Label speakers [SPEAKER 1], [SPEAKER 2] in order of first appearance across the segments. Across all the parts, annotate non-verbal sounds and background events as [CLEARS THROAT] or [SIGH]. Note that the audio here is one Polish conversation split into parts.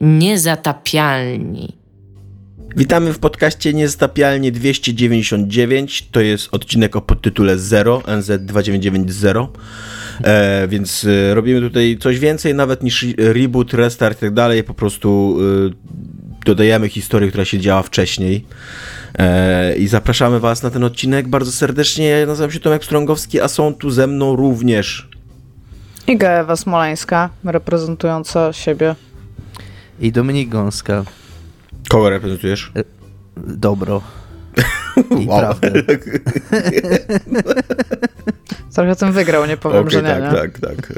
[SPEAKER 1] Niezatapialni.
[SPEAKER 2] Witamy w podcaście Niezatapialnie 299. To jest odcinek o podtytule 0, NZ2990. E, więc e, robimy tutaj coś więcej nawet niż reboot, restart i tak dalej. Po prostu e, dodajemy historię, która się działa wcześniej. E, I zapraszamy Was na ten odcinek bardzo serdecznie. Ja nazywam się Tomek Strągowski, a są tu ze mną również
[SPEAKER 3] Iga Ewa Smoleńska, reprezentująca siebie.
[SPEAKER 4] I Dominik Gąska.
[SPEAKER 2] Kogo reprezentujesz?
[SPEAKER 4] Dobro. [LAUGHS] I
[SPEAKER 2] Wow.
[SPEAKER 4] prawdę. [LAUGHS]
[SPEAKER 3] Trochę tym wygrał, nie powiem,
[SPEAKER 2] Okej,
[SPEAKER 3] że nie,
[SPEAKER 2] tak,
[SPEAKER 3] nie?
[SPEAKER 2] tak, tak.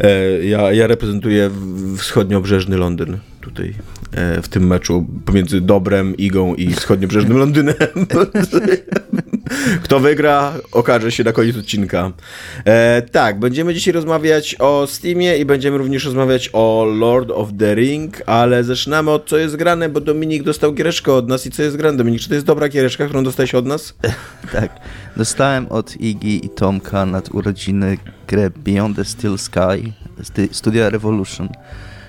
[SPEAKER 2] E, [LAUGHS] e, Ja, ja reprezentuję wschodniobrzeżny Londyn tutaj e, w tym meczu pomiędzy Dobrem, Igą i wschodniobrzeżnym Londynem. [LAUGHS] Kto wygra, okaże się na koniec odcinka. E, tak, będziemy dzisiaj rozmawiać o Steamie i będziemy również rozmawiać o Lord of the Ring, ale zaczynamy od co jest grane, bo Dominik dostał giereszkę od nas i co jest grane. Dominik, czy to jest dobra giereszka, którą dostałeś od nas? [LAUGHS]
[SPEAKER 4] Tak. Dostałem od Igi i Tomka nad urodziny grę Beyond the Steel Sky Studia Revolution.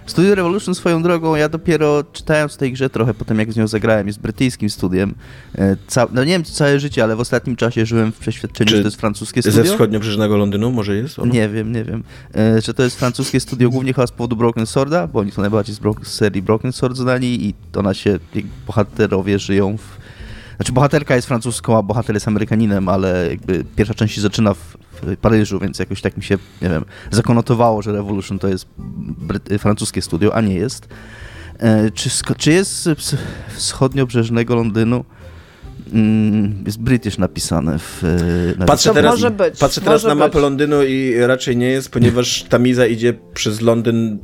[SPEAKER 4] Studio Revolution swoją drogą, ja dopiero czytając tej grze trochę po tym jak z nią zagrałem, jest brytyjskim studiem. E, Ca- no nie wiem czy całe życie, ale w ostatnim czasie żyłem w przeświadczeniu,
[SPEAKER 2] Czy
[SPEAKER 4] że to jest francuskie
[SPEAKER 2] Ze
[SPEAKER 4] studio.
[SPEAKER 2] wschodniobrzeżnego Londynu może jest? ono?
[SPEAKER 4] Nie wiem, nie wiem. E, że to jest francuskie studio głównie chyba z powodu Broken Sworda, bo oni są najbardziej z, z serii Broken Sword znani i ona się, bohaterowie żyją w... Znaczy bohaterka jest francuską, a bohater jest Amerykaninem, ale jakby pierwsza część się zaczyna w, w Paryżu, więc jakoś tak mi się, nie wiem, zakonotowało, że Revolution to jest francuskie studio, a nie jest. E, czy, czy jest z wschodniobrzeżnego Londynu? Mm, jest British napisane w... e, na
[SPEAKER 2] Patrzę
[SPEAKER 3] To
[SPEAKER 2] teraz,
[SPEAKER 3] może być,
[SPEAKER 2] patrzę teraz
[SPEAKER 3] może
[SPEAKER 2] na mapę
[SPEAKER 3] być.
[SPEAKER 2] Londynu i raczej nie jest, ponieważ Tamiza idzie przez Londyn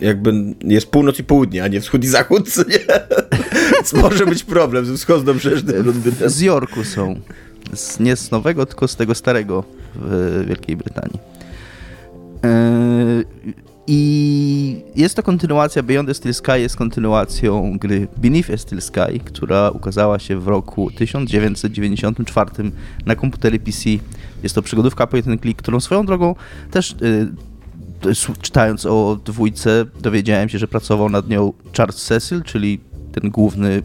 [SPEAKER 2] jakby jest północ i południe, a nie wschód i zachód, nie? [LAUGHS] Więc może być problem ze wschodniobrzeżnym Londynem.
[SPEAKER 4] Z Yorku są. Z, nie z nowego, tylko z tego starego w Wielkiej Brytanii. Yy, I jest to kontynuacja, Beyond the Steel Sky jest kontynuacją gry Beneath the Steel Sky, która ukazała się w roku 1994 na komputery PC. Jest to przygodówka point and click, którą swoją drogą też jest- czytając o dwójce dowiedziałem się, że pracował nad nią Charles Cecil, czyli ten główny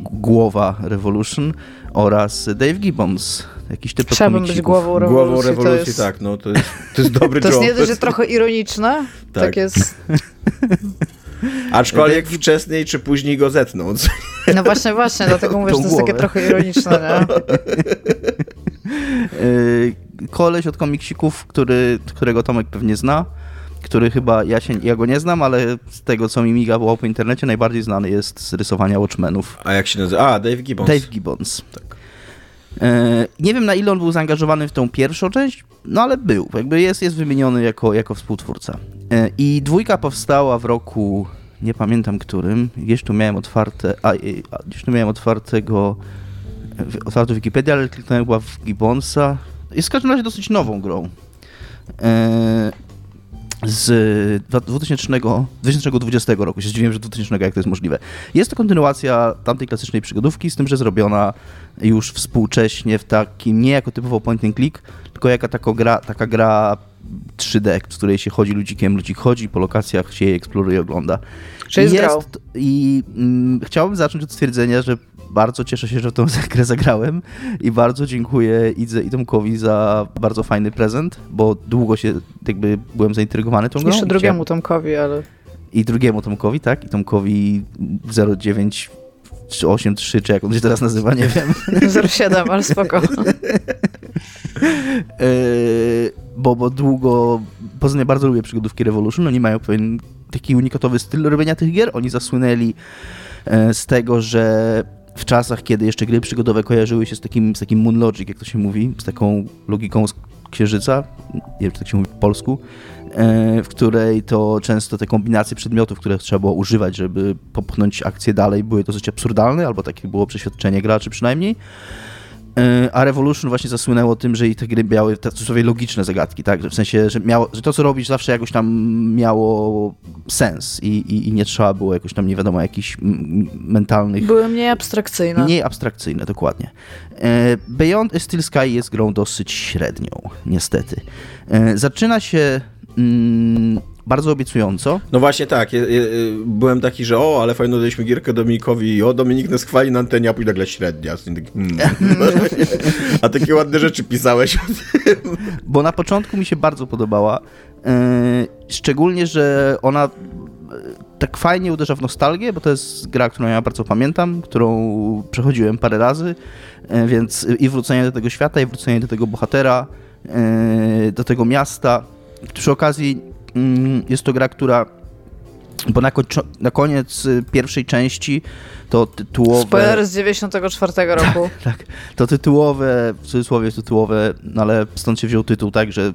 [SPEAKER 4] głowa Revolution oraz Dave Gibbons, jakiś typ od
[SPEAKER 3] Chciałabym być
[SPEAKER 4] komiksików.
[SPEAKER 3] głową rewolucji.
[SPEAKER 2] Głową rewolucji,
[SPEAKER 3] jest,
[SPEAKER 2] tak, no to jest, to jest dobry [LAUGHS]
[SPEAKER 3] To jest nie dość, że trochę ironiczne, [LAUGHS] tak,
[SPEAKER 2] Tak.
[SPEAKER 3] jest. [LAUGHS]
[SPEAKER 2] Aczkolwiek wcześniej czy później go zetną.
[SPEAKER 3] No właśnie, właśnie, dlatego mówię, że to jest takie
[SPEAKER 4] głowę.
[SPEAKER 3] trochę ironiczne, nie?
[SPEAKER 4] Yy, koleś od komiksików, który, którego Tomek pewnie zna, który chyba, ja, się, ja go nie znam, ale z tego co mi migało po internecie, najbardziej znany jest z rysowania Watchmenów.
[SPEAKER 2] A jak się nazywa? A, Dave Gibbons.
[SPEAKER 4] Dave Gibbons. E, nie wiem na ile on był zaangażowany w tą pierwszą część, no ale był. Jakby jest, jest wymieniony jako, jako współtwórca. E, I dwójka powstała w roku, nie pamiętam którym, gdzieś tu miałem otwarte, a, a gdzieś tu miałem otwartego, otwartą Wikipedię, ale kliknąłem chyba w Gibbonsa. Jest w każdym razie dosyć nową grą. Z dwa- 2000, 2020 roku. Się zdziwiłem, że 2000 jak to jest możliwe. Jest to kontynuacja tamtej klasycznej przygodówki, z tym, że zrobiona już współcześnie w takim, nie jako typowo point and click, tylko jako taka gra, taka gra 3D, w której się chodzi ludzikiem, ludzik chodzi po lokacjach, się je eksploruje, ogląda.
[SPEAKER 3] Czy jest grał?
[SPEAKER 4] I mm, chciałbym zacząć od stwierdzenia, że bardzo cieszę się, że w tą grę [LAUGHS] zagrałem i bardzo dziękuję Idze i Tomkowi za bardzo fajny prezent, bo długo się jakby byłem zaintrygowany tą grą.
[SPEAKER 3] Jeszcze drugiemu Tomkowi, ale...
[SPEAKER 4] i drugiemu Tomkowi, tak? I Tomkowi 09 czy 83, czy jak on się teraz nazywa, nie wiem. [LAUGHS]
[SPEAKER 3] 07, ale spoko.
[SPEAKER 4] Yy, [LAUGHS] bo, bo długo, poza tym ja bardzo lubię przygodówki Revolution, oni mają pewien taki unikatowy styl robienia tych gier. Oni zasłynęli e, z tego, że w czasach, kiedy jeszcze gry przygodowe kojarzyły się z takim, z takim Moon Logic, jak to się mówi, z taką logiką z księżyca, nie wiem, czy tak się mówi po polsku, e, w której to często te kombinacje przedmiotów, które trzeba było używać, żeby popchnąć akcję dalej, były dosyć absurdalne, albo takie było przeświadczenie graczy przynajmniej. E, A Revolution właśnie zasłynęło tym, że i te gry miały te sobie logiczne zagadki, tak? W sensie, że, miało, że to, co robisz, zawsze jakoś tam miało sens i, i, i nie trzeba było jakoś tam, nie wiadomo, jakichś mentalnych
[SPEAKER 3] Były mniej abstrakcyjne.
[SPEAKER 4] Mniej abstrakcyjne, dokładnie. E, Beyond Steel Sky jest grą dosyć średnią, niestety. E, Zaczyna się mm, bardzo obiecująco.
[SPEAKER 2] No właśnie tak, byłem taki, że o, ale fajno daliśmy gierkę Dominikowi, o, Dominik nas chwali na antenie, a później nagle średnia. Hmm. [LAUGHS] a takie ładne rzeczy pisałeś.
[SPEAKER 4] Bo na początku mi się bardzo podobała, yy, szczególnie, że ona e, tak fajnie uderza w nostalgię, bo to jest gra, którą ja bardzo pamiętam, którą przechodziłem parę razy, yy, więc i wrócenie do tego świata, i wrócenie do tego bohatera, do tego miasta. Przy okazji jest to gra, która bo na, na koniec y, pierwszej części to tytułowe...
[SPEAKER 3] Spoiler z 94 roku. [LAUGHS]
[SPEAKER 4] tak, to tytułowe, w cudzysłowie tytułowe, no ale stąd się wziął tytuł, tak, że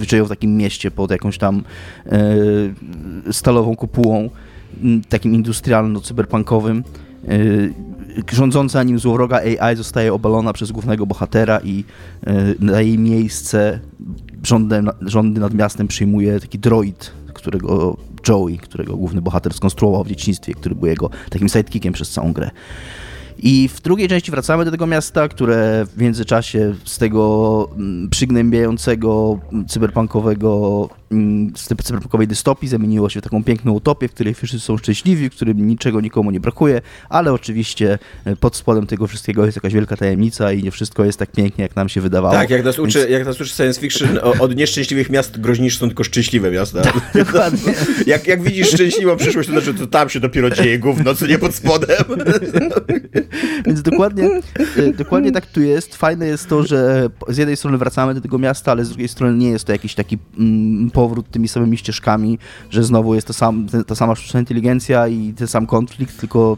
[SPEAKER 4] żyją w takim mieście pod jakąś tam e, stalową kopułą, takim industrialno-cyberpunkowym. E, rządząca nim złowroga AI zostaje obalona przez głównego bohatera i e, na jej miejsce rządy, rządy nad miastem przyjmuje taki droid, którego Joey, którego główny bohater skonstruował w dzieciństwie, który był jego takim sidekickiem przez całą grę. I w drugiej części wracamy do tego miasta, które w międzyczasie z tego mm, przygnębiającego mm, cyberpunkowego z tej cyberpunkowej dystopii zamieniło się w taką piękną utopię, w której wszyscy są szczęśliwi, w którym niczego nikomu nie brakuje, ale oczywiście e, pod spodem tego wszystkiego jest jakaś wielka tajemnica i nie wszystko jest tak pięknie, jak nam się wydawało.
[SPEAKER 2] Tak, jak nas uczy, Więc... jak nas uczy science fiction, od nieszczęśliwych miast groźniejsze są tylko szczęśliwe miasta.
[SPEAKER 4] Dokładnie.
[SPEAKER 2] jak, jak widzisz szczęśliwą przyszłość, to znaczy, to tam się dopiero dzieje gówno, co nie pod spodem. [LAUGHS]
[SPEAKER 4] Więc dokładnie, e, dokładnie tak tu jest. Fajne jest to, że z jednej strony wracamy do tego miasta, ale z drugiej strony nie jest to jakiś taki mm, powrót tymi samymi ścieżkami, że znowu jest to sam, ta sama sztuczna inteligencja i ten sam konflikt, tylko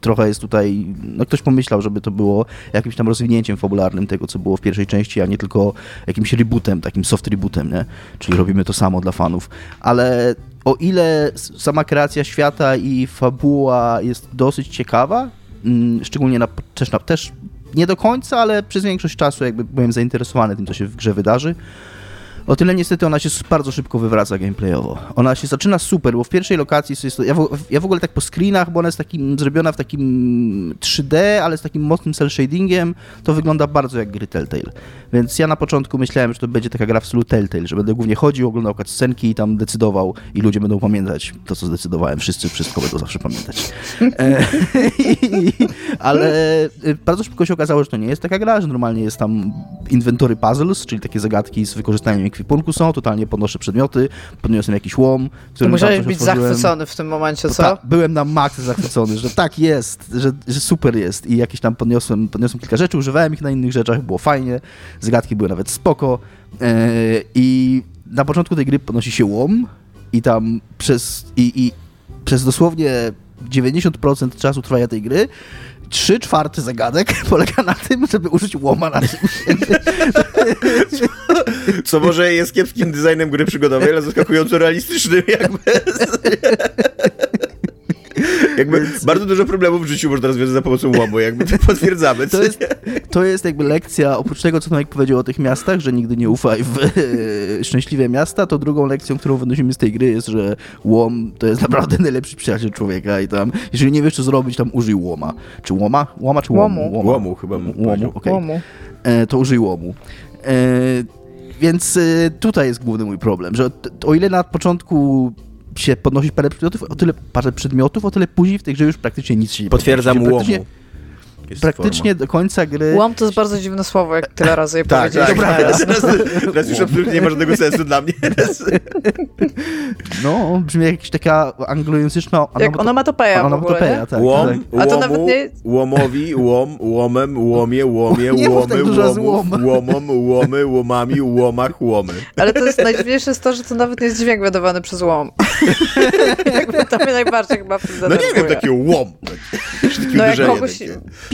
[SPEAKER 4] trochę jest tutaj, no ktoś pomyślał, żeby to było jakimś tam rozwinięciem fabularnym tego, co było w pierwszej części, a nie tylko jakimś rebootem, takim soft rebootem, nie? Czyli robimy to samo dla fanów. Ale o ile sama kreacja świata i fabuła jest dosyć ciekawa, mm, szczególnie na, też, na, też nie do końca, ale przez większość czasu jakby byłem zainteresowany tym, co się w grze wydarzy, o tyle niestety ona się bardzo szybko wywraca gameplayowo. Ona się zaczyna super, bo w pierwszej lokacji jest to, ja, w, ja w ogóle tak po screenach, bo ona jest takim, zrobiona w takim 3D, ale z takim mocnym cel shadingiem, to wygląda bardzo jak gry Telltale. Więc ja na początku myślałem, że to będzie taka gra w stylu Telltale, że będę głównie chodził, oglądał scenki i tam decydował i ludzie będą pamiętać to, co zdecydowałem. Wszyscy wszystko będą zawsze pamiętać. E, [LAUGHS] ale e, bardzo szybko się okazało, że to nie jest taka gra, że normalnie jest tam inventory puzzles, czyli takie zagadki z wykorzystaniem ekwipunku są, totalnie podnoszę przedmioty, podniosłem jakiś łom,
[SPEAKER 3] który Musiałeś być zachwycony w tym momencie, co? Ta,
[SPEAKER 4] byłem na maksa zachwycony, że tak jest, że, że super jest. I jakieś tam podniosłem, podniosłem kilka rzeczy, używałem ich na innych rzeczach, było fajnie, zagadki były nawet spoko. Yy, i na początku tej gry podnosi się łom i tam przez, i, i przez dosłownie 90% czasu trwania tej gry trzy czwarte zagadek [LAUGHS] polega na tym, żeby użyć łoma na czymś. [LAUGHS]
[SPEAKER 2] Co może jest kiepskim designem gry przygodowej, ale zaskakująco realistycznym jakby. [LAUGHS] [LAUGHS] Jakby Więc... bardzo dużo problemów w życiu można rozwiązać za pomocą łomu, jakby to [LAUGHS] potwierdzamy.
[SPEAKER 4] To jest, to jest jakby lekcja, oprócz tego, co Tomek powiedział o tych miastach, że nigdy nie ufaj w e, [LAUGHS] szczęśliwe miasta, to drugą lekcją, którą wynosimy z tej gry jest, że łom to jest naprawdę najlepszy przyjaciel człowieka i tam, jeżeli nie wiesz, co zrobić, tam użyj łoma. Czy łoma? Łoma czy łomu?
[SPEAKER 3] Łomu,
[SPEAKER 2] łomu, łomu chyba.
[SPEAKER 4] Łomu, okay. łomu. E, to użyj łomu. E, więc e, tutaj jest główny mój problem, że o ile na początku się podnosić parę przedmiotów, o tyle parę przedmiotów, o tyle później w tej grze już praktycznie nic się nie
[SPEAKER 2] Potwierdzam łomu.
[SPEAKER 4] Praktycznie forma. do końca gry.
[SPEAKER 3] Łom to jest bardzo dziwne słowo, jak tyle razy je tak, powiedziałeś.
[SPEAKER 2] Tak, teraz, teraz, teraz już absolutnie nie ma żadnego sensu dla mnie.
[SPEAKER 4] No, brzmi jak jakaś taka anglojęzyczna...
[SPEAKER 3] Jak onomatopeja onomatopeja,
[SPEAKER 2] tak. Łom, tak. A to nawet nie... Łomowi, łom, łomem, łomie, łomie, łomy, łomów, łomom, łomy, łomami, łomach, łomy.
[SPEAKER 3] Ale to jest najdziwniejsze jest to, że to nawet nie jest dźwięk wydawany przez łom. [LAUGHS] Jakby to mnie najbardziej chyba
[SPEAKER 2] No nie wiem, taki łom.
[SPEAKER 3] No jak kogoś...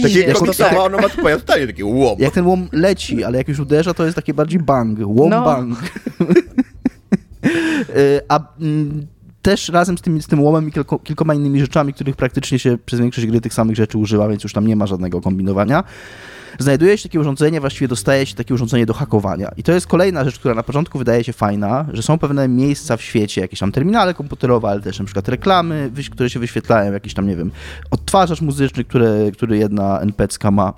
[SPEAKER 2] Takie jako to tak. onomatopeja, totalnie taki łom.
[SPEAKER 4] Jak ten łom leci, ale jak już uderza, to jest taki bardziej bang. Łom no. bang. [LAUGHS] Y, a mm, też razem z tym, z tym łomem i kilko, kilkoma innymi rzeczami, których praktycznie się przez większość gry tych samych rzeczy używa, więc już tam nie ma żadnego kombinowania. Znajduje się takie urządzenie, właściwie dostaje się takie urządzenie do hakowania. I to jest kolejna rzecz, która na początku wydaje się fajna, że są pewne miejsca w świecie, jakieś tam terminale komputerowe, ale też na przykład reklamy, które się wyświetlają, jakiś tam, nie wiem, odtwarzacz muzyczny, które, który jedna NPC ma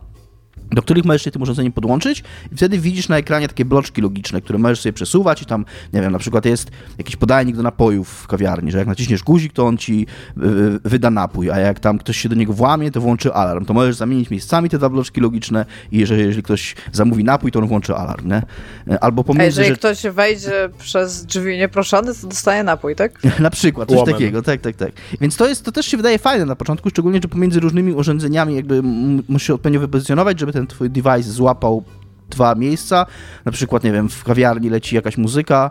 [SPEAKER 4] do których możesz się tym urządzeniem podłączyć i wtedy widzisz na ekranie takie bloczki logiczne, które możesz sobie przesuwać i tam, nie wiem, na przykład jest jakiś podajnik do napojów w kawiarni, że jak naciśniesz guzik, to on ci y, wyda napój, a jak tam ktoś się do niego włamie, to włączy alarm. To możesz zamienić miejscami te dwa bloczki logiczne i jeżeli, jeżeli ktoś zamówi napój, to on włączy alarm, nie? Albo pomiędzy,
[SPEAKER 3] a jeżeli
[SPEAKER 4] że...
[SPEAKER 3] ktoś wejdzie przez drzwi nieproszony, to dostaje napój, tak? [LAUGHS]
[SPEAKER 4] na przykład, coś
[SPEAKER 2] Łomem.
[SPEAKER 4] takiego, tak, tak, tak. Więc to jest, to też się wydaje fajne na początku, szczególnie, że pomiędzy różnymi urządzeniami jakby musisz się odpowiednio wypozycjonować, żeby ten twój device złapał dwa miejsca. Na przykład, nie wiem, w kawiarni leci jakaś muzyka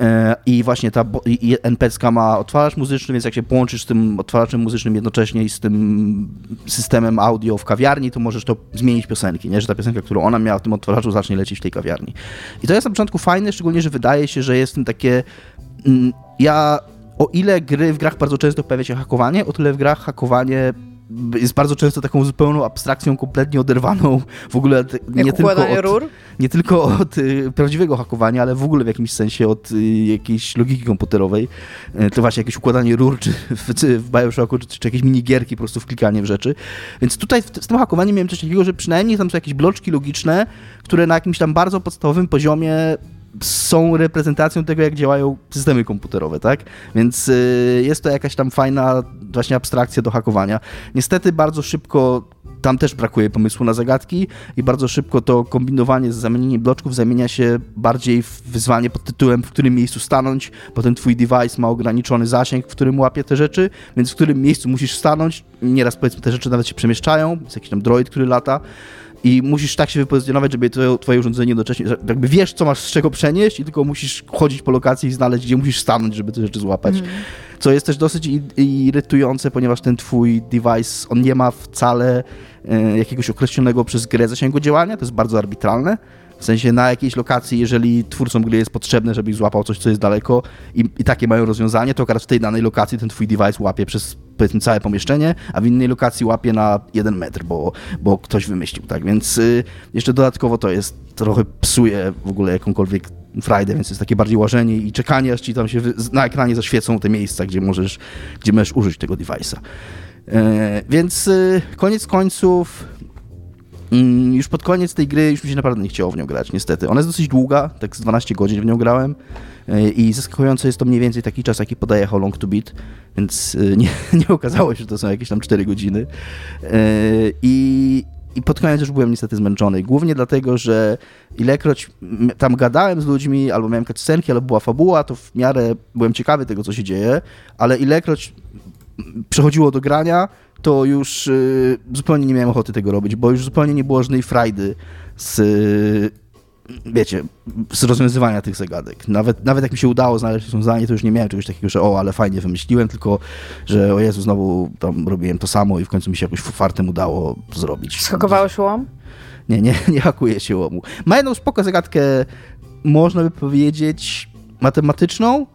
[SPEAKER 4] e, i właśnie ta NPC ma odtwarzacz muzyczny, więc jak się połączysz z tym odtwarzaczem muzycznym jednocześnie i z tym systemem audio w kawiarni, to możesz to zmienić piosenki, nie? że ta piosenka, którą ona miała w tym odtwarzaczu zacznie lecieć w tej kawiarni. I to jest na początku fajne, szczególnie, że wydaje się, że jest w tym takie... mm, Ja o ile gry w grach bardzo często pojawia się hakowanie, o tyle w grach hakowanie jest bardzo często taką zupełną abstrakcją, kompletnie oderwaną w ogóle nie tylko, od,
[SPEAKER 3] rur.
[SPEAKER 4] nie tylko od y, prawdziwego hakowania, ale w ogóle w jakimś sensie od y, jakiejś logiki komputerowej. Y, to właśnie jakieś układanie rur, czy w, czy w Bioshocku, czy, czy jakieś minigierki, po prostu wklikanie w rzeczy. Więc tutaj w, z tym hakowaniem miałem coś takiego, że przynajmniej tam są jakieś bloczki logiczne, które na jakimś tam bardzo podstawowym poziomie są reprezentacją tego, jak działają systemy komputerowe, tak? Więc y, jest to jakaś tam fajna właśnie abstrakcja do hakowania. Niestety bardzo szybko tam też brakuje pomysłu na zagadki i bardzo szybko to kombinowanie z zamienieniem bloczków zamienia się bardziej w wyzwanie pod tytułem, w którym miejscu stanąć, bo ten twój device ma ograniczony zasięg, w którym łapie te rzeczy, więc w którym miejscu musisz stanąć. Nieraz powiedzmy te rzeczy nawet się przemieszczają, jest jakiś tam droid, który lata i musisz tak się wypozycjonować, żeby to, twoje urządzenie jednocześnie, jakby wiesz, co masz z czego przenieść i tylko musisz chodzić po lokacji i znaleźć, gdzie musisz stanąć, żeby te rzeczy złapać. Co jest też dosyć irytujące, ponieważ ten twój device, on nie ma wcale e, jakiegoś określonego przez grę zasięgu działania, to jest bardzo arbitralne. W sensie na jakiejś lokacji, jeżeli twórcom gry jest potrzebne, żeby złapał coś, co jest daleko i, i takie mają rozwiązanie, to akurat w tej danej lokacji ten twój device łapie przez powiedzmy całe pomieszczenie, a w innej lokacji łapie na jeden metr, bo, bo ktoś wymyślił, tak? Więc y, jeszcze dodatkowo to jest, trochę psuje w ogóle jakąkolwiek frajdę, więc jest takie bardziej łażenie i czekanie, aż ci tam się na ekranie zaświecą te miejsca, gdzie możesz, gdzie możesz użyć tego device'a. E, więc y, koniec końców już pod koniec tej gry już mi się naprawdę nie chciało w nią grać, niestety. Ona jest dosyć długa, tak z 12 godzin w nią grałem e, i zaskakujące jest to mniej więcej taki czas, jaki podaje How Long To Beat, więc e, [LAUGHS] nie, nie okazało się, że to są jakieś tam 4 godziny. E, I, I pod koniec już byłem niestety zmęczony. Głównie dlatego, że ilekroć tam gadałem z ludźmi, albo miałem cutscenki, albo była fabuła, to w miarę byłem ciekawy tego, co się dzieje, ale ilekroć przechodziło do grania, to już y, zupełnie nie miałem ochoty tego robić, bo już zupełnie nie było żadnej frajdy z, y, wiecie, z rozwiązywania tych zagadek. Nawet, nawet jak mi się udało znaleźć rozwiązanie, to już nie miałem czegoś takiego, że o, ale fajnie wymyśliłem, tylko, że o Jezu, znowu tam robiłem to samo i w końcu mi się jakoś fartem udało zrobić.
[SPEAKER 3] Skakowałeś łom?
[SPEAKER 4] Nie, nie, [LAUGHS] nie hakuje się łomu. Ma jedną spoko zagadkę, można by powiedzieć, matematyczną,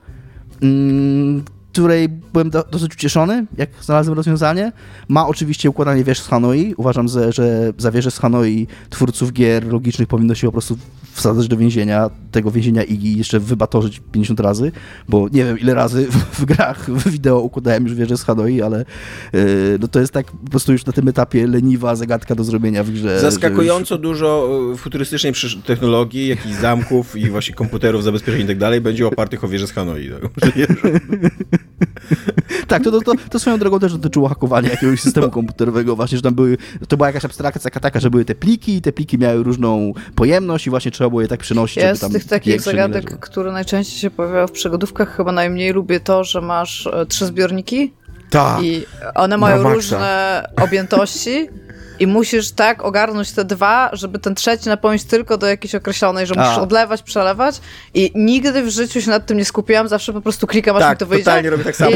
[SPEAKER 4] mm, której byłem do, dosyć ucieszony, jak znalazłem rozwiązanie. Ma oczywiście układanie wież z Hanoi. Uważam, że, że za wieżę z Hanoi twórców gier logicznych powinno się po prostu wsadzać do więzienia, tego więzienia IGI jeszcze wybatorzyć 50 razy, bo nie wiem ile razy w, w grach, w wideo układałem już wieżę z Hanoi, ale yy, no to jest tak po prostu już na tym etapie leniwa zagadka do zrobienia w grze. że już-
[SPEAKER 2] Zaskakująco dużo e, futurystycznej technologii, jakichś zamków i właśnie komputerów, zabezpieczeń i tak dalej będzie opartych o wieżę z Hanoi. Tak? [LAUGHS] [LAUGHS]
[SPEAKER 4] Tak, to, to, to, to swoją drogą też dotyczyło hakowania jakiegoś systemu komputerowego, właśnie, że tam były, to była jakaś abstrakcja taka, że były te pliki, te pliki miały różną pojemność i właśnie trzeba było je tak przenosić,
[SPEAKER 3] Ja
[SPEAKER 4] żeby
[SPEAKER 3] z tych takich zagadek, które najczęściej się pojawiają w przygodówkach, chyba najmniej lubię to, że masz e, trzy zbiorniki
[SPEAKER 2] Tak.
[SPEAKER 3] i one mają różne objętości [LAUGHS] i musisz tak ogarnąć te dwa, żeby ten trzeci napełnić tylko do jakiejś określonej, że musisz
[SPEAKER 4] A.
[SPEAKER 3] odlewać, przelewać i nigdy w życiu się nad tym nie skupiłam, zawsze po prostu klikam, aż
[SPEAKER 2] Tak,
[SPEAKER 3] mi to wyjdzie.
[SPEAKER 2] totalnie robię tak samo.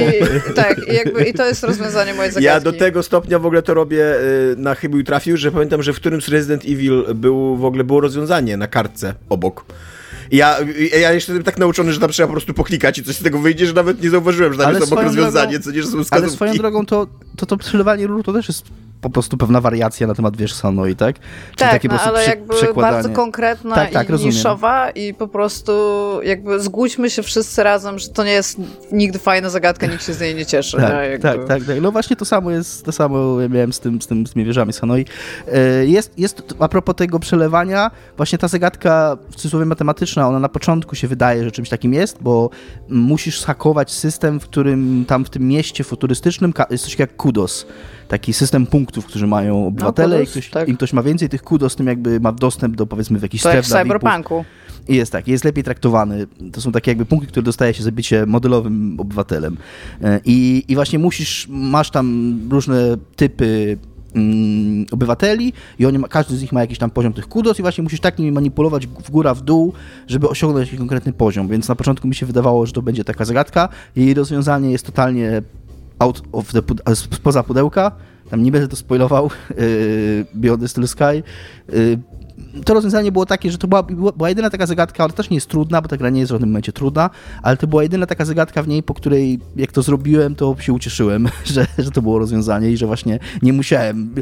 [SPEAKER 3] I, tak, i, jakby, i to jest rozwiązanie mojej zagadki.
[SPEAKER 2] Ja do tego stopnia w ogóle to robię y, na chybił trafił, że pamiętam, że w którymś Resident Evil był, w ogóle było rozwiązanie na kartce obok. I Ja, ja jeszcze jestem tak nauczony, że tam trzeba po prostu poklikać i coś z tego wyjdzie, że nawet nie zauważyłem, że tam
[SPEAKER 4] Ale
[SPEAKER 2] jest obok rozwiązanie,
[SPEAKER 4] drogą-
[SPEAKER 2] co nie, że są
[SPEAKER 4] Ale
[SPEAKER 2] wskazówki.
[SPEAKER 4] swoją drogą to, to, to przelewanie rur to też jest po prostu pewna wariacja na temat, wiesz, Hanoi, tak? Czyli
[SPEAKER 3] tak,
[SPEAKER 4] takie po
[SPEAKER 3] no,
[SPEAKER 4] prostu
[SPEAKER 3] ale
[SPEAKER 4] prze-
[SPEAKER 3] jakby
[SPEAKER 4] przekładanie.
[SPEAKER 3] bardzo konkretna
[SPEAKER 4] Tak, tak,
[SPEAKER 3] i
[SPEAKER 4] rozumiem.
[SPEAKER 3] niszowa i po prostu jakby zgódźmy się wszyscy razem, że to nie jest nigdy fajna zagadka, nikt się z niej nie cieszy. nie?
[SPEAKER 4] Tak,
[SPEAKER 3] Jakby...
[SPEAKER 4] tak, tak, tak. No właśnie to samo jest, to samo ja miałem z, tym, z, tym, z tymi wieżami z Hanoi. E, Jest, jest, a propos tego przelewania, właśnie ta zagadka w cudzysłowie matematyczna, ona na początku się wydaje, że czymś takim jest, bo musisz schakować system, w którym tam w tym mieście futurystycznym jest coś jak kudos. Taki system punktów, którzy mają obywatele i
[SPEAKER 3] kudos,
[SPEAKER 4] ktoś,
[SPEAKER 3] tak.
[SPEAKER 4] im ktoś ma więcej tych kudos, tym jakby ma dostęp do powiedzmy w jakiś
[SPEAKER 3] To jak w
[SPEAKER 4] stref.
[SPEAKER 3] Cyberpunku.
[SPEAKER 4] I jest tak, jest lepiej traktowany. To są takie jakby punkty, które dostaje się za bycie modelowym obywatelem. E, I, i właśnie musisz, masz tam różne typy mm, obywateli i oni ma, każdy z nich ma jakiś tam poziom tych kudos i właśnie musisz tak nimi manipulować w górę, w dół, żeby osiągnąć jakiś konkretny poziom. Więc na początku mi się wydawało, że to będzie taka zagadka. Jej rozwiązanie jest totalnie out of the, spoza pudełka. Tam nie będę to spoilował. [LAUGHS] Yy, Beyond the Steel Sky. Yy, to rozwiązanie było takie, że to była, była jedyna taka zagadka, ona też nie jest trudna, bo ta gra nie jest w żadnym momencie trudna, ale to była jedyna taka zagadka w niej, po której jak to zrobiłem, to się ucieszyłem, [LAUGHS] że, że to było rozwiązanie i że właśnie nie musiałem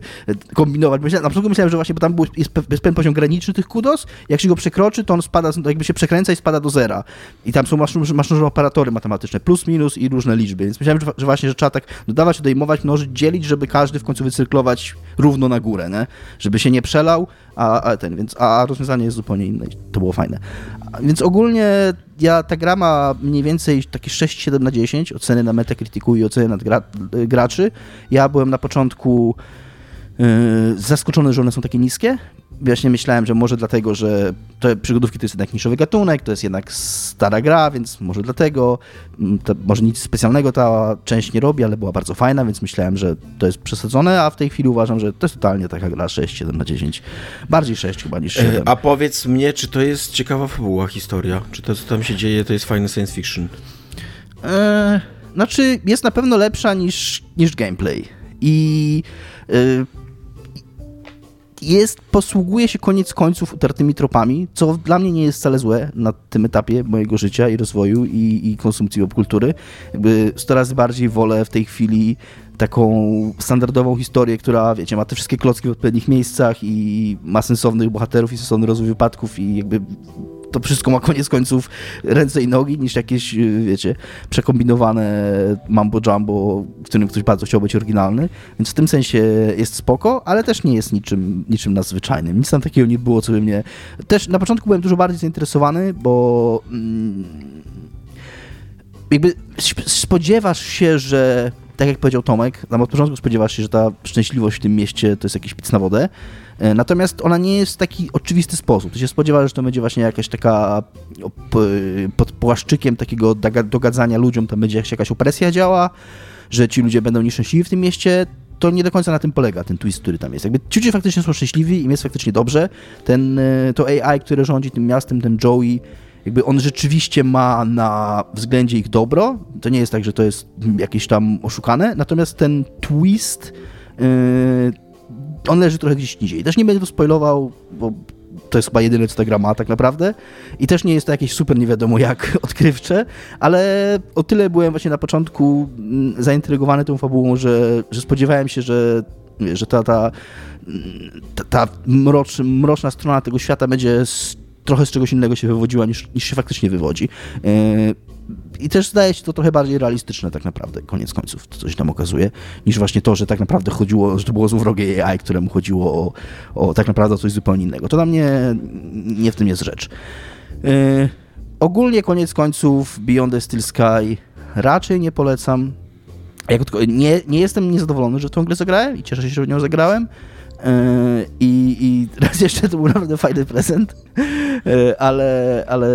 [SPEAKER 4] kombinować. Myślałem, na początku myślałem, że właśnie, bo tam był, jest, jest pewien poziom graniczny tych kudos, jak się go przekroczy, to on spada, jakby się przekręca i spada do zera. I tam są, masz, masz operatory matematyczne, plus, minus i różne liczby, więc myślałem, że, że właśnie, że trzeba tak dodawać, odejmować, mnożyć, dzielić, żeby każdy w końcu wycyrklować równo na górę, nie? żeby się nie przelał, a, a ten, więc a rozwiązanie jest zupełnie inne to było fajne. Więc ogólnie ja, ta gra ma mniej więcej takie 6-7 na 10 oceny na Metacriticu i oceny nad gra, graczy. Ja byłem na początku yy, zaskoczony, że one są takie niskie. Właśnie myślałem, że może dlatego, że te przygodówki to jest jednak niszowy gatunek, to jest jednak stara gra, więc może dlatego, mm, to może nic specjalnego ta część nie robi, ale była bardzo fajna, więc myślałem, że to jest przesadzone, a w tej chwili uważam, że to jest totalnie taka gra 6-7 na 10. Bardziej 6 chyba niż 7.
[SPEAKER 2] E, A powiedz mnie, czy to jest ciekawa fabuła, historia? Czy to, co tam się dzieje, to jest fajny science fiction?
[SPEAKER 4] E, znaczy, jest na pewno lepsza niż, niż gameplay. I e, jest, posługuje się koniec końców utartymi tropami, co dla mnie nie jest wcale złe na tym etapie mojego życia i rozwoju i, i konsumpcji popkultury. Jakby 100 razy bardziej wolę w tej chwili taką standardową historię, która, wiecie, ma te wszystkie klocki w odpowiednich miejscach i ma sensownych bohaterów i sensowny rozwój wypadków i jakby to wszystko ma koniec końców ręce i nogi, niż jakieś, y, wiecie, przekombinowane mambo jumbo, w którym ktoś bardzo chciał być oryginalny. Więc w tym sensie jest spoko, ale też nie jest niczym, niczym nadzwyczajnym. Nic tam takiego nie było, co by mnie... Też na początku byłem dużo bardziej zainteresowany, bo mm, jakby sp- spodziewasz się, że tak jak powiedział Tomek, tam od początku spodziewasz się, że ta szczęśliwość w tym mieście to jest jakiś pic na wodę. E, Natomiast ona nie jest w taki oczywisty sposób. Ty się spodziewasz, że to będzie właśnie jakaś taka pod płaszczykiem takiego dogadzania ludziom, tam będzie jakaś opresja działa, że ci ludzie będą nieszczęśliwi w tym mieście. To nie do końca na tym polega, ten twist, który tam jest. Jakby ci ludzie faktycznie są szczęśliwi, im jest faktycznie dobrze. Ten, e, to AI, które rządzi tym miastem, ten Joey, jakby on rzeczywiście ma na względzie ich dobro. To nie jest tak, że to jest jakieś tam oszukane. Natomiast ten twist, yy, on leży trochę gdzieś niżej. Też nie będę to spoilował, bo to jest chyba jedyne, co ta gra ma tak naprawdę. I też nie jest to jakieś super nie wiadomo jak [LAUGHS] odkrywcze, ale o tyle byłem właśnie na początku mm, zaintrygowany tą fabułą, że, że spodziewałem się, że, że ta, ta, ta, ta mrocz, mroczna strona tego świata będzie z, trochę z czegoś innego się wywodziła niż, niż się faktycznie wywodzi. Yy, I też zdaje się to trochę bardziej realistyczne tak naprawdę, koniec końców, to coś tam okazuje, niż właśnie to, że tak naprawdę chodziło, że to było złowrogie AI, któremu chodziło o, o tak naprawdę coś zupełnie innego. To dla mnie nie w tym jest rzecz. Yy, ogólnie koniec końców Beyond the Steel Sky raczej nie polecam. Nie, nie jestem niezadowolony, że tą grę zagrałem i cieszę się, że w nią zagrałem. Yy, I, I raz jeszcze to był naprawdę fajny prezent, Yy, ale, ale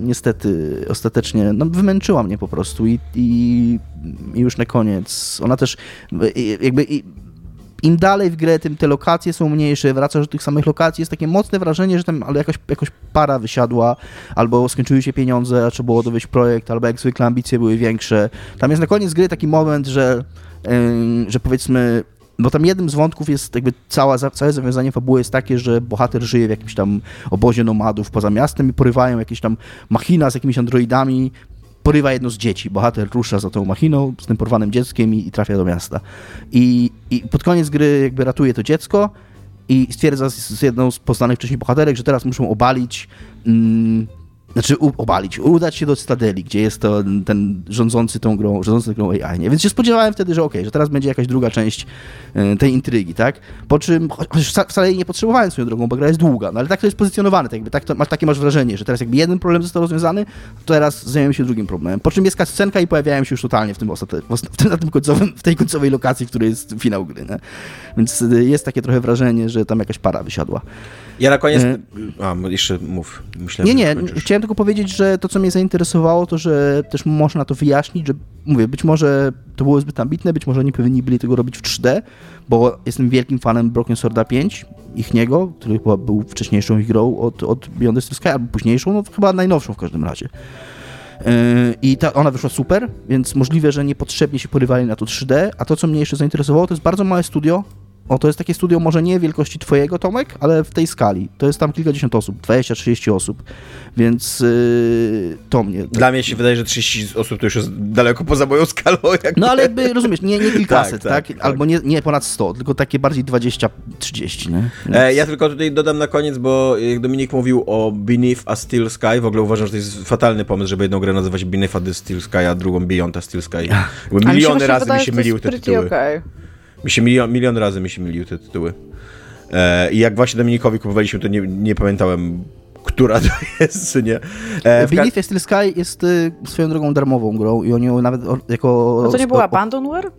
[SPEAKER 4] niestety ostatecznie no, wymęczyła mnie po prostu i, i, i już na koniec. Ona też yy, jakby i- im dalej w grę, tym te lokacje są mniejsze, wracasz do tych samych lokacji, jest takie mocne wrażenie, że tam ale jakaś, jakoś para wysiadła, albo skończyły się pieniądze, a trzeba było dowieść projekt, albo jak zwykle ambicje były większe. Tam jest na koniec gry taki moment, że, ym, że powiedzmy, bo tam jednym z wątków jest jakby cała, całe zawiązanie fabuły jest takie, że bohater żyje w jakimś tam obozie nomadów poza miastem i porywają jakieś tam machina z jakimiś androidami, porywa jedno z dzieci. Bohater rusza za tą machiną z tym porwanym dzieckiem i, i trafia do miasta. I, I pod koniec gry jakby ratuje to dziecko i stwierdza z, z jedną z poznanych wcześniej bohaterek, że teraz muszą obalić mm, znaczy obalić, udać się do Cytadeli, gdzie jest to ten rządzący tą grą, rządzący grą AI, nie? Więc się spodziewałem wtedy, że okay, że teraz będzie jakaś druga część y, tej intrygi, tak? Po czym, chociaż wcale jej nie potrzebowałem swoją drogą, bo gra jest długa, no ale tak to jest pozycjonowane, tak jakby, tak to, masz, takie masz wrażenie, że teraz jakby jeden problem został rozwiązany, to teraz zajmiemy się drugim problemem. Po czym jest scenka i pojawiają się już totalnie w tym, ostate, w, tym, na tym końcowym, w tej końcowej lokacji, w której jest finał gry, nie? Więc y, jest takie trochę wrażenie, że tam jakaś para wysiadła.
[SPEAKER 2] Ja na koniec. E, a, jeszcze mów.
[SPEAKER 4] Myślałem, nie, nie. Chciałem tylko powiedzieć, że to, co mnie zainteresowało, to że też można to wyjaśnić, że mówię, być może to było zbyt ambitne, być może nie powinni byli tego robić w 3D, bo jestem wielkim fanem Broken Sworda 5, ich niego, który chyba był wcześniejszą ich grą od, od Beyond the Sky, albo późniejszą, no chyba najnowszą w każdym razie. E, I ta, ona wyszła super, więc możliwe, że niepotrzebnie się porywali na to 3D. A to, co mnie jeszcze zainteresowało, to jest bardzo małe studio, o, to jest takie studio może nie wielkości twojego, Tomek, ale w tej skali. To jest tam kilkadziesiąt osób, 20-30 osób, więc yy, to mnie...
[SPEAKER 2] Dla mnie się wydaje, że 30 osób to już jest daleko poza moją skalą.
[SPEAKER 4] Jakby. No ale jakby, rozumiesz, nie, nie kilkaset, [LAUGHS] tak, tak, tak? Albo nie, nie ponad 100, tylko takie bardziej 20-30, nie? Więc...
[SPEAKER 2] E, ja tylko tutaj dodam na koniec, bo jak Dominik mówił o Beneath a Steel Sky, w ogóle uważam, że to jest fatalny pomysł, żeby jedną grę nazywać Beneath a Steel Sky, a drugą Beyond a Steel Sky. [LAUGHS] miliony razy mi się myliły te tytuły. Okay. Mi się milion, milion razy mi się myliły te tytuły. E, I jak właśnie Dominikowi kupowaliśmy, to nie, nie pamiętałem, która to [LAUGHS] jest, nie?
[SPEAKER 4] E, Beneath ka- Steel Sky jest y, swoją drogą darmową grą i oni ją nawet jako...
[SPEAKER 3] A to nie była Abandonware?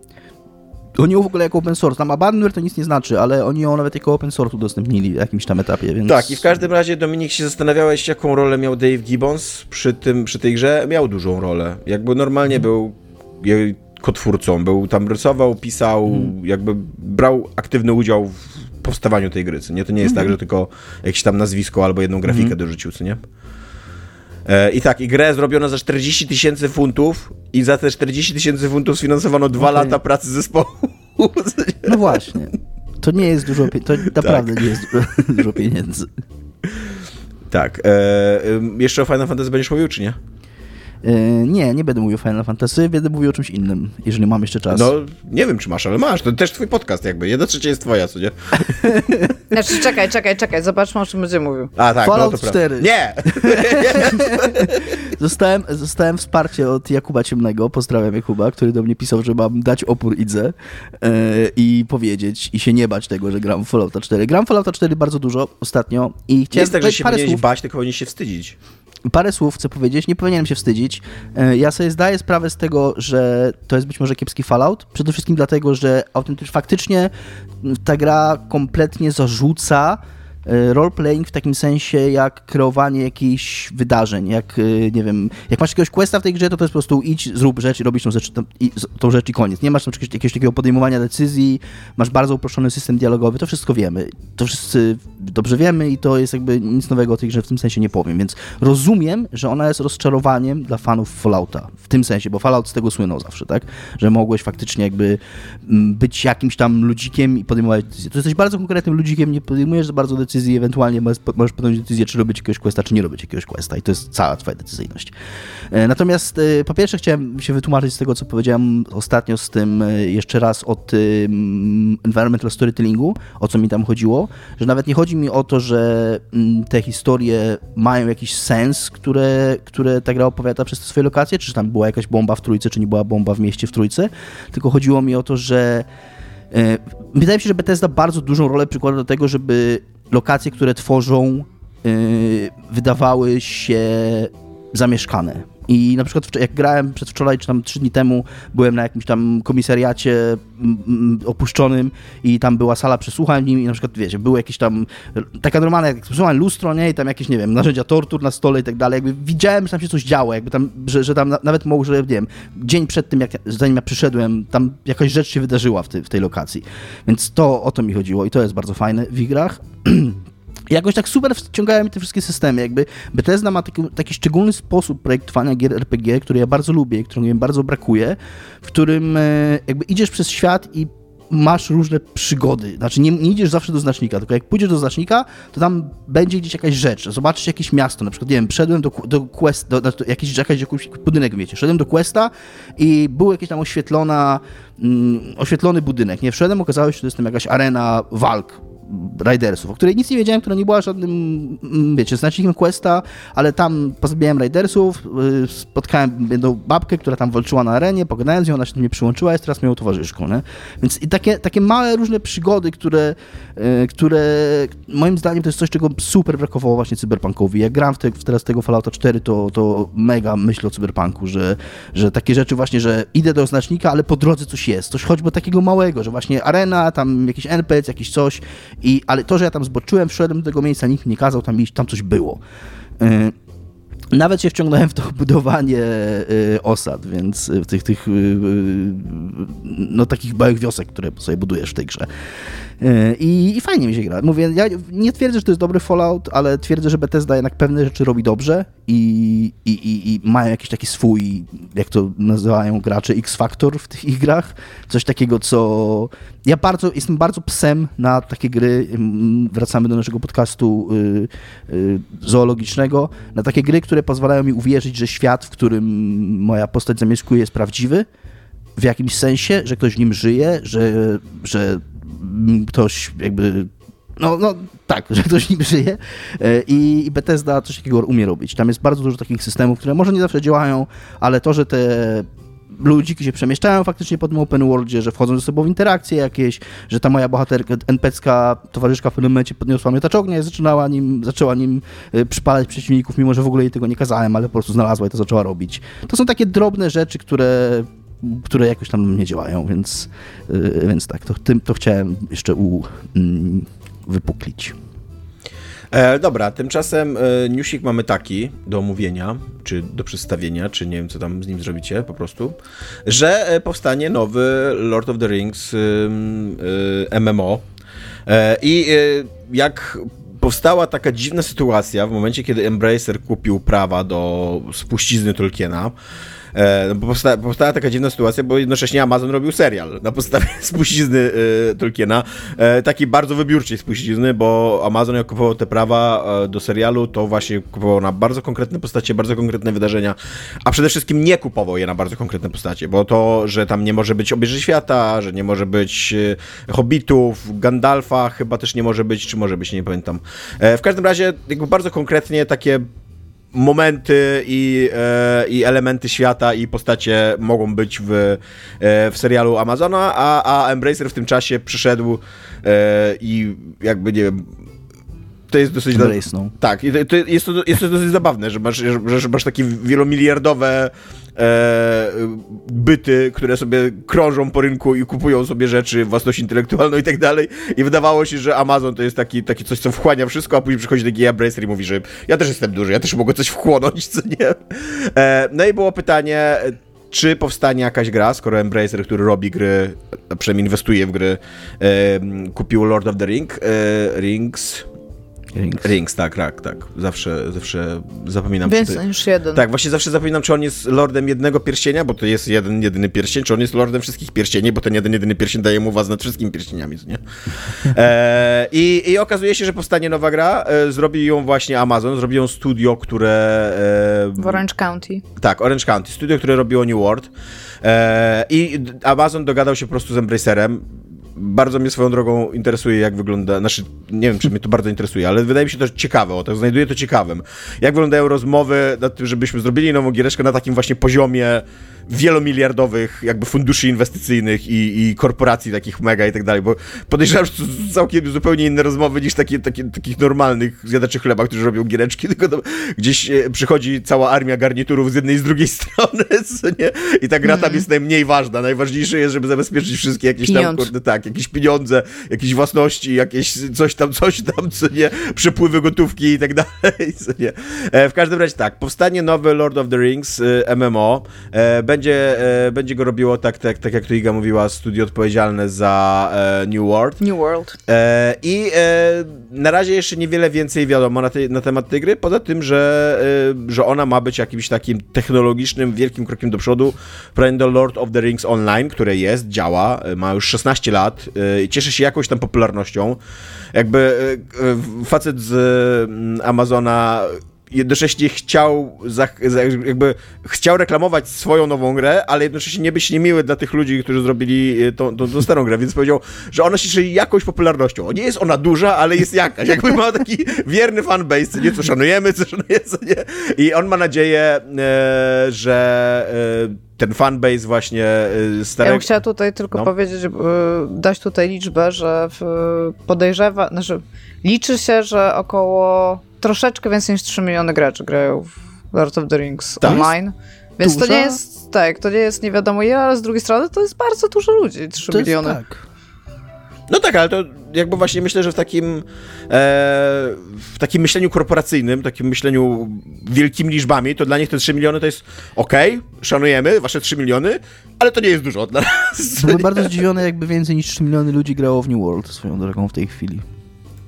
[SPEAKER 4] Oni ją w ogóle jako open source, tam Abandonware to nic nie znaczy, ale oni ją nawet jako open source udostępnili w jakimś tam etapie, więc...
[SPEAKER 2] Tak, i w każdym razie Dominik się zastanawiałeś, jaką rolę miał Dave Gibbons przy, tym, przy tej grze. Miał dużą rolę. Jakby normalnie hmm. był kotwórcą. Był tam rysował, pisał, mm. jakby brał aktywny udział w powstawaniu tej gry. Co nie? To nie jest mm. tak, że tylko jakieś tam nazwisko albo jedną grafikę mm. dorzucił, co nie? E, I tak, i grę zrobiono za 40 tysięcy funtów i za te 40 tysięcy funtów sfinansowano dwa okay. lata pracy zespołu.
[SPEAKER 4] No właśnie. To nie jest dużo, to [LAUGHS] naprawdę tak. nie jest dużo, dużo pieniędzy.
[SPEAKER 2] Tak. E, jeszcze o Final Fantasy będziesz mówił, czy nie?
[SPEAKER 4] E, nie, nie będę mówił o Final Fantasy, będę mówił o czymś innym, jeżeli mam jeszcze czas.
[SPEAKER 2] No, nie wiem, czy masz, ale masz. To też twój podcast jakby. Jedna trzecia jest twoja, co nie? [LAUGHS]
[SPEAKER 3] Znaczy, czekaj, czekaj, czekaj. Zobaczmy, o czym będzie mówił.
[SPEAKER 2] A, tak.
[SPEAKER 4] No, Fallout no, 4.
[SPEAKER 2] Nie! [LAUGHS]
[SPEAKER 4] zostałem, zostałem wsparcie od Jakuba Ciemnego, pozdrawiam Jakuba, który do mnie pisał, że mam dać opór Idze yy, i powiedzieć i się nie bać tego, że gram w Fallouta 4. Gram w Fallouta 4 bardzo dużo ostatnio i chciałem... Nie
[SPEAKER 2] jest tak, że się powinieneś słów... bać, tylko powinieneś się wstydzić
[SPEAKER 4] parę słów chcę powiedzieć, nie powinienem się wstydzić. E, ja sobie zdaję sprawę z tego, że to jest być może kiepski Fallout, przede wszystkim dlatego, że autentycznie faktycznie ta gra kompletnie zarzuca roleplaying w takim sensie jak kreowanie jakichś wydarzeń, jak, e, nie wiem, jak masz jakiegoś questa w tej grze, to to jest po prostu idź, zrób rzecz i robisz tą rzecz, i, tą rzecz i koniec. Nie masz na przykład jakiegoś takiego podejmowania decyzji, masz bardzo uproszczony system dialogowy, to wszystko wiemy. To wszyscy dobrze wiemy i to jest jakby nic nowego o tej grze w tym sensie nie powiem, więc rozumiem, że ona jest rozczarowaniem dla fanów Fallouta, w tym sensie, bo Fallout z tego słynął zawsze, tak? Że mogłeś faktycznie jakby mm, być jakimś tam ludzikiem i podejmować decyzje. To jesteś bardzo konkretnym ludzikiem, nie podejmujesz za bardzo decyzji decyzji, ewentualnie możesz podjąć decyzję, czy robić jakiegoś questa, czy nie robić jakiegoś questa i to jest cała twoja decyzyjność. E, natomiast e, po pierwsze chciałem się wytłumaczyć z tego, co powiedziałem ostatnio z tym e, jeszcze raz o tym environmental storytellingu, o co mi tam chodziło, że nawet nie chodzi mi o to, że mm, te historie mają jakiś sens, które, które ta gra opowiada przez te swoje lokacje, czy tam była jakaś bomba w Trójce, czy nie była bomba w mieście w Trójce, tylko chodziło mi o to, że Wydaje mi się, że Bethesda bardzo dużą rolę przykłada do tego, żeby lokacje, które tworzą, yy, wydawały się zamieszkane. I na przykład jak grałem przedwczoraj, czy tam trzy dni temu, byłem na jakimś tam komisariacie opuszczonym i tam była sala przesłuchań i na przykład, wiecie, było jakieś tam, taka normalna jak przesłuchań, lustro, nie, i tam jakieś, nie wiem, narzędzia tortur na stole i tak dalej, jakby widziałem, że tam się coś działo, jakby tam, że, że tam nawet może, nie wiem, dzień przed tym, jak, zanim ja przyszedłem, tam jakaś rzecz się wydarzyła w, ty, w tej lokacji. Więc to o to mi chodziło i to jest bardzo fajne w [CLEARS THROAT] jakoś tak super wciągają mi te wszystkie systemy. Jakby Bethesda ma taki, taki szczególny sposób projektowania gier RPG, który ja bardzo lubię, którego mi bardzo brakuje, w którym e, jakby idziesz przez świat i masz różne przygody. Znaczy, nie, nie, idziesz zawsze do znacznika, tylko jak pójdziesz do znacznika, to tam będzie gdzieś jakaś rzecz. Zobaczysz jakieś miasto, na przykład, nie wiem, wszedłem do, do Quest, do, do, jakiś, jakiś, jakiś budynek, wiecie, szedłem do Questa i był jakiś tam oświetlona, mm, oświetlony budynek. Nie wszedłem, okazało się, że to jest tam jakaś arena walk Ridersów, o której nic nie wiedziałem, która nie była żadnym, mm, wiecie, znacznikiem Questa, ale tam pozbierałem Ridersów, y, spotkałem jedną babkę, która tam walczyła na arenie, pogadałem z nią, ona się do mnie przyłączyła, jest teraz moją towarzyszką, nie? Więc i takie, takie małe różne przygody, które, y, które moim zdaniem to jest coś, czego super brakowało właśnie cyberpunkowi. Jak gram w, te, w teraz tego Fallouta 4, to, to mega myślę o cyberpunku, że, że takie rzeczy właśnie, że idę do znacznika, ale po drodze coś jest, coś choćby takiego małego, że właśnie arena, tam jakiś NPC, jakiś coś i, ale to, że ja tam zboczyłem, wszedłem do tego miejsca, nikt nie kazał tam iść, tam coś było. Y, nawet się wciągnąłem w to budowanie y, osad, więc w tych, tych y, no takich małych wiosek, które sobie budujesz w tej grze. I, I, fajnie mi się gra. Mówię, ja nie twierdzę, że to jest dobry Fallout, ale twierdzę, że Bethesda jednak pewne rzeczy robi dobrze i, i, i, i mają jakiś taki swój, jak to nazywają gracze, X-Factor w tych ich grach. Coś takiego, co... Ja bardzo, jestem bardzo psem na takie gry, wracamy do naszego podcastu y, y, zoologicznego, na takie gry, które pozwalają mi uwierzyć, że świat, w którym moja postać zamieszkuje jest prawdziwy, w jakimś sensie, że ktoś w nim żyje, że, że ktoś jakby no, no tak, [LAUGHS] że ktoś nim żyje e, i Bethesda coś takiego umie robić. Tam jest bardzo dużo takich systemów, które może nie zawsze działają, ale to, że te ludziki się przemieszczają faktycznie po tym open worldzie, że wchodzą ze sobą w interakcje jakieś, że ta moja bohaterka, NPC-ka, towarzyszka w pewnym momencie podniosła miotacz ognia i zaczynała nim, zaczęła nim e, przypalać przeciwników, mimo że w ogóle jej tego nie kazałem, ale po prostu znalazła i to zaczęła robić. To są takie drobne rzeczy, które które jakoś tam nie działają, więc, yy, więc tak, to, tym, to chciałem jeszcze u, mm, wypuklić.
[SPEAKER 2] E, dobra, tymczasem e, newsik mamy taki do omówienia, czy do przedstawienia, czy nie wiem, co tam z nim zrobicie po prostu, że e, powstanie nowy Lord of the Rings MMO e, i e, jak powstała taka dziwna sytuacja w momencie, kiedy Embracer kupił prawa do spuścizny Tolkiena, E, no, powsta powstała taka dziwna sytuacja, bo jednocześnie Amazon robił serial na podstawie [LAUGHS] spuścizny e, Tolkiena, e, takiej bardzo wybiórczej spuścizny, bo Amazon jak kupował te prawa e, do serialu, to właśnie kupował na bardzo konkretne postacie, bardzo konkretne wydarzenia, a przede wszystkim nie kupował je na bardzo konkretne postacie, bo to, że tam nie może być obieży świata, że nie może być e, hobbitów, Gandalfa chyba też nie może być, czy może być, nie pamiętam. E, w każdym razie jakby bardzo konkretnie takie momenty i, e, i elementy świata i postacie mogą być w, e, w serialu Amazona, a, a Embracer w tym czasie przyszedł e, i jakby, nie wiem, to jest dosyć...
[SPEAKER 4] Embrace,
[SPEAKER 2] Tak, to, jest, to, jest to dosyć zabawne, że masz, że, że masz takie wielomiliardowe e, byty, które sobie krążą po rynku i kupują sobie rzeczy, własność intelektualną i tak dalej. I wydawało się, że Amazon to jest taki, taki coś, co wchłania wszystko, a później przychodzi taki Embracer i mówi, że ja też jestem duży, ja też mogę coś wchłonąć, co nie? E, no i było pytanie, czy powstanie jakaś gra, skoro Embracer, który robi gry, a przynajmniej inwestuje w gry, e, kupił Lord of the Ring, e, Rings,
[SPEAKER 4] Rings.
[SPEAKER 2] Rings, tak, tak, tak. Zawsze, zawsze zapominam.
[SPEAKER 3] Więcej to... niż jeden.
[SPEAKER 2] Tak, właśnie zawsze zapominam, czy on jest lordem jednego pierścienia, bo to jest jeden, jedyny pierścień, czy on jest lordem wszystkich pierścieni, bo ten jeden, jedyny pierścień daje mu władzę nad wszystkimi pierścieniami, nie? [LAUGHS] E, i, I okazuje się, że powstanie nowa gra, e, zrobi ją właśnie Amazon, zrobi ją studio, które...
[SPEAKER 3] E, w Orange County.
[SPEAKER 2] Tak, Orange County, studio, które robiło New World. E, I Amazon dogadał się po prostu z Embracerem, bardzo mnie swoją drogą interesuje, jak wygląda, znaczy, nie wiem, czy mnie to bardzo interesuje, ale wydaje mi się to ciekawe, o tak, znajduję to ciekawym. Jak wyglądają rozmowy nad tym, żebyśmy zrobili nową giereczkę na takim właśnie poziomie wielomiliardowych jakby funduszy inwestycyjnych i, i korporacji takich mega i tak dalej, bo podejrzewam, że to całkiem zupełnie inne rozmowy niż takie, takie, takich normalnych zjadaczy chleba, którzy robią giereczki, [LAUGHS] tylko gdzieś e, przychodzi cała armia garniturów z jednej i z drugiej [LAUGHS] strony, nie? I ta gra tam mm. jest najmniej ważna. Najważniejsze jest, żeby zabezpieczyć wszystkie jakieś Pieniądz. tam, kurde, tak, jakieś pieniądze, jakieś własności, jakieś coś tam, coś tam, co nie, przepływy gotówki i tak [LAUGHS] dalej, co nie. E, w każdym razie tak, powstanie nowy Lord of the Rings e, MMO, będzie będzie, e, będzie go robiło tak, tak, tak jak tu Iga mówiła, studio odpowiedzialne za e, New World.
[SPEAKER 3] New World.
[SPEAKER 2] E, I na razie jeszcze niewiele więcej wiadomo na, tej, na temat tej gry, poza tym, że, że ona ma być jakimś takim technologicznym, wielkim krokiem do przodu. Prawie Lord of the Rings Online, które jest, działa, ma już 16 lat i cieszy się jakąś tam popularnością. Jakby facet z mm, Amazona jednocześnie chciał, za, za, jakby chciał reklamować swoją nową grę, ale jednocześnie nie być niemiły dla tych ludzi, którzy zrobili e, tą, tą, tą starą grę, więc powiedział, że ona się cieszy jakąś popularnością. Nie jest ona duża, ale jest jakaś. Jakby ma taki wierny fanbase, nie, co szanujemy, co szanujemy, co nie. I on ma nadzieję, e, że e, ten fanbase właśnie e,
[SPEAKER 3] Ja
[SPEAKER 2] starego...
[SPEAKER 3] bym chciała tutaj tylko
[SPEAKER 2] No.
[SPEAKER 3] powiedzieć, dać tutaj liczbę, że podejrzewa, znaczy liczy się, że około troszeczkę więcej niż 3 miliony graczy grają w Lord of the Rings
[SPEAKER 2] Tak?
[SPEAKER 3] online. Więc to
[SPEAKER 4] Duża?
[SPEAKER 3] nie jest, tak, to nie jest nie wiadomo ile, ale z drugiej strony to jest bardzo dużo ludzi, 3
[SPEAKER 4] To jest
[SPEAKER 3] miliony.
[SPEAKER 4] tak.
[SPEAKER 2] No tak, ale to jakby właśnie myślę, że w takim e, w takim myśleniu korporacyjnym, takim myśleniu wielkimi liczbami, to dla nich te 3 miliony to jest okej, szanujemy wasze 3 miliony, ale to nie jest dużo dla nas.
[SPEAKER 4] Byłem bardzo zdziwiony, jakby więcej niż 3 miliony ludzi grało w New World swoją drogą w tej chwili.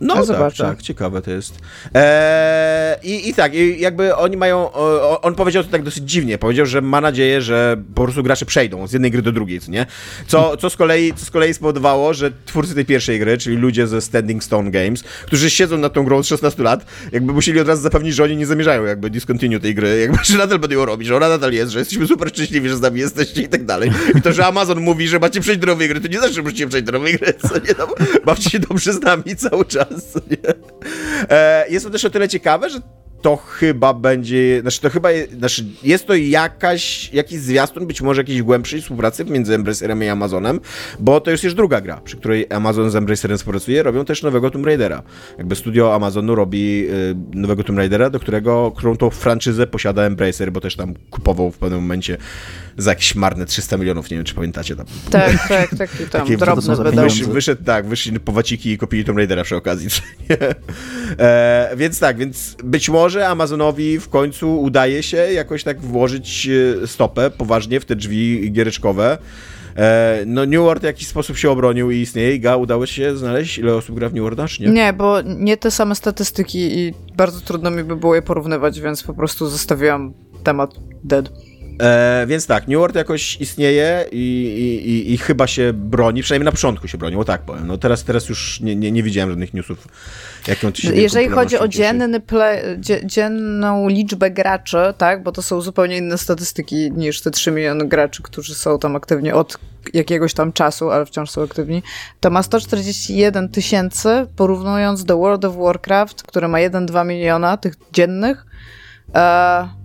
[SPEAKER 2] No
[SPEAKER 3] Ja
[SPEAKER 2] tak, tak, ciekawe to jest. Eee, i, I tak, i jakby oni mają, o, on powiedział to tak dosyć dziwnie, powiedział, że ma nadzieję, że po prostu gracze przejdą z jednej gry do drugiej, co nie? Co, co, z, kolei, co z kolei spowodowało, że twórcy tej pierwszej gry, czyli ludzie ze Standing Stone Games, którzy siedzą nad tą grą od 16 lat, jakby musieli od razu zapewnić, że oni nie zamierzają jakby discontinue tej gry, jakby, że nadal będą ją robić, że ona nadal jest, że jesteśmy super szczęśliwi, że z nami jesteście i tak dalej. I to, że Amazon mówi, że macie przejść do nowej gry, to nie znaczy, że musicie przejść do nowej gry, co nie? No, bawcie się dobrze z nami cały czas, nie? E, jest to też o tyle ciekawe, że to chyba będzie, znaczy to chyba, znaczy jest to jakaś, jakiś zwiastun, być może jakiejś głębszej współpracy między Embracerem i Amazonem, bo to jest już druga gra, przy której Amazon z Embracerem współpracuje, robią też nowego Tomb Raidera. Jakby studio Amazonu robi y, nowego Tomb Raidera, do którego, którą tą franczyzę posiada Embracer, bo też tam kupował w pewnym momencie za jakieś marne 300 milionów, nie wiem czy pamiętacie tam.
[SPEAKER 3] Tak, tak, taki tam [LAUGHS]
[SPEAKER 2] Takie-
[SPEAKER 4] pieniądze.
[SPEAKER 2] Wysz, wyszedł, tak, wyszli po waciki i kupili Tomb Raidera przy okazji. [LAUGHS] e, więc tak, więc być może Amazonowi w końcu udaje się jakoś tak włożyć e, stopę poważnie w te drzwi giereczkowe. E, no New World w jakiś sposób się obronił i istnieje. Iga, udało się znaleźć, ile osób gra w New Worlda, czy nie?
[SPEAKER 3] Nie, bo nie te same statystyki i bardzo trudno mi by było je porównywać, więc po prostu zostawiłam temat dead.
[SPEAKER 2] E, więc tak, New World jakoś istnieje i, i, i, i chyba się broni, przynajmniej na początku się bronił, o tak powiem. No teraz, teraz już nie, nie, nie widziałem żadnych newsów, jaką to się
[SPEAKER 3] Jeżeli chodzi o dzienny dzie, dzienną liczbę graczy, tak, bo to są zupełnie inne statystyki niż te 3 miliony graczy, którzy są tam aktywni od jakiegoś tam czasu, ale wciąż są aktywni, to ma 141 tysięcy, porównując do World of Warcraft, które ma 1-2 miliona tych dziennych. E,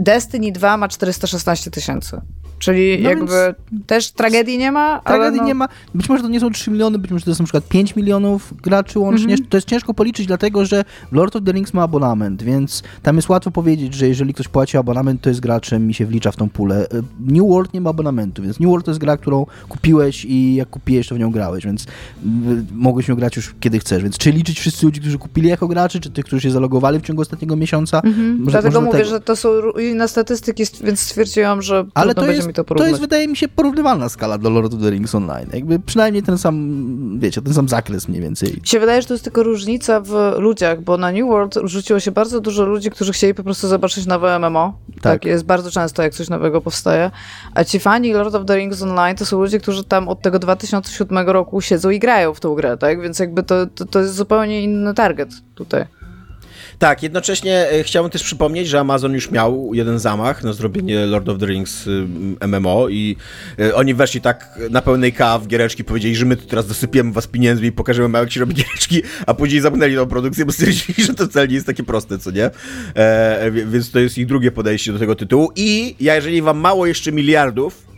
[SPEAKER 3] Destiny 2 ma 416 tysięcy. Czyli
[SPEAKER 4] No
[SPEAKER 3] jakby też tragedii nie ma,
[SPEAKER 4] Tragedii
[SPEAKER 3] no,
[SPEAKER 4] nie ma. Być może to nie są 3 miliony, być może to jest na przykład 5 milionów graczy łącznie.
[SPEAKER 3] Mhm.
[SPEAKER 4] To jest ciężko policzyć, dlatego że Lord of the Rings ma abonament, więc tam jest łatwo powiedzieć, że jeżeli ktoś płaci abonament, to jest graczem i się wlicza w tą pulę. E, New World nie ma abonamentu, więc New World to jest gra, którą kupiłeś i jak kupiłeś, to w nią grałeś, więc mm, mogłeś ją grać już kiedy chcesz. Więc czy liczyć wszyscy ludzi, którzy kupili jako graczy, czy tych, którzy się zalogowali w ciągu ostatniego miesiąca?
[SPEAKER 3] Mhm.
[SPEAKER 4] Może-
[SPEAKER 3] Dlatego
[SPEAKER 4] może
[SPEAKER 3] mówię,
[SPEAKER 4] tego.
[SPEAKER 3] że to są inne statystyki, st- więc stwierdziłam, że
[SPEAKER 4] Ale to jest,
[SPEAKER 3] mi to
[SPEAKER 4] to
[SPEAKER 3] porównać.
[SPEAKER 4] jest, wydaje mi się, porównywalna skala do Lord of the Rings Online. Jakby przynajmniej ten sam, wiecie, ten sam zakres mniej więcej.
[SPEAKER 3] Mi się wydaje, że to jest tylko różnica w ludziach, bo na New World rzuciło się bardzo dużo ludzi, którzy chcieli po prostu zobaczyć nowe MMO. Tak.
[SPEAKER 4] Tak.
[SPEAKER 3] jest bardzo często, jak coś nowego powstaje. A ci fani Lord of the Rings Online to są ludzie, którzy tam od tego 2007 roku siedzą i grają w tą grę, tak? Więc jakby to, to, to jest zupełnie inny target tutaj.
[SPEAKER 2] Tak, jednocześnie e, chciałbym też przypomnieć, że Amazon już miał jeden zamach na zrobienie Lord of the Rings y, MMO i e, oni weszli tak na pełnej K w giereczki, powiedzieli, że my tu teraz dosypiemy was pieniędzmi i pokażemy wam, jak się robi giereczki, a później zamknęli tą produkcję, bo stwierdzili, [LAUGHS] że to wcale nie jest takie proste, co nie? E, wie- więc to jest ich drugie podejście do tego tytułu i ja, jeżeli wam mało jeszcze miliardów e,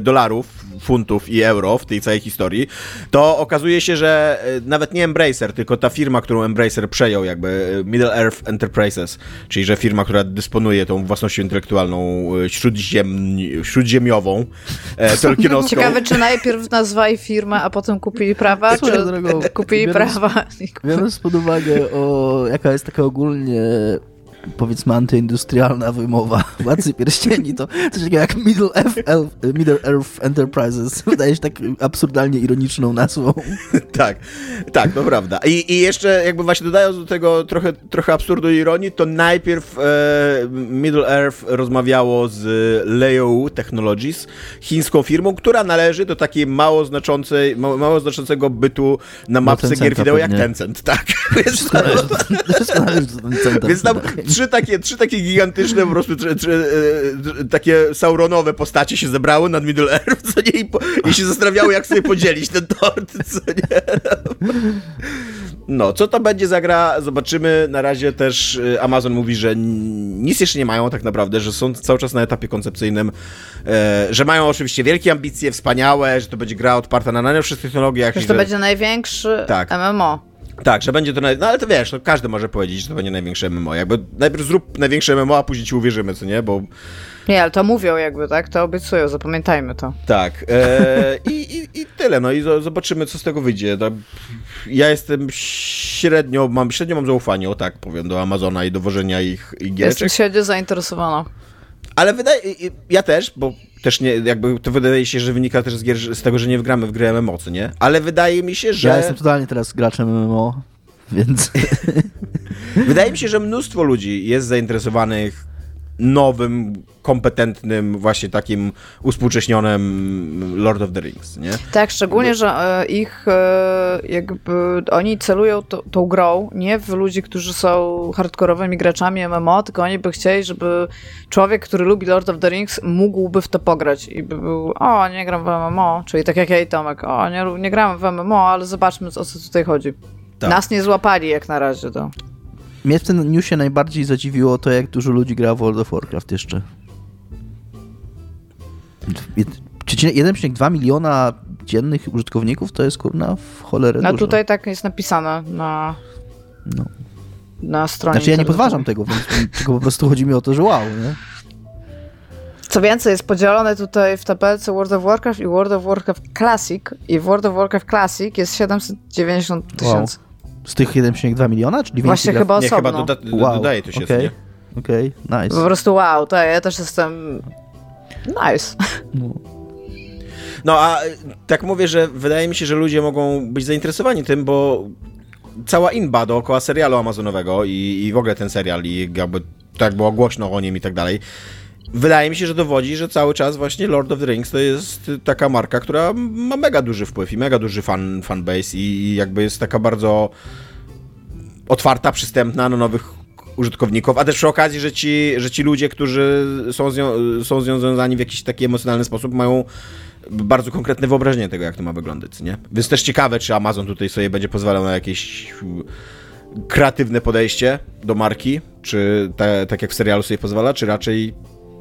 [SPEAKER 2] dolarów, funtów i euro w tej całej historii, to okazuje się, że e, nawet nie Embracer, tylko ta firma, którą Embracer przejął, jakby e, Middle Earth Enterprises, czyli że firma, która dysponuje tą własnością intelektualną e, śródziem, śródziemiową, e, [LAUGHS] tolkienowską.
[SPEAKER 3] Ciekawe, czy najpierw nazwali firmę, a potem kupili prawa,
[SPEAKER 4] Swoją
[SPEAKER 3] czy
[SPEAKER 4] drogą,
[SPEAKER 3] kupili
[SPEAKER 4] biorąc-
[SPEAKER 3] prawa.
[SPEAKER 4] Biorąc pod uwagę, o, jaka jest taka ogólnie powiedzmy antyindustrialna wymowa [LAUGHS] Władcy Pierścieni, to coś takiego jak Middle Earth, Elf, Middle Earth Enterprises. Wydaje się tak absurdalnie ironiczną nazwą. [LAUGHS]
[SPEAKER 2] tak, tak, to prawda. I, I jeszcze jakby właśnie dodając do tego trochę, trochę absurdu i ironii, to najpierw e, Middle Earth rozmawiało z Leo Technologies, chińską firmą, która należy do takiej mało znaczącej, mało, mało znaczącego bytu na mapce gier wideo jak Tencent, tak. Więc, [LAUGHS] Więc tam trzy takie, trzy takie gigantyczne, po prostu trzy, trzy, e, takie sauronowe postacie się zebrały nad Middle Earth, co nie, i, po, i się zastanawiały, jak sobie podzielić ten tort, co nie. No, co to będzie za gra, zobaczymy. Na razie też y, Amazon mówi, że nic jeszcze nie mają tak naprawdę, że są cały czas na etapie koncepcyjnym, e, że mają oczywiście wielkie ambicje, wspaniałe, że to będzie gra odparta na najnowszych technologiach.
[SPEAKER 3] Że to będzie największy tak. MMO.
[SPEAKER 2] Tak, że będzie to. Naj... No ale to wiesz, no, każdy może powiedzieć, że to będzie największe MMO. Jakby najpierw zrób największe MMO, a później ci uwierzymy, co nie? Bo.
[SPEAKER 3] Nie, ale to mówią jakby, tak? To obiecują, zapamiętajmy to.
[SPEAKER 2] Tak. E, i, i, I tyle, no i zobaczymy, co z tego wyjdzie. Ja jestem średnio, mam średnio mam zaufanie, o tak powiem, do Amazona i dowożenia ich, ich
[SPEAKER 3] giereczek. Jestem średnio zainteresowana.
[SPEAKER 2] Ale wydaje, ja też, bo też nie, jakby to wydaje się, że wynika też z, gier, z tego, że nie wgramy w grę MMO, nie? Ale wydaje mi się, że...
[SPEAKER 4] Ja jestem totalnie teraz graczem MMO, więc... [LAUGHS]
[SPEAKER 2] wydaje mi się, że mnóstwo ludzi jest zainteresowanych nowym, kompetentnym, właśnie takim uspółcześnionym Lord of the Rings, nie?
[SPEAKER 3] Tak, szczególnie, że e, ich e, jakby oni celują to, tą grą nie w ludzi, którzy są hardkorowymi graczami MMO, tylko oni by chcieli, żeby człowiek, który lubi Lord of the Rings, mógłby w to pograć i by był, o, nie gram w MMO, czyli tak jak ja i Tomek, o, nie, nie gramy w MMO, ale zobaczmy, o co tutaj chodzi. Tak. Nas nie złapali jak na razie, to.
[SPEAKER 4] Mnie w tym newsie najbardziej zadziwiło to, jak dużo ludzi gra w World of Warcraft jeszcze. 1,2 miliona dziennych użytkowników to jest kurna w cholerę
[SPEAKER 3] No dużo. tutaj tak jest napisane na, no. na stronie.
[SPEAKER 4] Znaczy ja nie podważam tego, więc tylko po prostu chodzi mi o to, że wow, nie?
[SPEAKER 3] Co więcej, jest podzielone tutaj w tabelce World of Warcraft i World of Warcraft Classic i w World of Warcraft Classic jest 790 tysięcy. Wow.
[SPEAKER 4] Z tych 1,2 miliona? Czyli
[SPEAKER 3] Właśnie chyba osobno. Nie, chyba
[SPEAKER 2] doda wow. dodaje to się,
[SPEAKER 4] okay. Okej, okay. nice.
[SPEAKER 3] Po prostu wow, to ja też jestem nice. No.
[SPEAKER 2] no a tak mówię, że wydaje mi się, że ludzie mogą być zainteresowani tym, bo cała inba dookoła serialu amazonowego i, i w ogóle ten serial i jakby tak było głośno o nim i tak dalej, wydaje mi się, że dowodzi, że cały czas właśnie Lord of the Rings to jest taka marka, która ma mega duży wpływ i mega duży fan, fanbase i jakby jest taka bardzo otwarta, przystępna na nowych użytkowników, a też przy okazji, że ci, że ci ludzie, którzy są z, nią, są związani w jakiś taki emocjonalny sposób, mają bardzo konkretne wyobrażenie tego, jak to ma wyglądać, nie? Więc też ciekawe, czy Amazon tutaj sobie będzie pozwalał na jakieś kreatywne podejście do marki, czy tak jak w serialu sobie pozwala, czy raczej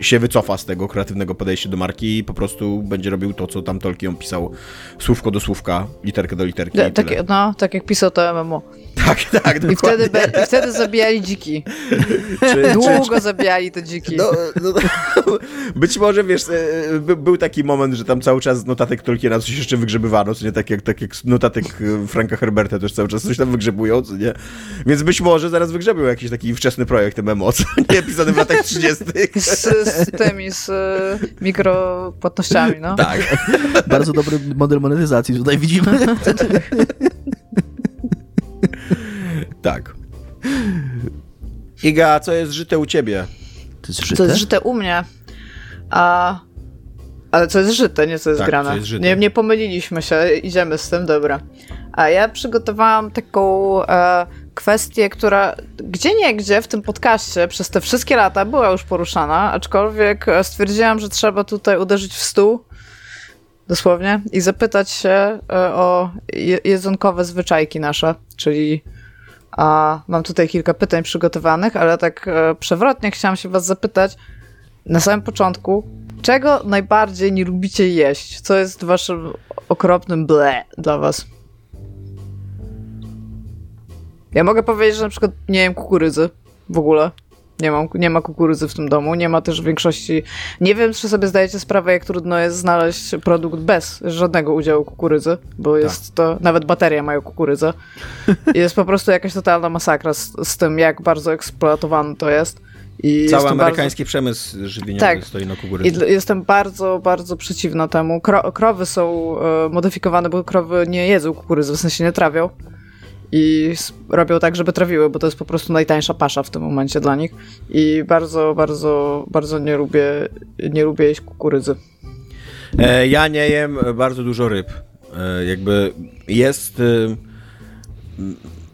[SPEAKER 2] się wycofa z tego kreatywnego podejścia do marki i po prostu będzie robił to, co tam Tolkien pisał słówko do słówka, literkę do literki.
[SPEAKER 3] tak, no, tak jak pisał to MMO. [LAUGHS]
[SPEAKER 2] Tak, tak,
[SPEAKER 3] I wtedy, be, I wtedy zabijali dziki. Czy, Długo czy, zabijali te dziki. No, no, [LAUGHS]
[SPEAKER 2] być może, wiesz, e, by, był taki moment, że tam cały czas z notatek Tolkiena coś jeszcze wygrzebywano, co nie tak jak, tak jak notatek e, Franka Herberta też cały czas coś tam wygrzebują, co nie? Więc być może zaraz wygrzebią jakiś taki wczesny projekt MMO, co nie pisany w latach 30. [LAUGHS]
[SPEAKER 3] Z, z tymi, z e, mikropłatnościami, no.
[SPEAKER 2] Tak. [LAUGHS]
[SPEAKER 4] Bardzo dobry model monetyzacji tutaj widzimy. [LAUGHS]
[SPEAKER 2] Tak. Iga, co jest żyte u ciebie?
[SPEAKER 3] To jest żyte? Co jest żyte u mnie. A... Ale co jest żyte, nie co jest tak, grane. Jest żyte. Nie, nie pomyliliśmy się, idziemy z tym, dobra. A ja przygotowałam taką e, kwestię, która gdzie nie gdzie w tym podcaście przez te wszystkie lata była już poruszana, aczkolwiek stwierdziłam, że trzeba tutaj uderzyć w stół dosłownie i zapytać się e, o jedzonkowe zwyczajki nasze, czyli a mam tutaj kilka pytań przygotowanych, ale tak e, przewrotnie chciałam się was zapytać na samym początku, czego najbardziej nie lubicie jeść? Co jest waszym okropnym ble dla was? Ja mogę powiedzieć, że na przykład nie jem kukurydzy w ogóle. Nie, mam, nie ma kukurydzy w tym domu, nie ma też większości. Nie wiem, czy sobie zdajecie sprawę, jak trudno jest znaleźć produkt bez żadnego udziału kukurydzy, bo
[SPEAKER 2] Tak.
[SPEAKER 3] jest to. Nawet baterie mają kukurydzę. I [LAUGHS] jest po prostu jakaś totalna masakra z, z tym, jak bardzo eksploatowane to jest. I
[SPEAKER 2] Cały amerykański przemysł żywieniowy
[SPEAKER 3] Tak.
[SPEAKER 2] stoi na
[SPEAKER 3] I
[SPEAKER 2] kukurydzy.
[SPEAKER 3] dl- jestem bardzo, bardzo przeciwna temu. Kro krowy są e, modyfikowane, bo krowy nie jedzą kukurydzy, w sensie nie trawią. I robią tak, żeby trawiły, bo to jest po prostu najtańsza pasza w tym momencie dla nich. I bardzo, bardzo, bardzo nie lubię, nie lubię jeść kukurydzy.
[SPEAKER 2] E, ja nie jem bardzo dużo ryb. E, jakby jest. E,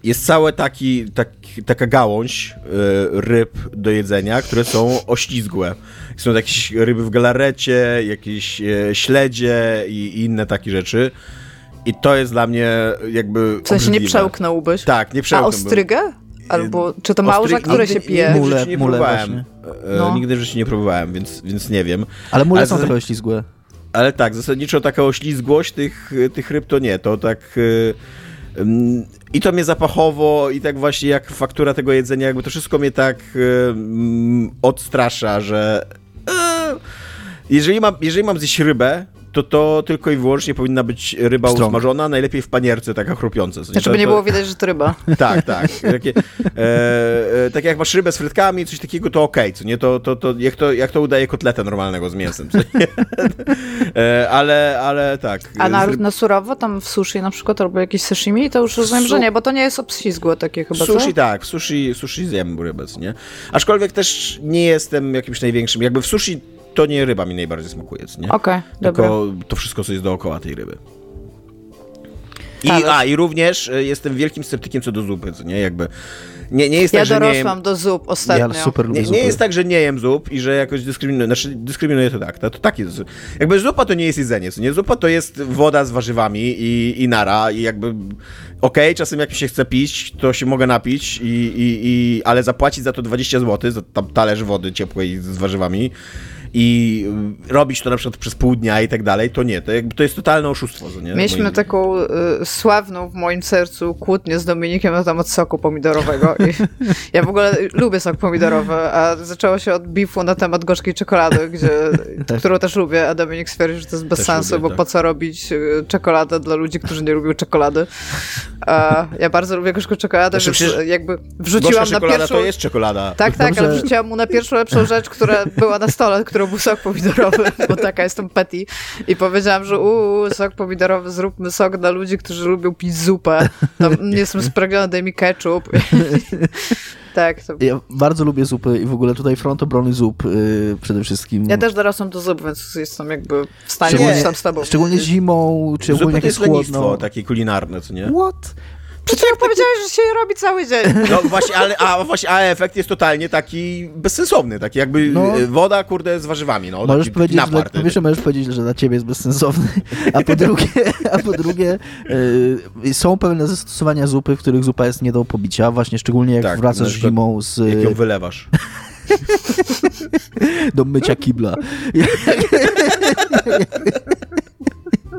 [SPEAKER 2] jest całe taki, tak, taka gałąź e, ryb do jedzenia, które są oślizgłe. Są jakieś ryby w galarecie, jakieś e, śledzie i, i inne takie rzeczy. I to jest dla mnie jakby.
[SPEAKER 3] W sensie nie
[SPEAKER 2] obrzydliwe.
[SPEAKER 3] przełknąłbyś.
[SPEAKER 2] Tak, nie
[SPEAKER 3] A
[SPEAKER 2] przełknąłbym.
[SPEAKER 3] ostrygę? Albo czy to małża, które się pije?
[SPEAKER 4] Mule-
[SPEAKER 2] nie
[SPEAKER 4] mule
[SPEAKER 2] próbowałem. E,
[SPEAKER 3] No.
[SPEAKER 2] Nigdy w życiu nie próbowałem, więc, więc nie wiem.
[SPEAKER 4] Ale mule
[SPEAKER 2] Ale
[SPEAKER 4] są
[SPEAKER 2] za-
[SPEAKER 4] trochę ślizgłe.
[SPEAKER 2] Ale tak, zasadniczo taka oślizgłość tych, tych ryb to nie, to tak... y, ym, I to mnie zapachowo, i tak właśnie jak faktura tego jedzenia, jakby to wszystko mnie tak ym, odstrasza, że... jeżeli, mam, jeżeli mam zjeść rybę, to to tylko i wyłącznie powinna być ryba
[SPEAKER 4] Strong.
[SPEAKER 2] usmażona, najlepiej w panierce, taka chrupiąca.
[SPEAKER 3] Znaczy,
[SPEAKER 2] To-
[SPEAKER 3] by nie
[SPEAKER 2] to-
[SPEAKER 3] było widać, że to ryba. [LAUGHS]
[SPEAKER 2] tak, tak. Takie, e, e, tak jak masz rybę z frytkami, coś takiego, to okej, co nie? To, to, to, jak to jak to udaje kotletę normalnego z mięsem, co nie? [LAUGHS] E, ale, ale tak.
[SPEAKER 3] A na, na surowo, tam w sushi na przykład, albo jakieś sashimi, to już rozumiem,
[SPEAKER 2] Su-
[SPEAKER 3] że nie, bo to nie jest obślizgłe takie chyba,
[SPEAKER 2] Sushi
[SPEAKER 3] co?
[SPEAKER 2] tak, w sushi, sushi zjem rybę, co nie? Aczkolwiek też nie jestem jakimś największym, jakby w sushi to nie ryba mi najbardziej smakuje, nie?
[SPEAKER 3] Okej, dobra.
[SPEAKER 2] Tylko to wszystko, co jest dookoła tej ryby. I,
[SPEAKER 3] Talerz.
[SPEAKER 2] a, i również e, jestem wielkim sceptykiem co do zupy, co nie? Jakby nie, nie jest
[SPEAKER 3] Ja
[SPEAKER 2] tak, że nie jem,
[SPEAKER 3] dorosłam do zup ostatnio.
[SPEAKER 4] Ja super lubię
[SPEAKER 2] Nie, nie jest tak, że nie jem zup i że jakoś dyskryminuję. Znaczy, dyskryminuję to tak. To, to tak jest. Jakby zupa to nie jest jedzenie. Co nie? Zupa to jest woda z warzywami i, i nara. I jakby. Okej, czasem jak mi się chce pić, to się mogę napić, i, i, i, ale zapłacić za to 20 zł, za tam talerz wody ciepłej z warzywami i robić to na przykład przez pół dnia i tak dalej, to nie. To, jakby, to jest totalne oszustwo. Nie?
[SPEAKER 3] Mieliśmy
[SPEAKER 2] Moim-
[SPEAKER 3] taką y, sławną w moim sercu kłótnię z Dominikiem na temat soku pomidorowego. I ja w ogóle lubię sok pomidorowy, a zaczęło się od bifu na temat gorzkiej czekolady, gdzie, [LAUGHS] którą też lubię, a Dominik stwierdził, że to jest bez
[SPEAKER 2] Też
[SPEAKER 3] sensu,
[SPEAKER 2] lubię,
[SPEAKER 3] bo
[SPEAKER 2] tak.
[SPEAKER 3] po co robić y, czekoladę dla ludzi, którzy nie lubią czekolady. A ja bardzo lubię gorzką czekoladę,
[SPEAKER 2] Znaczy,
[SPEAKER 3] więc
[SPEAKER 2] przecież
[SPEAKER 3] jakby wrzuciłam na pierwszą...
[SPEAKER 2] to jest czekolada.
[SPEAKER 3] Tak, tak,
[SPEAKER 4] Dobrze.
[SPEAKER 3] ale wrzuciłam mu na pierwszą lepszą rzecz, która była na stole, którą był sok pomidorowy, bo taka jestem petty. I powiedziałam, że uuu, sok pomidorowy, zróbmy sok dla ludzi, którzy lubią pić zupę. No, [LAUGHS] jestem spragniona, daj mi ketchup. [LAUGHS] tak, to...
[SPEAKER 4] Ja bardzo lubię zupy i w ogóle tutaj front obrony zup yy, przede wszystkim.
[SPEAKER 3] Ja też dorosłam do zup, więc jestem jakby w stanie być tam z tobą.
[SPEAKER 4] Szczególnie zimą, czy
[SPEAKER 2] Zupa
[SPEAKER 4] ogólnie jak
[SPEAKER 2] jest
[SPEAKER 4] chłodno.
[SPEAKER 2] takie kulinarne, co nie?
[SPEAKER 4] What?
[SPEAKER 3] Przed chwilą powiedziałeś, że się robi cały dzień. [LAUGHS]
[SPEAKER 2] No właśnie, ale a właśnie, a efekt jest totalnie taki bezsensowny, taki jakby
[SPEAKER 4] No.
[SPEAKER 2] e, woda, kurde, z warzywami, no.
[SPEAKER 4] Możesz
[SPEAKER 2] taki
[SPEAKER 4] powiedzieć, że,
[SPEAKER 2] napar,
[SPEAKER 4] po pierwsze możesz powiedzieć, że dla ciebie jest bezsensowny, a po drugie, a po drugie yy, są pewne zastosowania zupy, w których zupa jest nie do pobicia, właśnie szczególnie jak
[SPEAKER 2] Tak,
[SPEAKER 4] wracasz zimą z,
[SPEAKER 2] jak ją wylewasz. [LAUGHS]
[SPEAKER 4] do mycia kibla. [LAUGHS]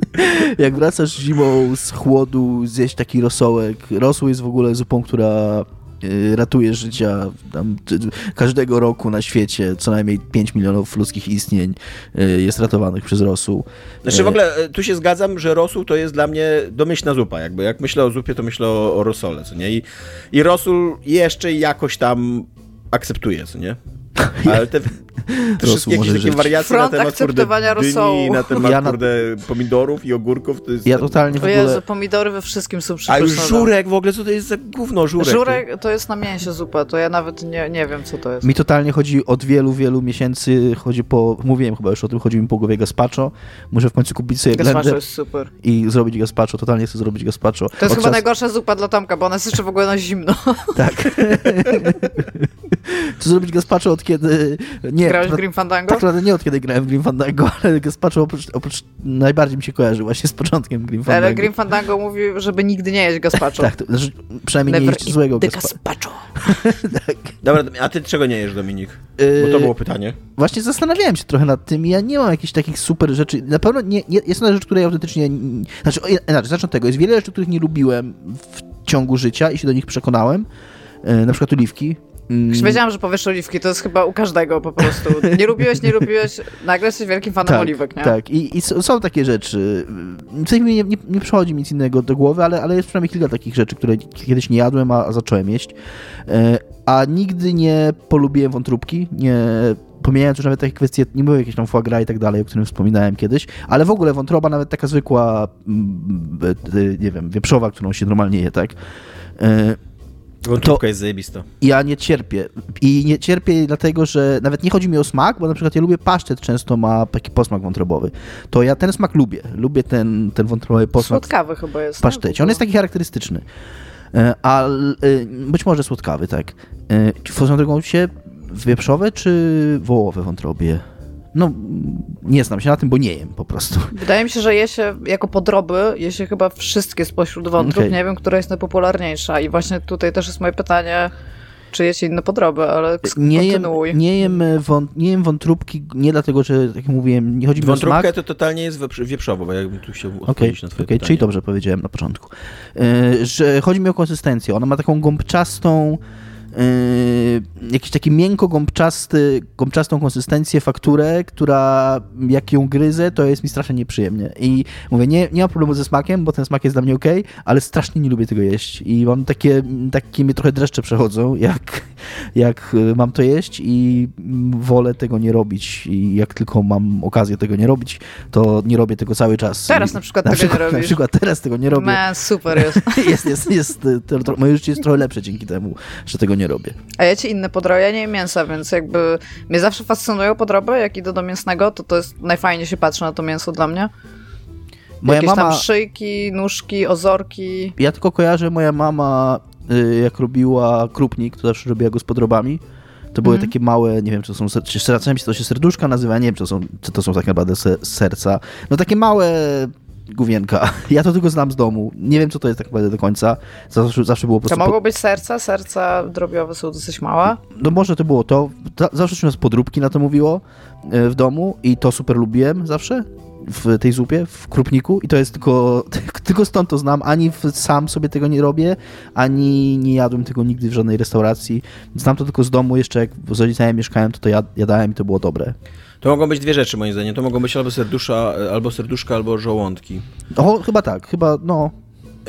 [SPEAKER 4] [LAUGHS] Jak wracasz zimą z chłodu, zjeść taki rosołek. Rosół jest w ogóle zupą, która y, ratuje życia tam, każdego roku na świecie. Co najmniej 5 milionów ludzkich istnień y, jest ratowanych przez rosół.
[SPEAKER 2] Znaczy w
[SPEAKER 4] E,
[SPEAKER 2] ogóle tu się zgadzam, że rosół to jest dla mnie domyślna zupa, jakby. Jak myślę o zupie, to myślę o, o rosole, co nie? I, I rosół jeszcze jakoś tam akceptuje, co nie? [LAUGHS] Ale te, te wszystkie jakieś takie
[SPEAKER 4] żyć.
[SPEAKER 2] wariacje na
[SPEAKER 3] Front
[SPEAKER 2] temat, kurde, dyni, na temat,
[SPEAKER 4] Ja na-
[SPEAKER 2] kurde, pomidorów i ogórków, to jest...
[SPEAKER 4] Ja totalnie w
[SPEAKER 3] O
[SPEAKER 4] ogóle...
[SPEAKER 3] Jezu, pomidory we wszystkim są
[SPEAKER 2] A
[SPEAKER 3] przypyszne.
[SPEAKER 2] już żurek w ogóle, co to jest za gówno, żurek?
[SPEAKER 3] Żurek to jest na mięsie zupa, to ja nawet nie, nie wiem, co to jest.
[SPEAKER 4] Mi totalnie chodzi od wielu, wielu miesięcy, chodzi po, mówiłem chyba już o tym, chodzi mi po głowie gazpacho. Muszę w końcu kupić sobie
[SPEAKER 3] Gazpacho
[SPEAKER 4] blender
[SPEAKER 3] jest super.
[SPEAKER 4] i zrobić gazpacho. Totalnie chcę zrobić gazpacho.
[SPEAKER 3] To jest
[SPEAKER 4] Od
[SPEAKER 3] chyba
[SPEAKER 4] czas-
[SPEAKER 3] najgorsza zupa dla Tomka, bo ona jest jeszcze w ogóle na zimno.
[SPEAKER 4] Tak. [LAUGHS] [LAUGHS] [LAUGHS] Chcę zrobić gazpacho od kiedy... Nie,
[SPEAKER 3] Grałeś w
[SPEAKER 4] na-
[SPEAKER 3] Grim Fandango?
[SPEAKER 4] tak naprawdę nie od kiedy grałem w Grim Fandango, [LAUGHS] ale gazpacho oprócz, oprócz najbardziej mi się kojarzy właśnie z początkiem Grim Fandango.
[SPEAKER 3] Ale Grim Fandango mówi, żeby nigdy nie jeść gazpacho.
[SPEAKER 4] Tak, to, znaczy, przynajmniej nie
[SPEAKER 3] Never
[SPEAKER 4] jeszcze
[SPEAKER 3] eat
[SPEAKER 4] złego gazpacho. [LAUGHS] tak.
[SPEAKER 2] Dobra, a ty czego nie jesz, Dominik? Bo to
[SPEAKER 4] Yy,
[SPEAKER 2] było pytanie.
[SPEAKER 4] Właśnie zastanawiałem się trochę nad tym i ja nie mam jakichś takich super rzeczy. Na pewno nie, nie, jest jedna rzecz, której ja autentycznie... Znaczy, zacznę od tego. Jest wiele rzeczy, których nie lubiłem w ciągu życia i się do nich przekonałem. E, na przykład oliwki.
[SPEAKER 3] Już wiedziałam, że powiesz oliwki, to jest chyba u każdego po prostu. Nie lubiłeś, nie lubiłeś, nagle jesteś wielkim fanem
[SPEAKER 4] tak,
[SPEAKER 3] oliwek, nie?
[SPEAKER 4] Tak, i, i są takie rzeczy. W sensie nie, nie, nie przychodzi mi nic innego do głowy, ale, ale jest przynajmniej kilka takich rzeczy, które kiedyś nie jadłem, a, a zacząłem jeść. E, a nigdy nie polubiłem wątróbki, nie pomijając już nawet takie kwestie, nie były jakieś tam foie gras i tak dalej, o którym wspominałem kiedyś, ale w ogóle wątroba, nawet taka zwykła, mm, e, nie wiem, wieprzowa, którą się normalnie je, tak?
[SPEAKER 2] Wątróbka jest zajebista.
[SPEAKER 4] ja nie cierpię. I nie cierpię dlatego, że nawet nie chodzi mi o smak, bo na przykład ja lubię pasztet, często ma taki posmak wątrobowy. To ja ten smak lubię. Lubię ten, ten wątrobowy posmak
[SPEAKER 3] Słodkawy chyba jest.
[SPEAKER 4] w pasztecie. On jest taki charakterystyczny. E, A e, być może słodkawy, tak. E, Swoją drogą się wieprzowe czy wołowe wątrobie? No, nie znam się na tym, bo nie jem po prostu.
[SPEAKER 3] Wydaje mi się, że je się jako podroby, je się chyba wszystkie spośród wątrób.
[SPEAKER 4] Okej.
[SPEAKER 3] Nie wiem, która jest najpopularniejsza. I właśnie tutaj też jest moje pytanie, czy jecie inne podroby, ale
[SPEAKER 4] Nie jem,
[SPEAKER 3] kontynuuj.
[SPEAKER 4] nie, jem wą, nie jem wątróbki, nie dlatego, że, tak jak mówiłem, nie chodzi mi o smak.
[SPEAKER 2] Wątróbka to totalnie jest wieprz- wieprzowo, bo jakbym tu się odpowiedzieć na twoje pytanie.
[SPEAKER 4] czyli dobrze powiedziałem na początku. Yy, że chodzi mi o konsystencję. Ona ma taką gąbczastą, jakiś taki miękko gąbczasty, gąbczastą konsystencję, fakturę, która jak ją gryzę, to jest mi strasznie nieprzyjemnie. I mówię, nie, nie mam problemu ze smakiem, bo ten smak jest dla mnie ok, ale strasznie nie lubię tego jeść. I mam takie, takie mnie trochę dreszcze przechodzą, jak, jak y, mam to jeść i wolę tego nie robić. I jak tylko mam okazję tego nie robić, to nie robię tego cały czas.
[SPEAKER 3] Teraz na przykład tego nie
[SPEAKER 4] Na
[SPEAKER 3] robisz.
[SPEAKER 4] przykład teraz tego nie robię.
[SPEAKER 3] Man, super jest. [LAUGHS]
[SPEAKER 4] Jest, jest, jest, y, to, to, moje życie jest trochę lepsze dzięki temu, że tego nie robię.
[SPEAKER 3] A jecie inne podroby? Ja nie jem mięsa, więc jakby mnie zawsze fascynują podroby. Jak idę do mięsnego, to to jest najfajniej się patrzy na to mięso dla mnie.
[SPEAKER 4] Moja
[SPEAKER 3] Jakieś
[SPEAKER 4] mama,
[SPEAKER 3] tam szyjki, nóżki, ozorki.
[SPEAKER 4] ja tylko kojarzę, moja mama y, jak robiła krupnik, to zawsze robiła go z podrobami. To były
[SPEAKER 3] Mhm.
[SPEAKER 4] takie małe, nie wiem, czy to są, czy czasami to się serduszka nazywa, nie wiem, czy to są, czy to są tak naprawdę se, serca. No takie małe główienka. [LAUGHS] Ja to tylko znam z domu. Nie wiem, co to jest tak naprawdę do końca. Zawsze, zawsze było po
[SPEAKER 3] To
[SPEAKER 4] prostu... po-
[SPEAKER 3] mogą być serca. Serca drobiowe są dosyć małe.
[SPEAKER 4] No może to było to. Za- Zawsze się nas podróbki na to mówiło e, w domu i to super lubiłem zawsze w tej zupie, w krupniku i to jest tylko, [LAUGHS] tylko stąd to znam, ani sam sobie tego nie robię, ani nie jadłem tego nigdy w żadnej restauracji. Znam to tylko z domu, jeszcze jak z rodzicami mieszkałem, to to jad, jadałem i to było dobre.
[SPEAKER 2] To mogą być dwie rzeczy moim zdaniem. To mogą być albo serduszka, albo serduszka, albo żołądki.
[SPEAKER 4] O, chyba tak, chyba, no,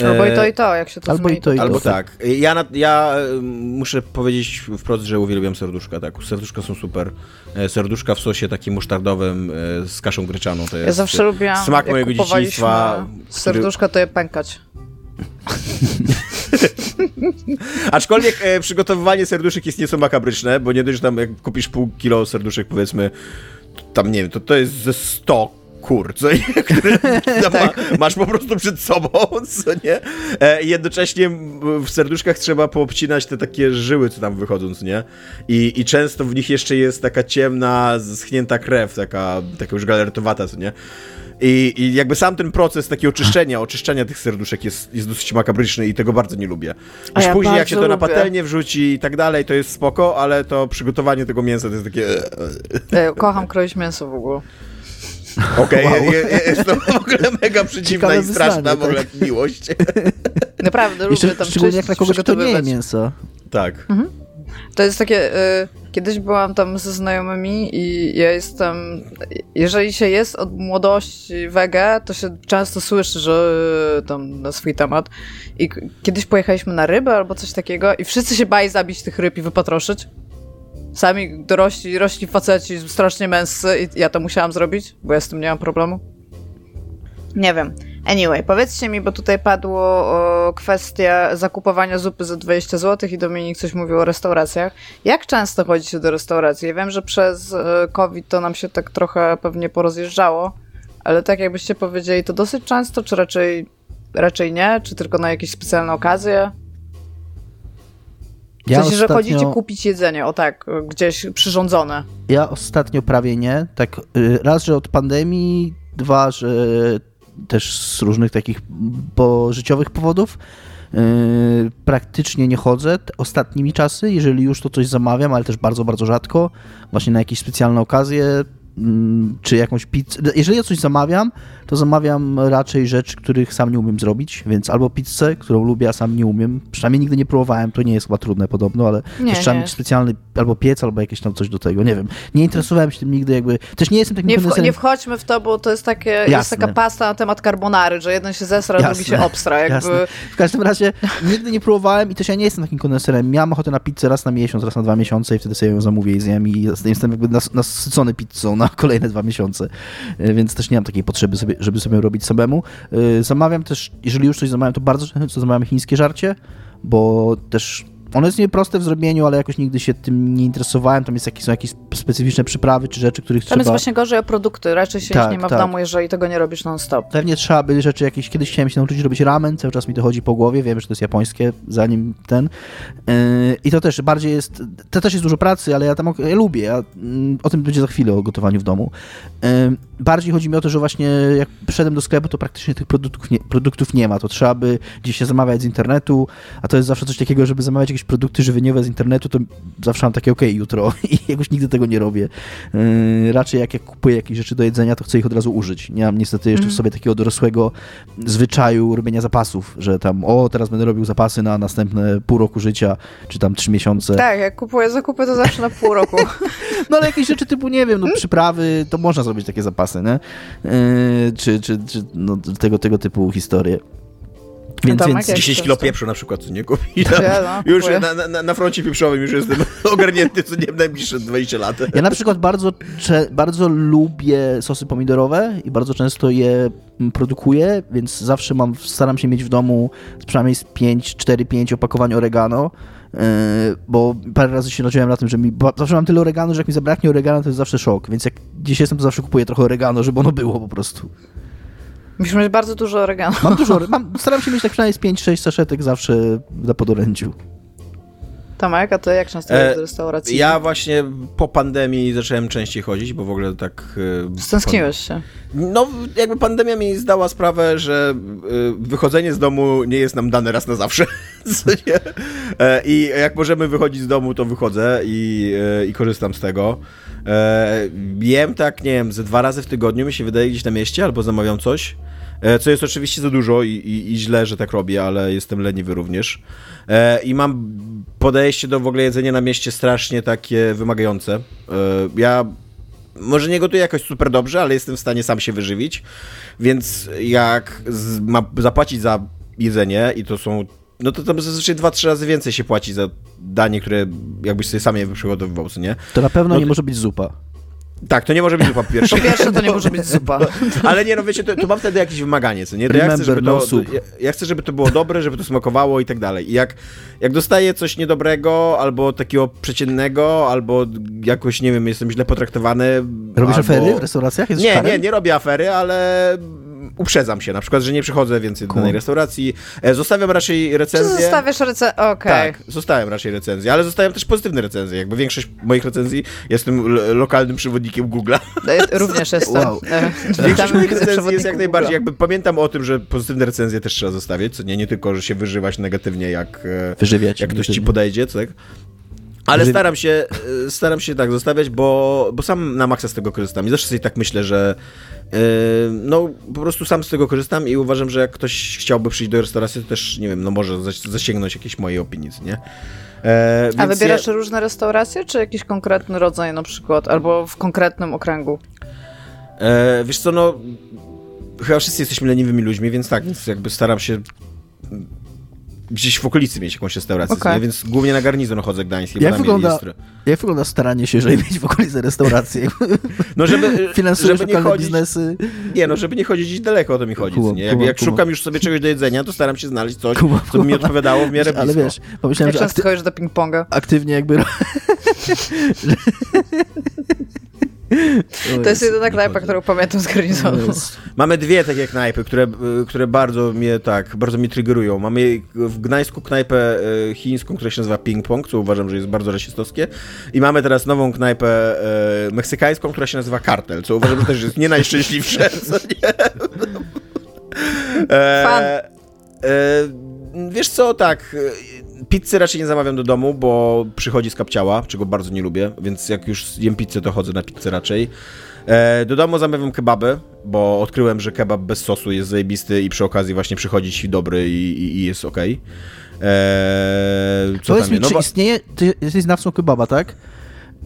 [SPEAKER 3] Albo
[SPEAKER 2] E,
[SPEAKER 3] i to, i to, jak się to
[SPEAKER 4] albo
[SPEAKER 3] zmieni.
[SPEAKER 4] i to, i to.
[SPEAKER 2] Albo tak. Ja, na, ja e, muszę powiedzieć wprost, że uwielbiam serduszka. Tak, serduszka są super. E, Serduszka w sosie takim musztardowym e, z kaszą gryczaną. To jest
[SPEAKER 3] Ja zawsze lubiłam,
[SPEAKER 2] smak mojego dzieciństwa.
[SPEAKER 3] serduszka, to je pękać. [LAUGHS]
[SPEAKER 2] Aczkolwiek e, przygotowywanie serduszek jest nieco makabryczne, bo nie dość, że tam jak kupisz pół kilo serduszek, powiedzmy, tam nie wiem, to, to jest ze 100 kur, co nie? [LAUGHS] Które [LAUGHS] ma, masz po prostu przed sobą, co nie? E, jednocześnie w serduszkach trzeba poobcinać te takie żyły, co tam wychodzą, co nie? I, I często w nich jeszcze jest taka ciemna, schnięta krew, taka, taka już galertowata, co nie? I, I jakby sam ten proces takiego oczyszczenia, oczyszczenia tych serduszek jest, jest dosyć makabryczny i tego bardzo nie lubię.
[SPEAKER 3] A
[SPEAKER 2] Już
[SPEAKER 3] ja
[SPEAKER 2] później jak się to na patelnię wrzuci i tak dalej, to jest spoko, ale to przygotowanie tego mięsa to jest takie...
[SPEAKER 3] Ja kocham kroić mięso w ogóle. [LAUGHS]
[SPEAKER 2] Okej,
[SPEAKER 4] Wow.
[SPEAKER 2] je- je- jest to w ogóle mega przeciwna
[SPEAKER 4] Ciekawe
[SPEAKER 2] i straszna
[SPEAKER 4] wyznanie,
[SPEAKER 2] w ogóle miłość.
[SPEAKER 3] Naprawdę,
[SPEAKER 4] Jeszcze,
[SPEAKER 3] lubię tam
[SPEAKER 4] szczególnie jak na kogoś, kto nie je mięsa.
[SPEAKER 2] tak.
[SPEAKER 3] To jest takie. Y, kiedyś byłam tam ze znajomymi i ja jestem. Jeżeli się jest od młodości wege, to się często słyszy, że y, tam na swój temat. I kiedyś pojechaliśmy na rybę albo coś takiego i wszyscy się bali zabić tych ryb i wypatroszyć. Sami dorośli, rośli faceci, strasznie męscy i ja to musiałam zrobić, bo ja z tym nie mam problemu. Nie wiem. Anyway, powiedzcie mi, bo tutaj padło o, kwestia zakupowania zupy za 20 zł i Dominik coś mówił o restauracjach. Jak często chodzicie do restauracji? Ja wiem, że przez e, COVID to nam się tak trochę pewnie porozjeżdżało, ale tak jakbyście powiedzieli, to dosyć często, czy raczej, raczej nie? Czy tylko na jakieś specjalne okazje? W
[SPEAKER 4] Ja
[SPEAKER 3] sensie, że
[SPEAKER 4] ostatnio-
[SPEAKER 3] chodzicie kupić jedzenie, o tak, gdzieś przyrządzone.
[SPEAKER 4] Ja ostatnio prawie nie. Tak, y, raz, że od pandemii, dwa, że też z różnych takich życiowych powodów. y, Praktycznie nie chodzę ostatnimi czasy, jeżeli już to coś zamawiam, ale też bardzo, bardzo rzadko. Właśnie na jakieś specjalne okazje. mm, czy jakąś pizzę. Jeżeli ja coś zamawiam, to zamawiam raczej rzeczy, których sam nie umiem zrobić, więc albo pizzę, którą lubię, a sam nie umiem. Przynajmniej nigdy nie próbowałem, to nie jest chyba trudne podobno, ale
[SPEAKER 3] Nie,
[SPEAKER 4] też trzeba mieć specjalny albo piec, albo jakieś tam coś do tego, nie wiem. Nie interesowałem się tym nigdy jakby, też nie jestem takim
[SPEAKER 3] Nie, wcho- nie wchodźmy w to, bo to jest takie, jest taka pasta na temat carbonary, że jeden się zesra, drugi się obstra. Jakby...
[SPEAKER 4] Jasne. W każdym razie nigdy nie próbowałem i też ja nie jestem takim koneserem. Miałem ochotę na pizzę raz na miesiąc, raz na dwa miesiące i wtedy sobie ją zamówię i zjem i jestem jakby nas, nasycony pizzą na [LAUGHS] kolejne dwa miesiące. E, Więc też nie mam takiej potrzeby, sobie, żeby sobie robić samemu. E, Zamawiam też, jeżeli już coś zamawiam, to bardzo często zamawiam chińskie żarcie, bo też ono jest nieproste w zrobieniu, ale jakoś nigdy się tym nie interesowałem. Tam jest jakieś, są jakieś spe- przyprawy czy rzeczy, których
[SPEAKER 3] Tam
[SPEAKER 4] trzeba...
[SPEAKER 3] jest właśnie gorzej o produkty, raczej się
[SPEAKER 4] Tak,
[SPEAKER 3] nie ma
[SPEAKER 4] tak.
[SPEAKER 3] w domu, jeżeli tego nie robisz non-stop.
[SPEAKER 4] Pewnie trzeba by rzeczy jakieś. Kiedyś chciałem się nauczyć robić ramen, cały czas mi to chodzi po głowie. Wiem, że to jest japońskie, zanim ten. Yy, I to też bardziej jest. To też jest dużo pracy, ale ja tam ja lubię. Ja, mm, o tym będzie za chwilę o gotowaniu w domu. Yy, bardziej chodzi mi o to, że właśnie jak przyszedłem do sklepu, to praktycznie tych produktów nie, produktów nie ma. To trzeba by gdzieś się zamawiać z internetu, a to jest zawsze coś takiego, żeby zamawiać jakieś produkty żywieniowe z internetu, to zawsze mam takie okej, jutro [LAUGHS] i jakoś nigdy tego nie robię. Yy, raczej jak, jak kupuję jakieś rzeczy do jedzenia, to chcę ich od razu użyć. Nie mam niestety jeszcze w sobie takiego dorosłego zwyczaju robienia zapasów, że tam o, teraz będę robił zapasy na następne pół roku życia, czy tam trzy miesiące.
[SPEAKER 3] Tak, jak kupuję zakupy, to zawsze na pół roku. [LAUGHS]
[SPEAKER 4] No ale jakieś rzeczy typu, nie wiem, no przyprawy, to można zrobić takie zapasy, nie? Yy, czy czy, czy no, tego, tego typu historie. Więc,
[SPEAKER 3] Tomek,
[SPEAKER 4] więc
[SPEAKER 3] jak
[SPEAKER 2] 10
[SPEAKER 3] to
[SPEAKER 2] kilo pieprzu na przykład, co nie kupi. [LAUGHS]
[SPEAKER 3] Ja, no,
[SPEAKER 2] już na, na, na froncie pieprzowym już jestem [LAUGHS] ogarnięty, co nie najbliższe 20 lat.
[SPEAKER 4] Ja na przykład bardzo, cze- bardzo lubię sosy pomidorowe i bardzo często je produkuję, więc zawsze mam, staram się mieć w domu przynajmniej z 5, 4, 5 opakowań oregano, bo parę razy się nadziałem na tym, że mi, zawsze mam tyle oregano, że jak mi zabraknie oregano, to jest zawsze szok, więc jak gdzieś jestem, to zawsze kupuję trochę oregano, żeby ono było po prostu.
[SPEAKER 3] Musisz mieć bardzo dużo oregano.
[SPEAKER 4] Mam dużo, mam, staram się mieć tak przynajmniej z 5-6 saszetek zawsze na podorędziu.
[SPEAKER 3] Tomek, a ty jak często
[SPEAKER 2] E,
[SPEAKER 3] do restauracji?
[SPEAKER 2] Ja właśnie po pandemii zacząłem częściej chodzić, bo w ogóle tak... e,
[SPEAKER 3] Stęskniłeś się.
[SPEAKER 2] No, jakby pandemia mi zdała sprawę, że y, wychodzenie z domu nie jest nam dane raz na zawsze. [LAUGHS] E, I jak możemy wychodzić z domu, to wychodzę i, e, i korzystam z tego. E, Jem tak, nie wiem, ze dwa razy w tygodniu mi się wydaje gdzieś na mieście, albo zamawiam coś. E, Co jest oczywiście za dużo i, i, i źle, że tak robię, ale jestem leniwy również. E, I mam podejście do w ogóle jedzenia na mieście strasznie takie wymagające. E, Ja może nie gotuję jakoś super dobrze, ale jestem w stanie sam się wyżywić, więc jak z, ma zapłacić za jedzenie i to są, no to tam zazwyczaj dwa, trzy razy więcej się płaci za danie, które jakbyś sobie sam je przygotowywał, co nie?
[SPEAKER 4] To na pewno
[SPEAKER 2] No
[SPEAKER 4] nie może być zupa.
[SPEAKER 2] Tak, to nie może być zupa [LAUGHS] po pierwsze.
[SPEAKER 3] Po pierwsze, to nie może być zupa. [LAUGHS]
[SPEAKER 2] Ale nie, no wiecie, to, to mam wtedy jakieś wymaganie, co nie? To ja chcę, żeby
[SPEAKER 4] no
[SPEAKER 2] to,
[SPEAKER 4] soup.
[SPEAKER 2] ja, ja chcę, żeby to było dobre, żeby to smakowało i tak dalej. I jak, jak dostaję coś niedobrego, albo takiego przeciętnego, albo jakoś, nie wiem, jestem źle potraktowany.
[SPEAKER 4] Robisz
[SPEAKER 2] albo...
[SPEAKER 4] afery w restauracjach? Jesteś
[SPEAKER 2] Nie,
[SPEAKER 4] karem?
[SPEAKER 2] nie, nie robię afery, ale uprzedzam się, na przykład, że nie przychodzę więcej do danej restauracji. E, Zostawiam raczej
[SPEAKER 3] Czy
[SPEAKER 2] recenzję.
[SPEAKER 3] zostawiasz recenzję? Okej.
[SPEAKER 2] Tak, zostawiam raczej recenzję, ale zostawiam też pozytywne recenzje. Jakby większość moich recenzji jestem lo- lokalnym przewodnikiem Google'a.
[SPEAKER 3] E, Również jestem.
[SPEAKER 4] Wow.
[SPEAKER 3] E,
[SPEAKER 2] Większość moich recenzji jest jak najbardziej, jakby pamiętam o tym, że pozytywne recenzje też trzeba zostawiać, co nie, nie tylko, że się wyżywać negatywnie, jak, e,
[SPEAKER 4] Wyżywiać.
[SPEAKER 2] jak ktoś ci podejdzie, co tak? Ale staram się, e, staram się tak zostawiać, bo, bo sam na maksa z tego korzystam i zawsze sobie tak myślę, że e, no po prostu sam z tego korzystam i uważam, że jak ktoś chciałby przyjść do restauracji, to też, nie wiem, no może zas- zasięgnąć jakiejś mojej opinii, nie? E,
[SPEAKER 3] A wybierasz
[SPEAKER 2] ja-
[SPEAKER 3] różne restauracje, czy jakiś konkretny rodzaj na przykład, albo w konkretnym okręgu?
[SPEAKER 2] E, wiesz co, no chyba wszyscy jesteśmy leniwymi ludźmi, więc tak, więc jakby staram się gdzieś w okolicy mieć jakąś restaurację, nie? więc głównie na garnizon chodzę gdański,
[SPEAKER 4] Jak
[SPEAKER 2] tam
[SPEAKER 4] wygląda,
[SPEAKER 2] jest...
[SPEAKER 4] jak wygląda staranie się, żeby mieć w okolicy restaurację?
[SPEAKER 2] No żeby, [LAUGHS]
[SPEAKER 4] Finansujesz
[SPEAKER 2] żeby nie chodzić,
[SPEAKER 4] biznesy?
[SPEAKER 2] nie no, żeby nie chodzić gdzieś daleko, o to mi chodzi,
[SPEAKER 4] Kumam,
[SPEAKER 2] nie? Jak,
[SPEAKER 4] kumam,
[SPEAKER 2] jak
[SPEAKER 4] kumam.
[SPEAKER 2] szukam już sobie czegoś do jedzenia, to staram się znaleźć coś,
[SPEAKER 4] Kumam,
[SPEAKER 2] co by mi odpowiadało w miarę blisko.
[SPEAKER 4] Ale wiesz, pomyślałem,
[SPEAKER 3] Jak
[SPEAKER 4] że
[SPEAKER 3] często
[SPEAKER 4] akty-
[SPEAKER 3] chodzisz do ping-ponga?
[SPEAKER 4] aktywnie jakby... [LAUGHS]
[SPEAKER 3] To jest jedyna knajpa, którą pamiętam z garnizonu.
[SPEAKER 2] Mamy dwie takie knajpy, które, które bardzo mnie tak, bardzo mnie triggerują. Mamy w Gdańsku knajpę y, chińską, która się nazywa Ping Pong, co uważam, że jest bardzo rasistowskie. I mamy teraz nową knajpę y, meksykańską, która się nazywa Kartel, co uważam, że też jest nie najszczęśliwsze, [LAUGHS] co nie? E,
[SPEAKER 3] Fan.
[SPEAKER 2] e, wiesz co, tak, e, pizzy raczej nie zamawiam do domu, bo przychodzi z kapciała, czego bardzo nie lubię, więc jak już jem pizzę, to chodzę na pizzę raczej. E, do domu zamawiam kebaby, bo odkryłem, że kebab bez sosu jest zajebisty i przy okazji właśnie przychodzi ci dobry i, i, i jest okej. Okay. Eee, co
[SPEAKER 4] Powiedz mi,
[SPEAKER 2] no,
[SPEAKER 4] czy istnieje, ty jesteś znawcą kebaba, tak?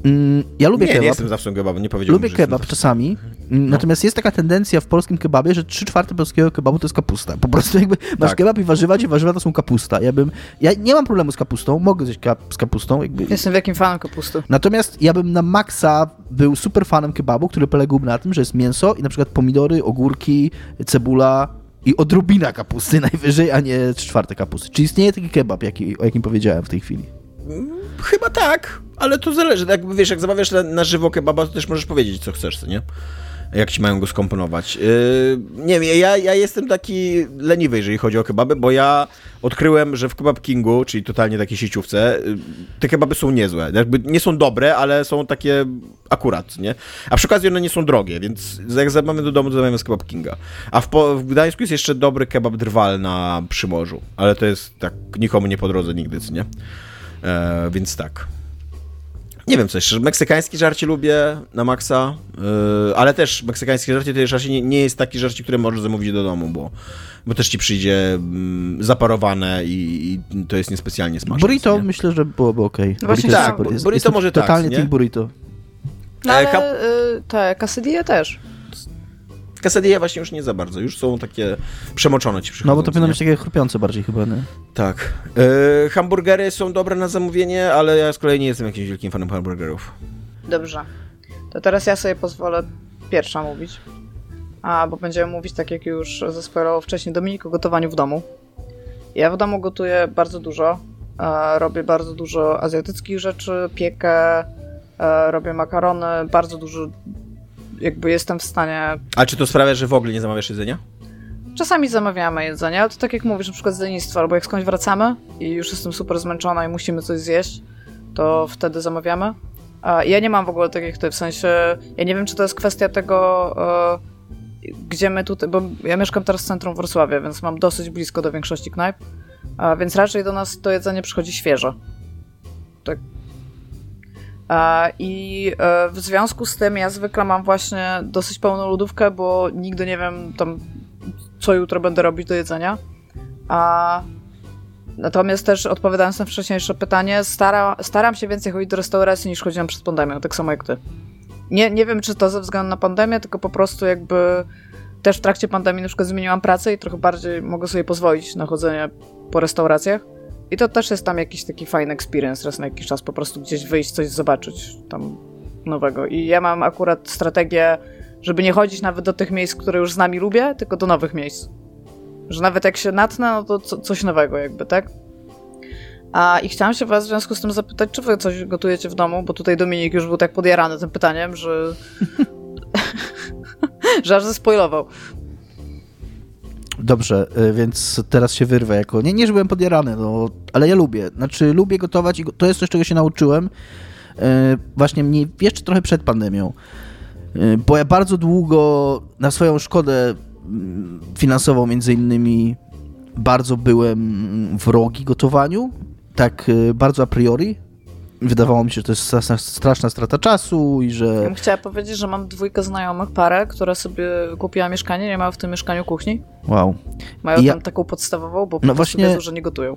[SPEAKER 4] Mm, ja lubię
[SPEAKER 2] nie,
[SPEAKER 4] kebab.
[SPEAKER 2] Nie, jestem zawsze kebabu, nie powiedziałbym,
[SPEAKER 4] Lubię kebab czasami, no. natomiast jest taka tendencja w polskim kebabie, że 3 czwarte polskiego kebabu to jest kapusta. Po prostu jakby masz tak. kebab i warzywa, gdzie warzywa to są kapusta. Ja bym, ja nie mam problemu z kapustą, mogę zjeść z kapustą. Jakby.
[SPEAKER 3] Jestem wielkim fanem kapusty.
[SPEAKER 4] Natomiast ja bym na maksa był super fanem kebabu, który poległby na tym, że jest mięso i na przykład pomidory, ogórki, cebula, i odrobina kapusty [LAUGHS] najwyżej, a nie 3 czwarte kapusty. Czy istnieje taki kebab, jaki, o jakim powiedziałem w tej chwili?
[SPEAKER 2] Chyba tak, ale to zależy. Jak wiesz, jak zamawiasz na, na żywo kebaba, to też możesz powiedzieć, co chcesz, co nie? Jak ci mają go skomponować. Yy, nie wiem, ja, ja jestem taki leniwy, jeżeli chodzi o kebaby, bo ja odkryłem, że w Kebab Kingu, czyli totalnie takiej sieciówce, yy, te kebaby są niezłe. Jakby nie są dobre, ale są takie akurat, nie? A przy okazji one nie są drogie, więc jak zamawiamy do domu, to zamawiamy z Kebab Kinga. A w, w Gdańsku jest jeszcze dobry kebab drwal na Przymorzu, ale to jest tak nikomu nie po drodze nigdy, nie? E, więc tak. Nie wiem coś, meksykańskie żarcie lubię na maksa, yy, ale też meksykańskie żarcie to raczej nie, nie jest taki żarcie, które możesz zamówić do domu, bo, bo też ci przyjdzie mm, zaparowane i, i, to jest niespecjalnie smaczne.
[SPEAKER 4] Burrito nie? myślę, że byłoby ok.
[SPEAKER 2] No właśnie tak, burrito jest, może
[SPEAKER 4] totalnie
[SPEAKER 2] tak, Totalnie
[SPEAKER 4] burrito.
[SPEAKER 3] No ale y, tak, quesadilla też.
[SPEAKER 2] Quesadilla właśnie już nie za bardzo, już są takie przemoczone ci
[SPEAKER 4] No bo to powinno być takie chrupiące bardziej chyba, nie?
[SPEAKER 2] Tak. Yy, hamburgery są dobre na zamówienie, ale ja z kolei nie jestem jakimś wielkim fanem hamburgerów.
[SPEAKER 3] Dobrze. To teraz ja sobie pozwolę pierwsza mówić. A, bo będziemy mówić, tak jak już zaspoilował wcześniej Dominik, o gotowaniu w domu. Ja w domu gotuję bardzo dużo. E, robię bardzo dużo azjatyckich rzeczy, piekę, e, robię makarony, bardzo dużo jakby jestem w stanie...
[SPEAKER 2] A czy to sprawia, że w ogóle nie zamawiasz jedzenia?
[SPEAKER 3] Czasami zamawiamy jedzenie, ale to tak jak mówisz, na przykład z lenistwa, albo jak skądś wracamy i już jestem super zmęczona i musimy coś zjeść, to wtedy zamawiamy. A ja nie mam w ogóle tak ty, w sensie, ja nie wiem, czy to jest kwestia tego, e, gdzie my tutaj, bo ja mieszkam teraz w centrum Wrocławia, więc mam dosyć blisko do większości knajp, więc raczej do nas to jedzenie przychodzi świeże. Tak i e, w związku z tym ja zwykle mam właśnie dosyć pełną lodówkę, bo nigdy nie wiem tam, co jutro będę robić do jedzenia. A Natomiast też odpowiadając na wcześniejsze pytanie, stara, staram się więcej chodzić do restauracji niż chodziłam przed pandemią, tak samo jak ty. Nie, nie wiem, czy to ze względu na pandemię, tylko po prostu jakby też w trakcie pandemii na przykład zmieniłam pracę i trochę bardziej mogę sobie pozwolić na chodzenie po restauracjach. I to też jest tam jakiś taki fajny experience raz na jakiś czas, po prostu gdzieś wyjść, coś zobaczyć tam nowego. I ja mam akurat strategię, żeby nie chodzić nawet do tych miejsc, które już z nami lubię, tylko do nowych miejsc. Że nawet jak się natnę, no to co, coś nowego jakby, tak? A i chciałam się was w związku z tym zapytać, czy wy coś gotujecie w domu, bo tutaj Dominik już był tak podjarany tym pytaniem, że... [LAUGHS] że aż zaspoilował.
[SPEAKER 4] Dobrze, y, więc teraz się wyrwę jako. Nie, nie, że byłem podjarany, no, ale ja lubię. Znaczy, lubię gotować i to jest coś, czego się nauczyłem. Y, właśnie mnie jeszcze trochę przed pandemią. Y, bo ja bardzo długo na swoją szkodę finansową, między innymi, bardzo byłem wrogi gotowaniu. Tak bardzo a priori wydawało mi się, że to jest straszna, straszna strata czasu i że... Ja
[SPEAKER 3] bym chciała powiedzieć, że mam dwójkę znajomych, parę, która sobie kupiła mieszkanie, nie ma w tym mieszkaniu kuchni.
[SPEAKER 4] Wow.
[SPEAKER 3] Mają ja... tam taką podstawową, bo po no właśnie... wiedzą, że nie gotują.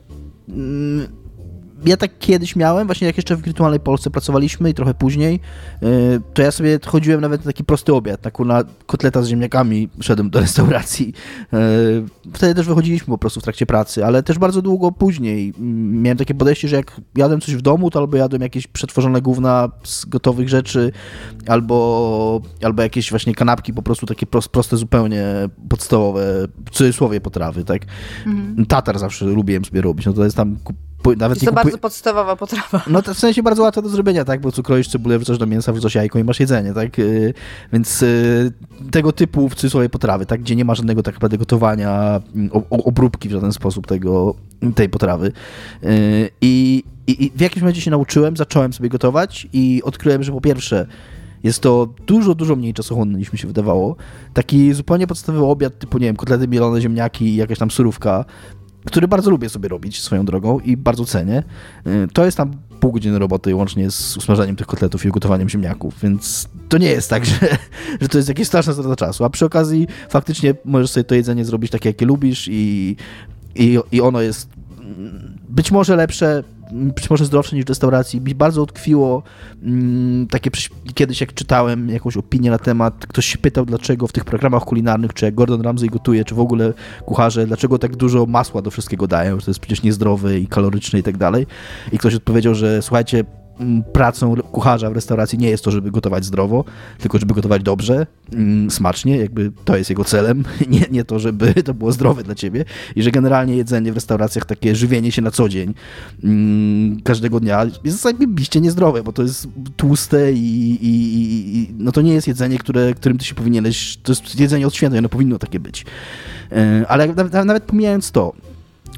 [SPEAKER 4] Ja tak kiedyś miałem, właśnie jak jeszcze w Wirtualnej Polsce pracowaliśmy i trochę później, y, to ja sobie chodziłem nawet na taki prosty obiad, taką na kotleta z ziemniakami szedłem do restauracji. Y, wtedy też wychodziliśmy po prostu w trakcie pracy, ale też bardzo długo później mm, miałem takie podejście, że jak jadłem coś w domu, to albo jadłem jakieś przetworzone gówna z gotowych rzeczy, albo, albo jakieś właśnie kanapki po prostu takie proste zupełnie podstawowe, w cudzysłowie potrawy, tak? Mhm. Tatar zawsze lubiłem sobie robić, no to jest tam
[SPEAKER 3] nawet jest to kupuj... bardzo podstawowa potrawa.
[SPEAKER 4] No to w sensie bardzo łatwo do zrobienia, tak? Bo co kroisz cebulę, wrzucasz do mięsa, wrzucasz jajko i masz jedzenie, tak? Y, więc y, tego typu w cudzysłowie potrawy, tak? Gdzie nie ma żadnego tak naprawdę gotowania, mm, obróbki w żaden sposób tego, tej potrawy. Y, I, i, I w jakimś momencie się nauczyłem, zacząłem sobie gotować i odkryłem, że po pierwsze jest to dużo, dużo mniej czasochłonne niż mi się wydawało. Taki zupełnie podstawowy obiad typu, nie wiem, kotlety mielone, ziemniaki i jakaś tam surówka który bardzo lubię sobie robić swoją drogą i bardzo cenię. Y, to jest tam pół godziny roboty łącznie z usmażaniem tych kotletów i ugotowaniem ziemniaków, więc to nie jest tak, [LAUGHS] że, że to jest jakieś straszne strata czasu, a przy okazji faktycznie możesz sobie to jedzenie zrobić takie, jakie lubisz i, i, i ono jest być może lepsze, być może zdrowsze niż w restauracji. Mi bardzo utkwiło mm, takie kiedyś jak czytałem jakąś opinię na temat, ktoś się pytał dlaczego w tych programach kulinarnych, czy jak Gordon Ramsay gotuje, czy w ogóle kucharze, dlaczego tak dużo masła do wszystkiego dają, że to jest przecież niezdrowe i kaloryczne i tak dalej. I ktoś odpowiedział, że słuchajcie, pracą kucharza w restauracji nie jest to, żeby gotować zdrowo, tylko żeby gotować dobrze, smacznie, jakby to jest jego celem, [LAUGHS] nie, nie to, żeby to było zdrowe dla ciebie i że generalnie jedzenie w restauracjach, takie żywienie się na co dzień każdego dnia jest zajebiście niezdrowe, bo to jest tłuste i, i, i, no to nie jest jedzenie, które, którym ty się powinieneś, to jest jedzenie od święta, ono powinno takie być. E, ale nawet, nawet pomijając to,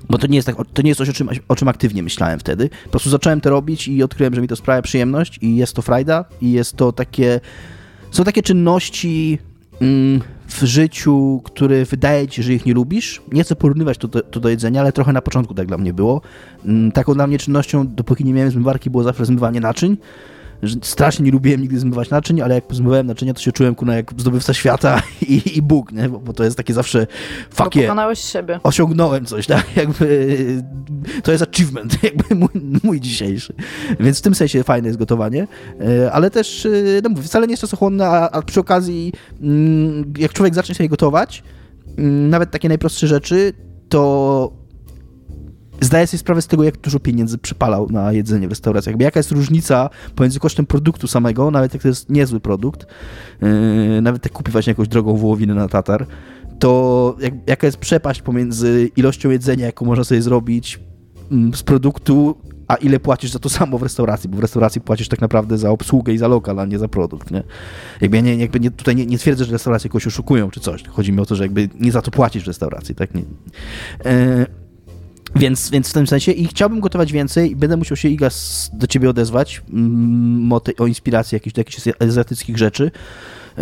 [SPEAKER 4] bo to nie jest, tak, to nie jest coś, o czym, o czym aktywnie myślałem wtedy. Po prostu zacząłem to robić i odkryłem, że mi to sprawia przyjemność i jest to frajda i jest to takie... Są takie czynności mm, w życiu, które wydaje ci że ich nie lubisz. Nie chcę porównywać to do, to do jedzenia, ale trochę na początku tak dla mnie było. Mm, taką dla mnie czynnością, dopóki nie miałem zmywarki, było zawsze zmywanie naczyń strasznie nie lubiłem nigdy zmywać naczyń, ale jak zmywałem naczynia, to się czułem kuna jak zdobywca świata [LAUGHS] i, i Bóg, nie? Bo, bo, to jest takie zawsze fakie.
[SPEAKER 3] Pokonałeś siebie.
[SPEAKER 4] Osiągnąłem coś, tak? [LAUGHS] Jakby to jest achievement, [LAUGHS] jakby mój, mój dzisiejszy. Więc w tym sensie fajne jest gotowanie, e, ale też, e, no mówię, wcale nie jest czasochłonne, a, a przy okazji mm, jak człowiek zacznie sobie gotować, mm, nawet takie najprostsze rzeczy, to zdaję sobie sprawę z tego, jak dużo pieniędzy przypalał na jedzenie w restauracjach. Jakby jaka jest różnica pomiędzy kosztem produktu samego, nawet jak to jest niezły produkt, yy, nawet jak kupi właśnie jakąś drogą wołowinę na tatar, to jak, jaka jest przepaść pomiędzy ilością jedzenia, jaką można sobie zrobić yy, z produktu, a ile płacisz za to samo w restauracji, bo w restauracji płacisz tak naprawdę za obsługę i za lokal, a nie za produkt, nie? Jakby, nie, jakby nie, tutaj nie, nie twierdzę, że restauracje jakoś oszukują czy coś. Chodzi mi o to, że jakby nie za to płacisz w restauracji, tak? Nie. Yy, więc, więc w tym sensie i chciałbym gotować więcej będę musiał się Iga do ciebie odezwać o, te, o inspiracji jakichś, do jakichś azjatyckich rzeczy,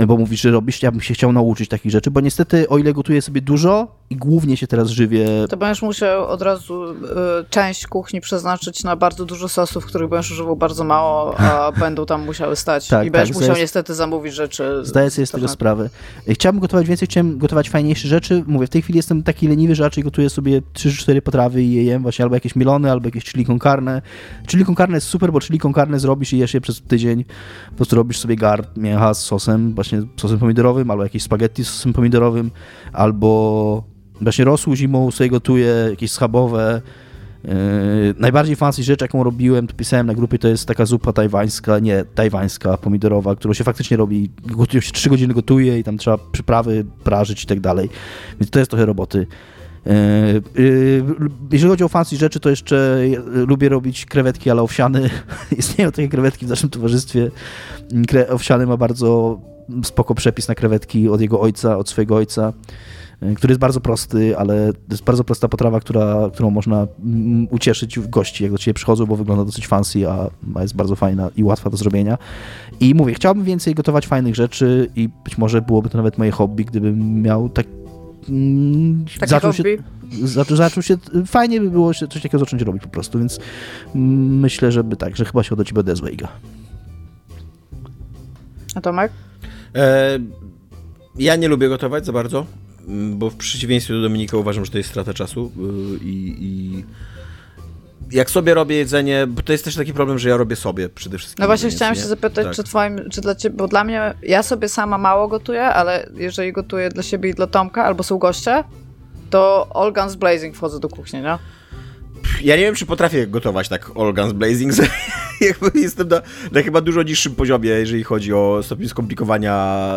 [SPEAKER 4] bo mówisz, że robisz, ja bym się chciał nauczyć takich rzeczy, bo niestety o ile gotuję sobie dużo i głównie się teraz żywię...
[SPEAKER 3] To będziesz musiał od razu y, część kuchni przeznaczyć na bardzo dużo sosów, których będziesz używał bardzo mało, a [LAUGHS] będą tam musiały stać. Tak, I będziesz tak, musiał niestety zamówić rzeczy.
[SPEAKER 4] Zdaję sobie z tego sprawę. E, chciałbym gotować więcej, chciałem gotować fajniejsze rzeczy. Mówię, w tej chwili jestem taki leniwy, że raczej gotuję sobie 3-4 potrawy i je jem właśnie albo jakieś milony, albo jakieś chili con carne. Chili con carne jest super, bo chili con carne zrobisz i jesz je przez tydzień. Po prostu robisz sobie gard mięcha z sosem, właśnie sosem pomidorowym, albo jakieś spaghetti z sosem pomidorowym, albo właśnie rosół zimą sobie gotuję, jakieś schabowe. Yy, najbardziej fancy rzecz, jaką robiłem, to pisałem na grupie, to jest taka zupa tajwańska, nie, tajwańska, pomidorowa, którą się faktycznie robi, gotuje się 3 godziny gotuje i tam trzeba przyprawy prażyć i tak dalej. Więc to jest trochę roboty. Yy, yy, jeżeli chodzi o fancy rzeczy, to jeszcze lubię robić krewetki ale owsiane. [LAUGHS] Istnieją takie krewetki w naszym towarzystwie. Owsiany ma bardzo spoko przepis na krewetki od jego ojca, od swojego ojca, e, który jest bardzo prosty, ale to jest bardzo prosta potrawa, która, którą można mm, ucieszyć gości, jak do ciebie przychodzą, bo wygląda dosyć fancy, a jest bardzo fajna i łatwa do zrobienia. I mówię, chciałbym więcej gotować fajnych rzeczy i być może byłoby to nawet moje hobby, gdybym miał tak
[SPEAKER 3] Mm, zaczął się,
[SPEAKER 4] zaczął, zaczął się, fajnie by było coś takiego zacząć robić po prostu, więc myślę, żeby tak, że chyba się do ciebie odezwę, Iga.
[SPEAKER 3] A Tomek?
[SPEAKER 2] E, ja nie lubię gotować za bardzo, mm, bo w przeciwieństwie do Dominika uważam, że to jest strata czasu y, i, i jak sobie robię jedzenie, bo to jest też taki problem, że ja robię sobie przede wszystkim.
[SPEAKER 3] No właśnie chciałam się zapytać, tak. czy twoim, czy dla ciebie, bo dla mnie, ja sobie sama mało gotuję, ale jeżeli gotuję dla siebie i dla Tomka, albo są goście, to all guns blazing wchodzę do kuchni, nie?
[SPEAKER 2] Ja nie wiem, czy potrafię gotować tak all blazing. [LAUGHS] Jestem na, na chyba dużo niższym poziomie, jeżeli chodzi o stopień skomplikowania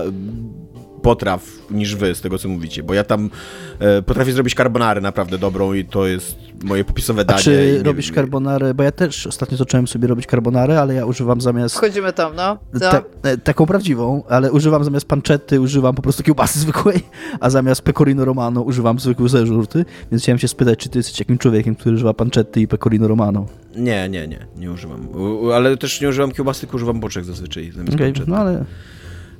[SPEAKER 2] potraw niż wy, z tego co mówicie, bo ja tam e, potrafię zrobić carbonarę naprawdę dobrą i to jest moje popisowe danie. A
[SPEAKER 4] czy robisz carbonarę, bo ja też ostatnio zacząłem sobie robić carbonarę, ale ja używam zamiast...
[SPEAKER 3] Wchodzimy tam, no.
[SPEAKER 4] Ta, e, taką prawdziwą, ale używam zamiast panczetty, używam po prostu kiełbasy [LAUGHS] zwykłej, a zamiast pecorino romano używam zwykłych zeżurty, więc chciałem się spytać, czy ty jesteś jakimś człowiekiem, który używa panczetty i pecorino romano?
[SPEAKER 2] Nie, nie, nie, nie używam, u, ale też nie używam kiełbasy, tylko używam boczek zazwyczaj zamiast okay,
[SPEAKER 4] no ale...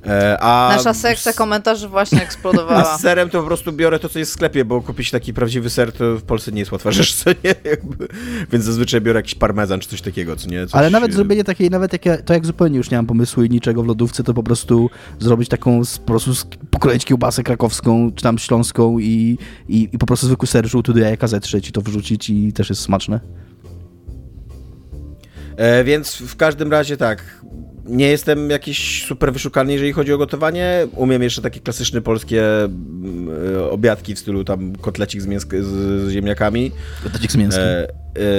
[SPEAKER 2] E, a
[SPEAKER 3] Nasza sekcja komentarzy właśnie [LAUGHS] eksplodowała.
[SPEAKER 2] A z serem to po prostu biorę to, co jest w sklepie, bo kupić taki prawdziwy ser to w Polsce nie jest łatwa [LAUGHS] rzecz, co nie? Jakby. Więc zazwyczaj biorę jakiś parmezan czy coś takiego, co nie? Coś...
[SPEAKER 4] Ale nawet zrobienie takiej, nawet jak ja, to jak zupełnie już nie mam pomysłu i niczego w lodówce, to po prostu zrobić taką, po prostu pokroić kiełbasę krakowską, czy tam śląską i, i, i po prostu zwykły ser żółty do jajka zetrzeć i to wrzucić i też jest smaczne.
[SPEAKER 2] E, więc w każdym razie tak, nie jestem jakiś super wyszukany, jeżeli chodzi o gotowanie. Umiem jeszcze takie klasyczne polskie mm, e, obiadki w stylu tam kotlecik z, mięsk- z, z ziemniakami.
[SPEAKER 4] Kotlecik z mięskiem.
[SPEAKER 2] E,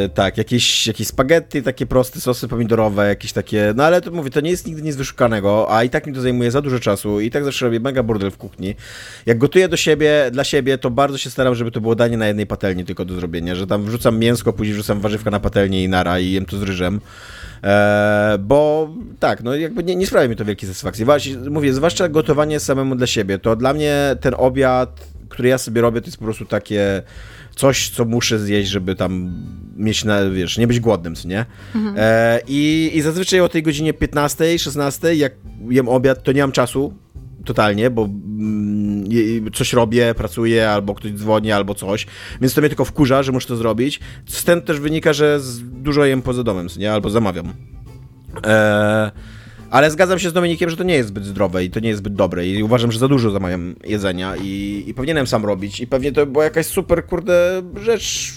[SPEAKER 2] e, tak, jakieś, jakieś spaghetti, takie proste sosy pomidorowe, jakieś takie, no ale to mówię, to nie jest nigdy nic wyszukanego, a i tak mi to zajmuje za dużo czasu i tak zawsze robię mega burdel w kuchni. Jak gotuję do siebie, dla siebie, to bardzo się staram, żeby to było danie na jednej patelni tylko do zrobienia, że tam wrzucam mięsko, później wrzucam warzywka na patelnię i nara i jem to z ryżem. E, bo tak, no jakby nie, nie sprawia mi to wielkiej satysfakcji. Właśnie, mówię, zwłaszcza gotowanie samemu dla siebie, to dla mnie ten obiad, który ja sobie robię, to jest po prostu takie coś, co muszę zjeść, żeby tam mieć, na, wiesz, nie być głodnym, co nie? E, i, I zazwyczaj o tej godzinie 15, 16, jak jem obiad, to nie mam czasu, totalnie, bo mm, coś robię, pracuję, albo ktoś dzwoni, albo coś, więc to mnie tylko wkurza, że muszę to zrobić. Tym też wynika, że dużo jem poza domem, nie? Albo zamawiam. E, ale zgadzam się z Dominikiem, że to nie jest zbyt zdrowe i to nie jest zbyt dobre i uważam, że za dużo zamawiam jedzenia i, i powinienem sam robić i pewnie to była jakaś super, kurde, rzecz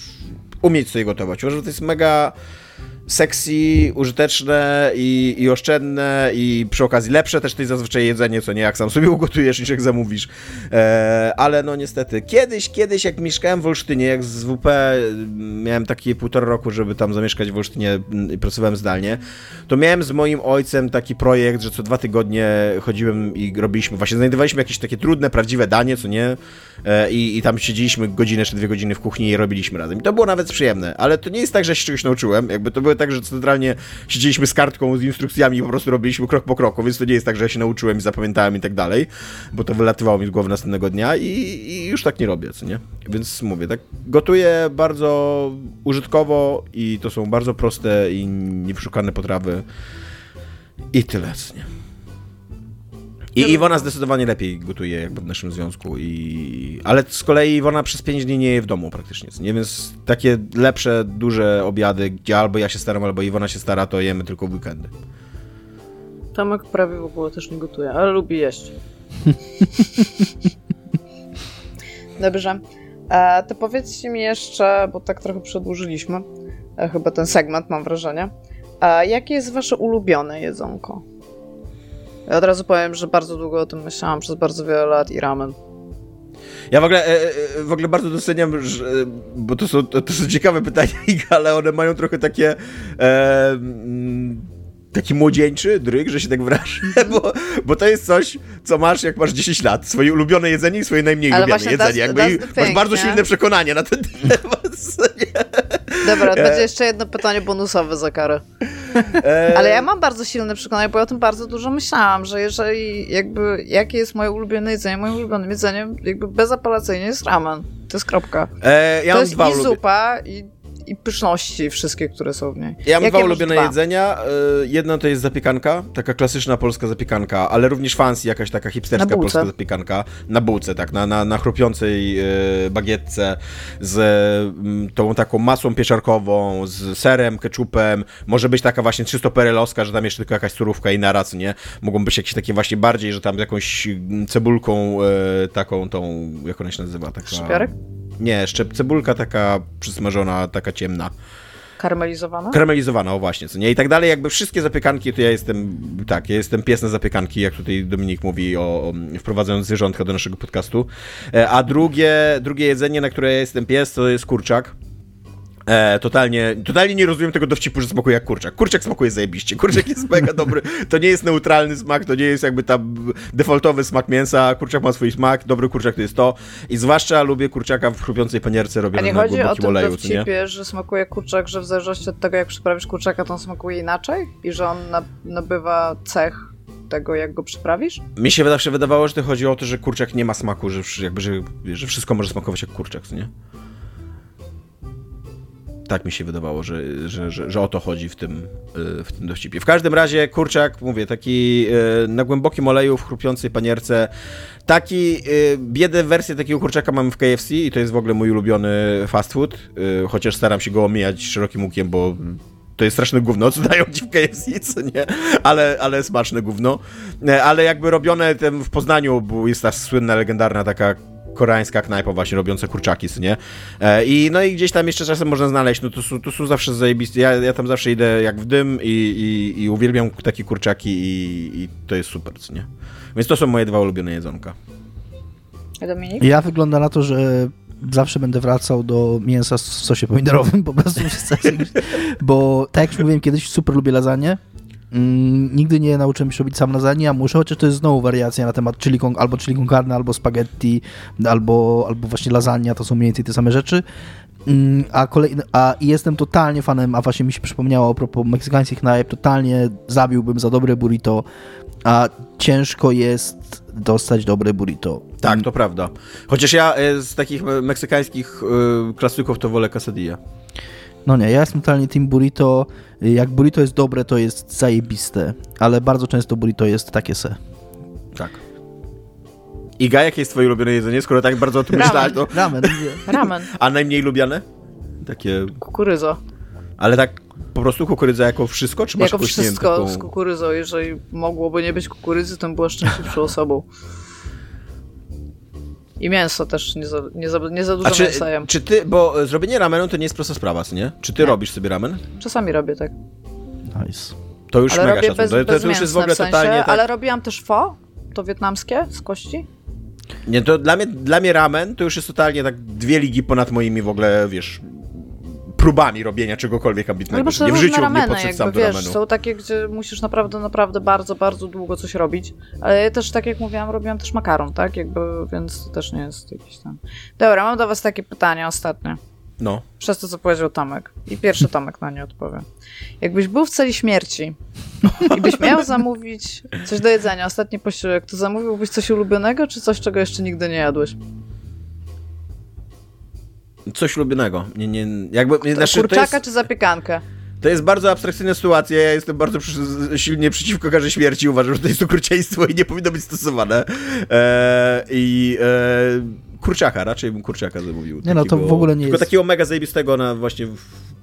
[SPEAKER 2] umieć sobie gotować. Uważam, że to jest mega sexy, użyteczne i, i oszczędne i przy okazji lepsze też to jest zazwyczaj jedzenie, co nie jak sam sobie [LAUGHS] ugotujesz niż jak zamówisz. E, ale no niestety, kiedyś, kiedyś jak mieszkałem w Olsztynie, jak z WP mm, miałem takie półtora roku, żeby tam zamieszkać w Olsztynie mm, i pracowałem zdalnie, to miałem z moim ojcem taki projekt, że co dwa tygodnie chodziłem i robiliśmy, właśnie znajdowaliśmy jakieś takie trudne, prawdziwe danie, co nie? E, i, I tam siedzieliśmy godzinę czy dwie godziny w kuchni i robiliśmy razem. I to było nawet przyjemne, ale to nie jest tak, że się czegoś nauczyłem, jakby to było tak, że centralnie siedzieliśmy z kartką, z instrukcjami i po prostu robiliśmy krok po kroku, więc to nie jest tak, że ja się nauczyłem i zapamiętałem i tak dalej, bo to wylatywało mi z głowy następnego dnia i, i już tak nie robię, co nie? Więc mówię, tak gotuję bardzo użytkowo i to są bardzo proste i niewyszukane potrawy i tyle, co nie? I Iwona zdecydowanie lepiej gotuje jakby w naszym związku i... Ale z kolei Iwona przez 5 dni nie je w domu praktycznie, nie? Więc takie lepsze, duże obiady, gdzie albo ja się staram, albo Iwona się stara, to jemy tylko w weekendy.
[SPEAKER 3] Tomek prawie w ogóle też nie gotuje, ale lubi jeść. [LAUGHS] Dobrze. E, to powiedzcie mi jeszcze, bo tak trochę przedłużyliśmy, e, chyba ten segment, mam wrażenie. E, jakie jest wasze ulubione jedzonko? Ja od razu powiem, że bardzo długo o tym myślałam, przez bardzo wiele lat i ramen.
[SPEAKER 2] Ja w ogóle, e, e, w ogóle bardzo doceniam, że, bo to są, to, są ciekawe pytania, [LAUGHS] ale one mają trochę takie... E, taki młodzieńczy dryg, że się tak wyrażę, [LAUGHS] bo, bo to jest coś, co masz jak masz 10 lat. Swoje ulubione jedzenie i swoje najmniej
[SPEAKER 3] Ale
[SPEAKER 2] ulubione jedzenie. Jakby
[SPEAKER 3] that's
[SPEAKER 2] masz
[SPEAKER 3] thing,
[SPEAKER 2] bardzo
[SPEAKER 3] nie?
[SPEAKER 2] silne przekonanie na ten [LAUGHS] temat.
[SPEAKER 3] Dobra,
[SPEAKER 2] E.
[SPEAKER 3] będzie jeszcze jedno pytanie bonusowe za karę.
[SPEAKER 2] E,
[SPEAKER 3] Ale ja mam bardzo silne przekonanie, bo ja o tym bardzo dużo myślałam, że jeżeli jakby, jakie jest moje ulubione jedzenie, moim ulubionym jedzeniem jakby bezapelacyjnie jest ramen. To jest kropka.
[SPEAKER 2] e, ja
[SPEAKER 3] to
[SPEAKER 2] mam
[SPEAKER 3] jest
[SPEAKER 2] dwa
[SPEAKER 3] i zupa, i, i pyszności wszystkie, które są w niej.
[SPEAKER 2] Ja mam
[SPEAKER 3] Jakie
[SPEAKER 2] dwa ulubione
[SPEAKER 3] dwa?
[SPEAKER 2] jedzenia. E, Jedno to jest zapiekanka, taka klasyczna polska zapiekanka, ale również fancy, jakaś taka hipsterska polska zapiekanka. Na bułce, tak, na, na, na chrupiącej e, bagietce z mm, tą taką masą pieczarkową, z serem, ketchupem. Może być taka właśnie 300 perelowska, że tam jeszcze tylko jakaś surówka i naraz, nie? Mogą być jakieś takie właśnie bardziej, że tam jakąś mm, cebulką e, taką, tą, jak ona się nazywa? Taka...
[SPEAKER 3] Szczypiorek?
[SPEAKER 2] Nie, jeszcze cebulka taka przysmażona, taka ciemna.
[SPEAKER 3] Karmelizowana?
[SPEAKER 2] Karmelizowana, o właśnie, co nie? I tak dalej, jakby wszystkie zapiekanki, to ja jestem, tak, ja jestem pies na zapiekanki, jak tutaj Dominik mówi, o, o wprowadzając zwierzątka do naszego podcastu. E, A drugie, drugie jedzenie, na które ja jestem pies, to jest kurczak. E, totalnie, totalnie nie rozumiem tego dowcipu, że smakuje jak kurczak. Kurczak smakuje zajebiście. Kurczak jest mega dobry. To nie jest neutralny smak, to nie jest jakby tam defaultowy smak mięsa. Kurczak ma swój smak, dobry kurczak to jest to. I zwłaszcza lubię kurczaka w chrupiącej panierce
[SPEAKER 3] A
[SPEAKER 2] robionym
[SPEAKER 3] nie
[SPEAKER 2] na
[SPEAKER 3] chodzi o
[SPEAKER 2] głębokim
[SPEAKER 3] tym
[SPEAKER 2] oleju, nie?
[SPEAKER 3] dowcipie, że smakuje kurczak, że w zależności od tego, jak przyprawisz kurczaka, to on smakuje inaczej? I że on na, nabywa cech tego, jak go przyprawisz?
[SPEAKER 2] Mi się zawsze wydawało, że to chodzi o to, że kurczak nie ma smaku, że, jakby, że, że wszystko może smakować jak kurczak, nie? Tak mi się wydawało, że, że, że, że o to chodzi w tym, y, w tym dowcipie. W każdym razie kurczak, mówię, taki y, na głębokim oleju w chrupiącej panierce. Taki y, biedę wersję takiego kurczaka mamy w KFC i to jest w ogóle mój ulubiony fast food, chociaż staram się go omijać szerokim łukiem, bo to jest straszne gówno, co dają ci w KFC, co nie? Ale, ale smaczne gówno. Ale jakby robione w Poznaniu, bo jest ta słynna, legendarna taka koreańska knajpa właśnie robiąca kurczaki, nie? E, I no i gdzieś tam jeszcze czasem można znaleźć, no to są, to są zawsze zajebiste, ja, ja tam zawsze idę jak w dym i, i, i uwielbiam takie kurczaki i, i to jest super, co nie? Więc to są moje dwa ulubione jedzonka.
[SPEAKER 3] Dominik?
[SPEAKER 4] Ja wygląda na to, że zawsze będę wracał do mięsa w sosie pomidorowym, po prostu [LAUGHS] bo tak jak już mówiłem kiedyś, super lubię lasagne, Mm, nigdy nie nauczyłem się robić sam lasagne, a muszę, chociaż to jest znowu wariacja na temat chili con, albo chili con carne, albo spaghetti, albo, albo właśnie lasagna, to są mniej więcej te same rzeczy. Mm, a, kolejny, a jestem totalnie fanem, a właśnie mi się przypomniało a propos meksykańskich knajp, totalnie zabiłbym za dobre burrito, a ciężko jest dostać dobre burrito.
[SPEAKER 2] Tak, to prawda. Chociaż ja e, z takich meksykańskich e, klasyków to wolę quesadilla.
[SPEAKER 4] No nie, ja jestem totalnie team burrito. Jak burrito jest dobre, to jest zajebiste, ale bardzo często burrito jest takie se.
[SPEAKER 2] Tak. Iga, jakie jest twoje ulubione jedzenie? Skoro tak bardzo o tym myślałaś, to...
[SPEAKER 4] Ramen.
[SPEAKER 3] Ramen.
[SPEAKER 2] A najmniej lubiane? Takie...
[SPEAKER 3] Kukuryzo.
[SPEAKER 2] Ale tak po prostu kukurydza jako wszystko, czy masz
[SPEAKER 3] Jako wszystko
[SPEAKER 2] taką...
[SPEAKER 3] z kukuryzą. Jeżeli mogłoby nie być kukurydzy, to bym była szczęśliwszą osobą. I mięso też, nie za, nie za, nie za dużo
[SPEAKER 2] A czy,
[SPEAKER 3] mięsa jem.
[SPEAKER 2] Czy ty, bo zrobienie ramenu to nie jest prosta sprawa, nie? Czy ty nie. robisz sobie ramen?
[SPEAKER 3] Czasami robię, tak.
[SPEAKER 4] Nice.
[SPEAKER 2] To już
[SPEAKER 3] ale
[SPEAKER 2] mega szacun.
[SPEAKER 3] bez,
[SPEAKER 2] to, to, to już jest w ogóle
[SPEAKER 3] w sensie,
[SPEAKER 2] totalnie tak...
[SPEAKER 3] Ale robiłam też fo, to wietnamskie, z kości.
[SPEAKER 2] Nie, to dla mnie, dla mnie ramen to już jest totalnie tak dwie ligi ponad moimi w ogóle, wiesz, próbami robienia czegokolwiek ambitnego.
[SPEAKER 3] No,
[SPEAKER 2] nie w życiu
[SPEAKER 3] rameny,
[SPEAKER 2] nie podszedł sam
[SPEAKER 3] wiesz,
[SPEAKER 2] do ramenu.
[SPEAKER 3] Są takie, gdzie musisz naprawdę, naprawdę bardzo, bardzo długo coś robić. Ale ja też, tak jak mówiłam, robiłam też makaron, tak? Jakby, więc to też nie jest jakiś tam... Dobra, mam do was takie pytanie ostatnie.
[SPEAKER 2] No.
[SPEAKER 3] Przez to, co powiedział Tomek. I pierwszy [LAUGHS] Tomek na nie odpowie. Jakbyś był w celi śmierci i byś miał [LAUGHS] zamówić coś do jedzenia, ostatni posiłek, to zamówiłbyś coś ulubionego, czy coś, czego jeszcze nigdy nie jadłeś?
[SPEAKER 2] Coś ulubionego. Nie, nie, jakby,
[SPEAKER 3] to,
[SPEAKER 2] znaczy,
[SPEAKER 3] kurczaka
[SPEAKER 2] jest,
[SPEAKER 3] czy zapiekankę?
[SPEAKER 2] To jest bardzo abstrakcyjna sytuacja. Ja jestem bardzo przy, silnie przeciwko każdej śmierci. Uważam, że to jest okrucieństwo i nie powinno być stosowane. Eee, I e, kurczaka, raczej bym kurczaka zamówił.
[SPEAKER 4] Nie no, to w ogóle nie
[SPEAKER 2] tylko
[SPEAKER 4] jest...
[SPEAKER 2] takiego mega zajebistego na właśnie...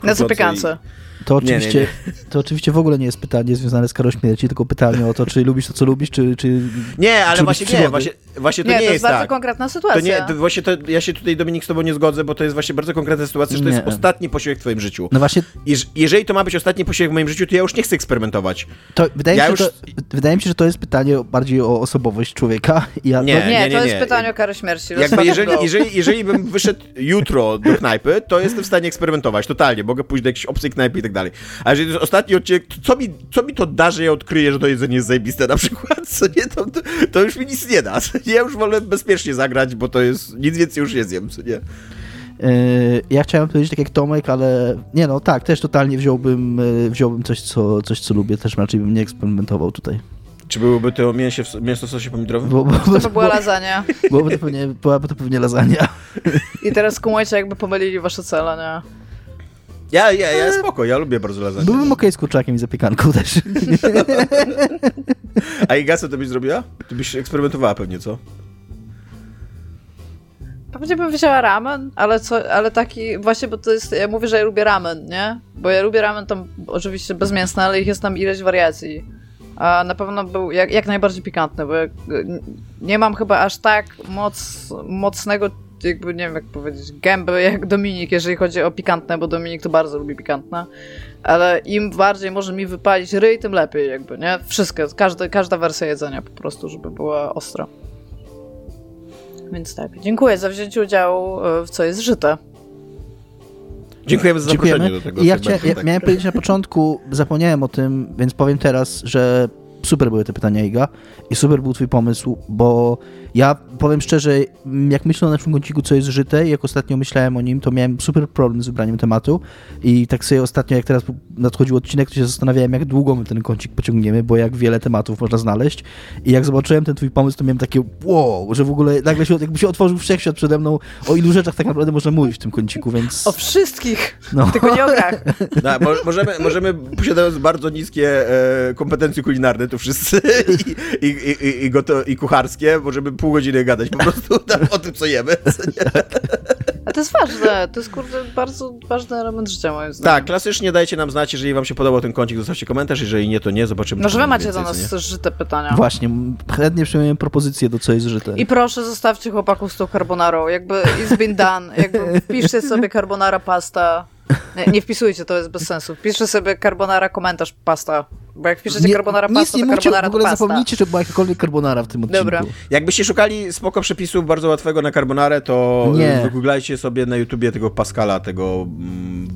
[SPEAKER 3] Na zapiekance.
[SPEAKER 2] I...
[SPEAKER 4] To oczywiście, nie, nie, nie. to oczywiście w ogóle nie jest pytanie związane z karą śmierci, tylko pytanie o to, czy lubisz to, co lubisz, czy... czy
[SPEAKER 2] nie, ale
[SPEAKER 4] czy
[SPEAKER 2] właśnie nie, właśnie, właśnie to nie,
[SPEAKER 3] nie
[SPEAKER 2] jest,
[SPEAKER 3] to jest bardzo
[SPEAKER 2] tak.
[SPEAKER 3] konkretna sytuacja.
[SPEAKER 2] To nie, to właśnie to, ja się tutaj, Dominik, z tobą nie zgodzę, bo to jest właśnie bardzo konkretna sytuacja, że to jest ostatni posiłek w twoim życiu.
[SPEAKER 4] No właśnie...
[SPEAKER 2] Jeż, jeżeli to ma być ostatni posiłek w moim życiu, to ja już nie chcę eksperymentować.
[SPEAKER 4] To wydaje,
[SPEAKER 2] ja
[SPEAKER 4] mi
[SPEAKER 2] już...
[SPEAKER 4] to, wydaje mi się, że to jest pytanie bardziej o osobowość człowieka. Ja,
[SPEAKER 2] nie,
[SPEAKER 3] no, nie,
[SPEAKER 2] nie,
[SPEAKER 3] nie, to jest pytanie o karę śmierci.
[SPEAKER 2] Jakby jeżeli, jeżeli, jeżeli bym wyszedł jutro do knajpy, to jestem w stanie eksperymentować, totalnie. Mogę pójść do jakiejś obcej knajpy i tak dalej. A jeżeli to jest ostatni odcinek, to co mi, co mi to da, że ja odkryję, że to jedzenie jest zajebiste na przykład? [LAUGHS] Co nie? To, to, to już mi nic nie da. [LAUGHS] Ja już wolę bezpiecznie zagrać, bo to jest, nic więcej już nie zjem, co nie?
[SPEAKER 4] E, ja chciałem powiedzieć tak jak Tomek, ale nie no, tak, też totalnie wziąłbym, e, wziąłbym coś, co, coś, co lubię, też raczej bym nie eksperymentował tutaj.
[SPEAKER 2] Czy byłoby to mięsie w, mięso w sosie pomidorowym?
[SPEAKER 3] Bo, bo, to, to była lasagna. [LAUGHS]
[SPEAKER 4] Byłoby to pewnie, byłaby to pewnie lasagna.
[SPEAKER 3] I teraz kumajcie, jakby pomylili wasze cele, nie?
[SPEAKER 2] Ja, ja, ja spoko, ja lubię bardzo lasagne.
[SPEAKER 4] Byłbym okej okay z kurczakiem i zapiekanką [LAUGHS] też.
[SPEAKER 2] A Iga, co to byś zrobiła? Ty byś eksperymentowała pewnie, co?
[SPEAKER 3] Pewnie bym wzięła ramen, ale, co, ale taki, właśnie, bo to jest, ja mówię, że ja lubię ramen, nie? Bo ja lubię ramen tam oczywiście bezmięsny, ale ich jest tam ileś wariacji. A na pewno był jak, jak najbardziej pikantny, bo jak, nie mam chyba aż tak moc, mocnego, jakby nie wiem jak powiedzieć, gęby jak Dominik, jeżeli chodzi o pikantne, bo Dominik to bardzo lubi pikantne. Ale im bardziej może mi wypalić ryj, tym lepiej jakby, nie? Wszystko, każda, każda wersja jedzenia po prostu, żeby była ostra. Więc tak, dziękuję za wzięcie udziału e, w Co jest Żyte.
[SPEAKER 2] Dziękujemy za zaproszenie do tego.
[SPEAKER 4] Ja, chcia, ja miałem powiedzieć na początku, zapomniałem o tym, więc powiem teraz, że super były te pytania Iga i super był twój pomysł, bo ja powiem szczerze, jak myślę o naszym kąciku, co jest żyte i jak ostatnio myślałem o nim, to miałem super problem z wybraniem tematu i tak sobie ostatnio, jak teraz nadchodził odcinek, to się zastanawiałem, jak długo my ten kącik pociągniemy, bo jak wiele tematów można znaleźć i jak zobaczyłem ten twój pomysł, to miałem takie wow, że w ogóle nagle się, jakby się otworzył wszechświat przede mną, o ilu rzeczach tak naprawdę można mówić w tym kąciku, więc...
[SPEAKER 3] O wszystkich, no. tylko nie o grach. [LAUGHS]
[SPEAKER 2] No, możemy, możemy, posiadając bardzo niskie e, kompetencje kulinarne, tu wszyscy [LAUGHS] i, i, i, i, goto, i kucharskie, możemy pół godziny gadać po prostu [LAUGHS] tam, o tym, co jemy.
[SPEAKER 3] A to jest ważne, to jest kurde bardzo ważny element życia moim zdaniem.
[SPEAKER 2] Tak, klasycznie dajcie nam znać, jeżeli wam się podobał ten kącik, zostawcie komentarz, jeżeli nie, to nie, zobaczymy.
[SPEAKER 3] Może wy macie więcej, do nas żyte pytania.
[SPEAKER 4] Właśnie, chętnie przyjmuję propozycje do co jest żyte.
[SPEAKER 3] I proszę, zostawcie chłopaków z tą carbonarą, jakby it's been done, jakby wpiszcie sobie carbonara pasta, nie, nie wpisujcie, to jest bez sensu. Wpiszcie sobie carbonara komentarz pasta. Bo jak wpiszecie nie, carbonara pasta, nic nie to carbonara
[SPEAKER 4] w ogóle
[SPEAKER 3] pasta.
[SPEAKER 4] zapomnijcie, że była jakakolwiek carbonara w tym odcinku. Dobra.
[SPEAKER 2] Jakbyście szukali spoko przepisu bardzo łatwego na carbonarę, to nie. wygooglajcie sobie na YouTubie tego Pascala, tego... Mm,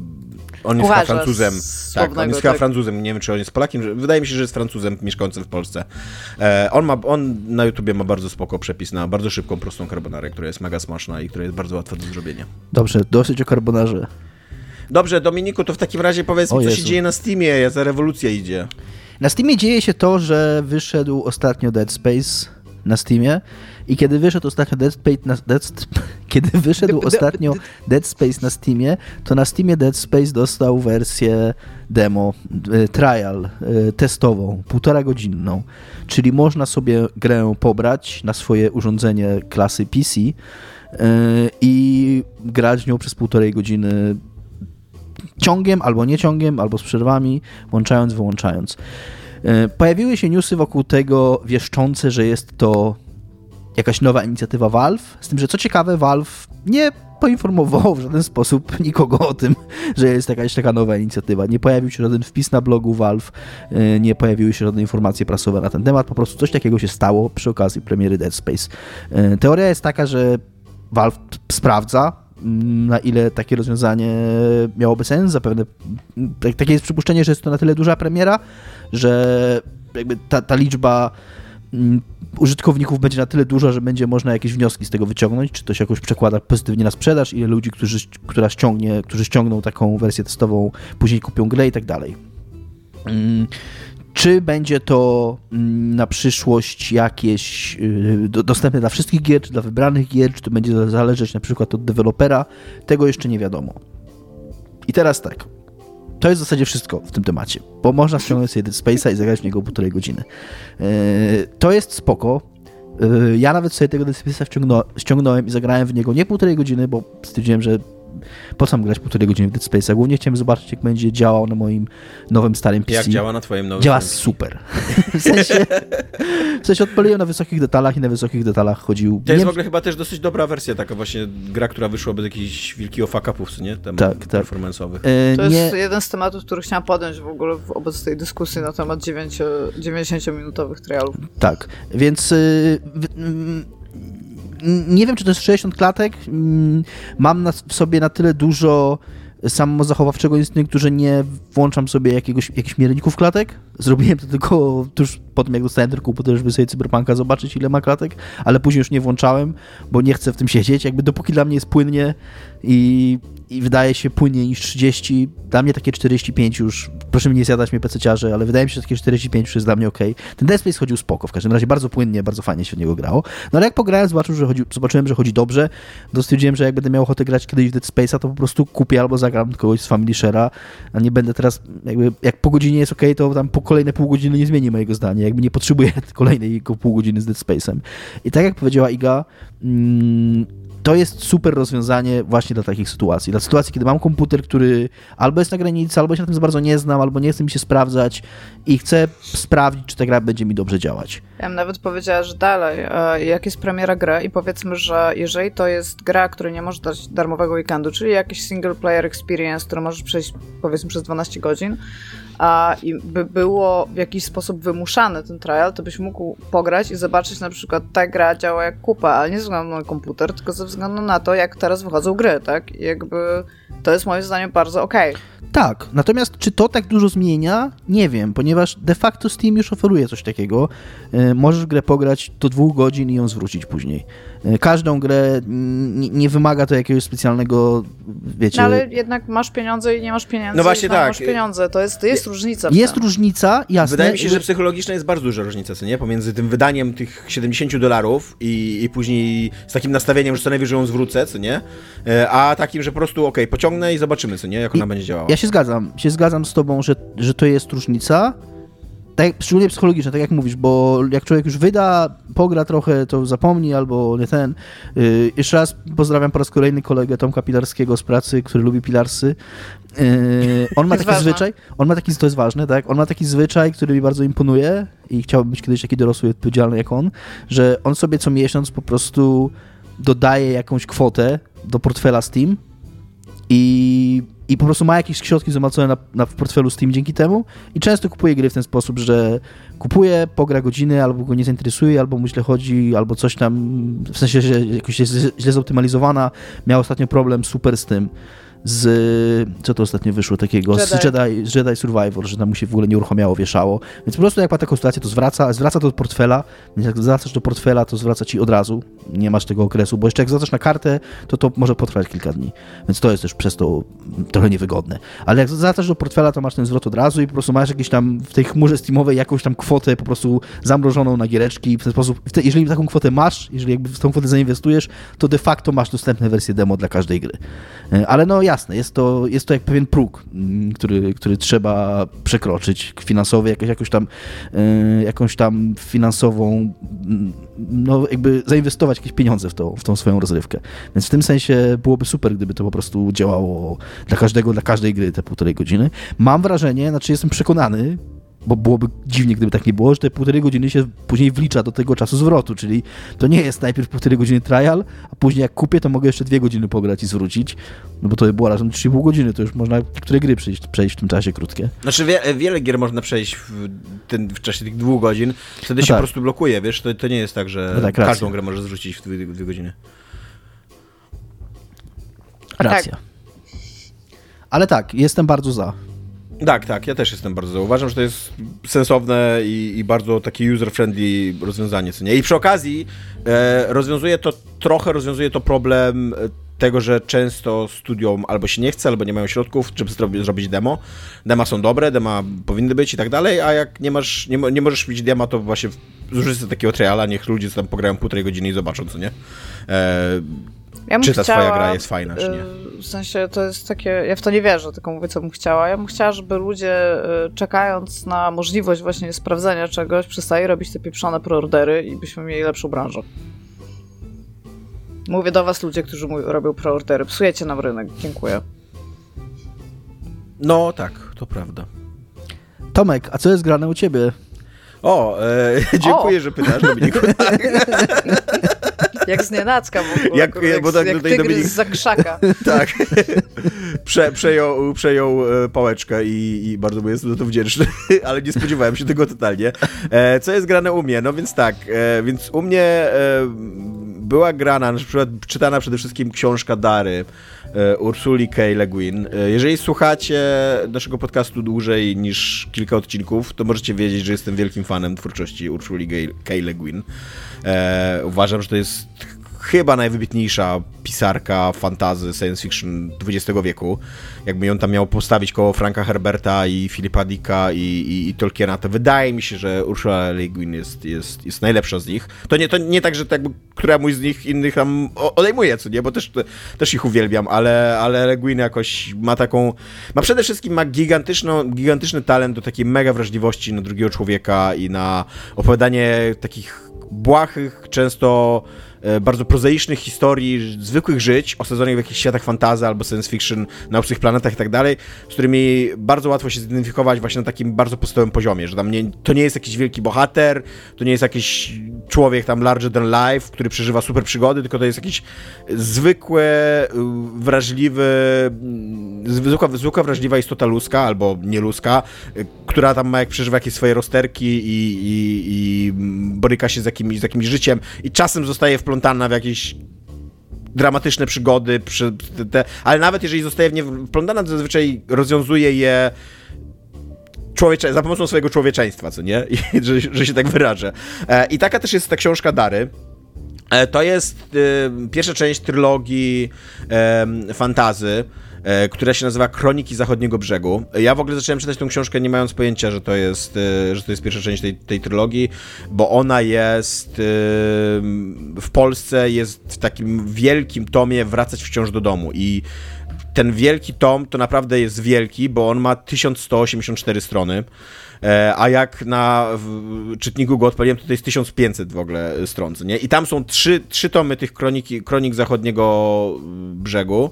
[SPEAKER 2] on jest chyba Francuzem. Tak, on jest chyba tak. Francuzem. Nie wiem, czy on jest Polakiem. Wydaje mi się, że jest Francuzem mieszkającym w Polsce. E, on, ma, on na YouTubie ma bardzo spoko przepis na bardzo szybką, prostą carbonarę, która jest mega smaczna i która jest bardzo łatwa do zrobienia.
[SPEAKER 4] Dobrze, dosyć o carbonarze.
[SPEAKER 2] Dobrze, Dominiku, to w takim razie powiedz mi, co się dzieje na Steamie, za rewolucja idzie.
[SPEAKER 4] Na Steamie dzieje się to, że wyszedł ostatnio Dead Space na Steamie i kiedy wyszedł ostatnio Dead Space na, Dead, [LAUGHS] kiedy wyszedł [LAUGHS] ostatnio Dead Space na Steamie, to na Steamie Dead Space dostał wersję demo, e, trial, e, testową, półtora godzinną, czyli można sobie grę pobrać na swoje urządzenie klasy PC e, i grać nią przez półtorej godziny ciągiem, albo nie ciągiem, albo z przerwami, włączając, wyłączając. E, pojawiły się newsy wokół tego wieszczące, że jest to jakaś nowa inicjatywa Valve, z tym, że co ciekawe, Valve nie poinformował w żaden sposób nikogo o tym, że jest jakaś taka nowa inicjatywa. Nie pojawił się żaden wpis na blogu Valve, e, nie pojawiły się żadne informacje prasowe na ten temat, po prostu coś takiego się stało przy okazji premiery Dead Space. E, teoria jest taka, że Valve sprawdza, na ile takie rozwiązanie miałoby sens. Zapewne tak, takie jest przypuszczenie, że jest to na tyle duża premiera, że jakby ta, ta liczba mm, użytkowników będzie na tyle duża, że będzie można jakieś wnioski z tego wyciągnąć, czy to się jakoś przekłada pozytywnie na sprzedaż, ile ludzi, którzy, która ściągnie, którzy ściągną taką wersję testową, później kupią grę i tak dalej. Czy będzie to mm, na przyszłość jakieś y, dostępne dla wszystkich gier, czy dla wybranych gier, czy to będzie zależeć na przykład od dewelopera, tego jeszcze nie wiadomo. I teraz tak. To jest w zasadzie wszystko w tym temacie, bo można ściągnąć sobie Dead Space'a i zagrać w niego półtorej godziny. Y, to jest spoko. Y, ja nawet sobie tego Dead Space'a ściągnąłem i zagrałem w niego nie półtorej godziny, bo stwierdziłem, że po co mam grać półtorej godziny w Dead Space'a? Głównie chciałem zobaczyć, jak będzie działał na moim nowym, starym PC.
[SPEAKER 2] Jak działa na twoim nowym
[SPEAKER 4] Działa super. [LAUGHS] w sensie, w sensie odpaliłem na wysokich detalach i na wysokich detalach chodził...
[SPEAKER 2] To jest nie... w ogóle chyba też dosyć dobra wersja, taka właśnie gra, która wyszła bez jakichś wielkiego fuck-upów, nie? Temat tak, tak. performance'owych.
[SPEAKER 3] E, to jest nie... jeden z tematów, który chciałem podjąć w ogóle wobec tej dyskusji na temat 90-minutowych trialów.
[SPEAKER 4] Tak, więc... Y, nie wiem, czy to jest 60 klatek. Mm, mam na, w sobie na tyle dużo samozachowawczego instynktu, że nie włączam sobie jakiegoś, jakichś mierników klatek. Zrobiłem to tylko tuż po tym, jak dostałem ten komputer, żeby sobie Cyberpunka zobaczyć, ile ma klatek, ale później już nie włączałem, bo nie chcę w tym siedzieć. Jakby dopóki dla mnie jest płynnie i, i wydaje się płynniej niż 30, dla mnie takie 45 już, proszę mi nie zjadać mnie pececiarze, ale wydaje mi się, że takie 45 już jest dla mnie ok. Ten Dead Space chodził spoko, w każdym razie bardzo płynnie, bardzo fajnie się w niego grało. No ale jak pograłem, zobaczyłem, że chodzi, zobaczyłem, że chodzi dobrze, to stwierdziłem, że jak będę miał ochotę grać kiedyś w Dead Space'a, to po prostu kupię albo zagram kogoś z Family Share'a, a nie będę teraz, jakby, jak po godzinie jest ok, to tam po kolejne pół godziny nie zmieni mojego zdania, jakby nie potrzebuję [LAUGHS] kolejnej pół godziny z Dead Space'em. I tak jak powiedziała Iga, mm, to jest super rozwiązanie właśnie dla takich sytuacji. Dla sytuacji, kiedy mam komputer, który albo jest na granicy, albo się na tym za bardzo nie znam, albo nie chce mi się sprawdzać i chcę sprawdzić, czy ta gra będzie mi dobrze działać.
[SPEAKER 3] Ja bym nawet powiedziała, że dalej, e, jak jest premiera gry i powiedzmy, że jeżeli to jest gra, której nie możesz dać darmowego weekendu, czyli jakiś single player experience, który możesz przejść powiedzmy przez 12 godzin, a i by było w jakiś sposób wymuszany ten trial, to byś mógł pograć i zobaczyć na przykład ta gra działa jak kupa, ale nie ze względu na komputer, tylko ze względu na to, jak teraz wychodzą gry, tak? I jakby to jest moim zdaniem bardzo okej. Okay.
[SPEAKER 4] Tak, natomiast czy to tak dużo zmienia? Nie wiem, ponieważ de facto Steam już oferuje coś takiego. E, możesz grę pograć do dwóch godzin i ją zwrócić później. Każdą grę nie, nie wymaga to jakiegoś specjalnego, wiecie... No
[SPEAKER 3] ale jednak masz pieniądze i nie masz pieniędzy. No właśnie tak. masz pieniądze, to jest, to jest różnica.
[SPEAKER 4] Jest różnica, jasne.
[SPEAKER 2] Wydaje mi się, że psychologiczna jest bardzo duża różnica, co nie? Pomiędzy tym wydaniem tych 70 dolarów i, i później z takim nastawieniem, że co najwyżej ją zwrócę, co nie? E, a takim, że po prostu, okej, okay, pociągnę i zobaczymy, co nie? Jak ona I, będzie działała.
[SPEAKER 4] Ja się zgadzam, się zgadzam z tobą, że, że to jest różnica, tak, szczególnie psychologiczne, tak jak mówisz, bo jak człowiek już wyda, pogra trochę, to zapomni albo nie ten. Yy, jeszcze raz pozdrawiam po raz kolejny kolegę Tomka Pilarskiego z pracy, który lubi pilarsy. Yy, on ma taki ważne. zwyczaj, on ma taki, to jest ważne, tak? On ma taki zwyczaj, który mi bardzo imponuje i chciałbym być kiedyś taki dorosły odpowiedzialny jak on, że on sobie co miesiąc po prostu dodaje jakąś kwotę do portfela Steam i i po prostu ma jakieś środki zgromadzone na, na, w portfelu Steam dzięki temu i często kupuje gry w ten sposób, że kupuje, pogra godziny, albo go nie zainteresuje, albo mu źle chodzi, albo coś tam, w sensie, że jakoś jest źle zoptymalizowana. Miał ostatnio problem super z tym z, co to ostatnio wyszło takiego, Jedi. z Jedi, Jedi Survivor, że tam mu się w ogóle nie uruchamiało, wieszało. Więc po prostu jak ma taką sytuację, to zwraca, zwraca to do portfela, więc jak zwracasz do portfela, to zwraca ci od razu, nie masz tego okresu, bo jeszcze jak zwracasz na kartę, to to może potrwać kilka dni. Więc to jest też przez to trochę niewygodne. Ale jak zwracasz do portfela, to masz ten zwrot od razu i po prostu masz jakieś tam w tej chmurze Steamowej jakąś tam kwotę po prostu zamrożoną na giereczki w ten sposób, jeżeli taką kwotę masz, jeżeli jakby w tą kwotę zainwestujesz, to de facto masz dostępne wersje demo dla każdej gry. E, ale no ja jasne, jest to, jest to jak pewien próg, mm, który, który trzeba przekroczyć finansowy, jakoś, jakąś, tam, yy, jakąś tam finansową, mm, no jakby zainwestować jakieś pieniądze w, to, w tą swoją rozrywkę. Więc w tym sensie byłoby super, gdyby to po prostu działało dla każdego, dla każdej gry te półtorej godziny. Mam wrażenie, znaczy jestem przekonany, bo byłoby dziwnie, gdyby tak nie było, że te półtorej godziny się później wlicza do tego czasu zwrotu, czyli to nie jest najpierw półtorej godziny trial, a później jak kupię, to mogę jeszcze dwie godziny pograć i zwrócić, no bo to by było razem 3,5 godziny, to już można niektóre gry przejść, przejść w tym czasie krótkie.
[SPEAKER 2] Znaczy wie, wiele gier można przejść w, ten, w czasie tych dwóch godzin, wtedy no się tak. po prostu blokuje, wiesz, to, to nie jest tak, że no tak, każdą grę możesz zwrócić w dwie, dwie godziny.
[SPEAKER 4] Racja. Tak. Ale tak, jestem bardzo za.
[SPEAKER 2] Tak, tak, ja też jestem bardzo. Uważam, że to jest sensowne i, i bardzo takie user-friendly rozwiązanie, co nie? I przy okazji e, rozwiązuje to, trochę rozwiązuje to problem e, tego, że często studiom albo się nie chce, albo nie mają środków, żeby zrobić demo. Dema są dobre, dema powinny być i tak dalej, a jak nie masz, nie, nie możesz mieć dema, to właśnie zużyć sobie takiego triala, niech ludzie tam pograją półtorej godziny i zobaczą, co nie? E, ja czy ta chciała, twoja gra jest fajna, czy nie?
[SPEAKER 3] Y, w sensie to jest takie, ja w to nie wierzę, tylko mówię, co bym chciała. Ja bym chciała, żeby ludzie y, czekając na możliwość właśnie sprawdzenia czegoś, przestali robić te pieprzone preordery i byśmy mieli lepszą branżę. Mówię do was ludzie, którzy robią preordery. Psujecie nam rynek. Dziękuję.
[SPEAKER 2] No tak, to prawda.
[SPEAKER 4] Tomek, a co jest grane u ciebie?
[SPEAKER 2] O, e, [LAUGHS] dziękuję, o. że pytasz, Dominiku. [LAUGHS]
[SPEAKER 3] Jak [LAUGHS] z nienacka w ogóle. Jak, jak, bo tak jak tutaj Dominik... z zakrzaka. [LAUGHS]
[SPEAKER 2] tak. Prze, przejął, przejął e, pałeczkę i, i bardzo mu jestem za to wdzięczny, [LAUGHS] ale nie spodziewałem się tego totalnie. E, co jest grane u mnie? No więc tak, e, więc u mnie była grana, na przykład czytana przede wszystkim książka Dary Ursuli K. Le Guin. Jeżeli słuchacie naszego podcastu dłużej niż kilka odcinków, to możecie wiedzieć, że jestem wielkim fanem twórczości Ursuli K. Le Guin. E, uważam, że to jest chyba najwybitniejsza pisarka fantazy science fiction XX wieku. Jakby ją tam miał postawić koło Franka Herberta i Filipa Dicka i, i, i, Tolkiena, to wydaje mi się, że Ursula Le Guin jest, jest, jest najlepsza z nich. To nie, to nie tak, że jakby któremuś z nich innych tam odejmuje, co nie, bo też, też ich uwielbiam, ale, ale Le Guin jakoś ma taką, ma przede wszystkim ma gigantyczną, gigantyczny talent do takiej mega wrażliwości na drugiego człowieka i na opowiadanie takich błahych, często bardzo prozaicznych historii, zwykłych żyć, osadzonych w jakichś światach fantazy albo science fiction, na obcych planetach i tak dalej, z którymi bardzo łatwo się zidentyfikować właśnie na takim bardzo podstawowym poziomie, że tam nie, to nie jest jakiś wielki bohater, to nie jest jakiś człowiek tam larger than life, który przeżywa super przygody, tylko to jest jakiś zwykły, wrażliwy, zwykła, zwykła wrażliwa istota ludzka albo nieludzka, która tam ma jak przeżywa jakieś swoje rozterki i, i, i boryka się z jakimś, z jakimś życiem i czasem zostaje wplątana w jakieś dramatyczne przygody, przy, te, ale nawet jeżeli zostaje w nie wplątana, to zazwyczaj rozwiązuje je człowiecze, za pomocą swojego człowieczeństwa, co nie? I, [LAUGHS] że, że się tak wyrażę. E, I taka też jest ta książka Dary. E, to jest e, pierwsza część trylogii fantazy, która się nazywa Kroniki Zachodniego Brzegu. Ja w ogóle zacząłem czytać tę książkę nie mając pojęcia, że to jest, że to jest pierwsza część tej, tej trylogii, bo ona jest w Polsce, jest w takim wielkim tomie Wracać wciąż do domu i ten wielki tom to naprawdę jest wielki, bo on ma 1184 strony. E, a jak na czytniku go odpaliłem, to to jest 1500 w ogóle stron, nie? I tam są trzy, trzy tomy tych kroniki, kronik zachodniego brzegu.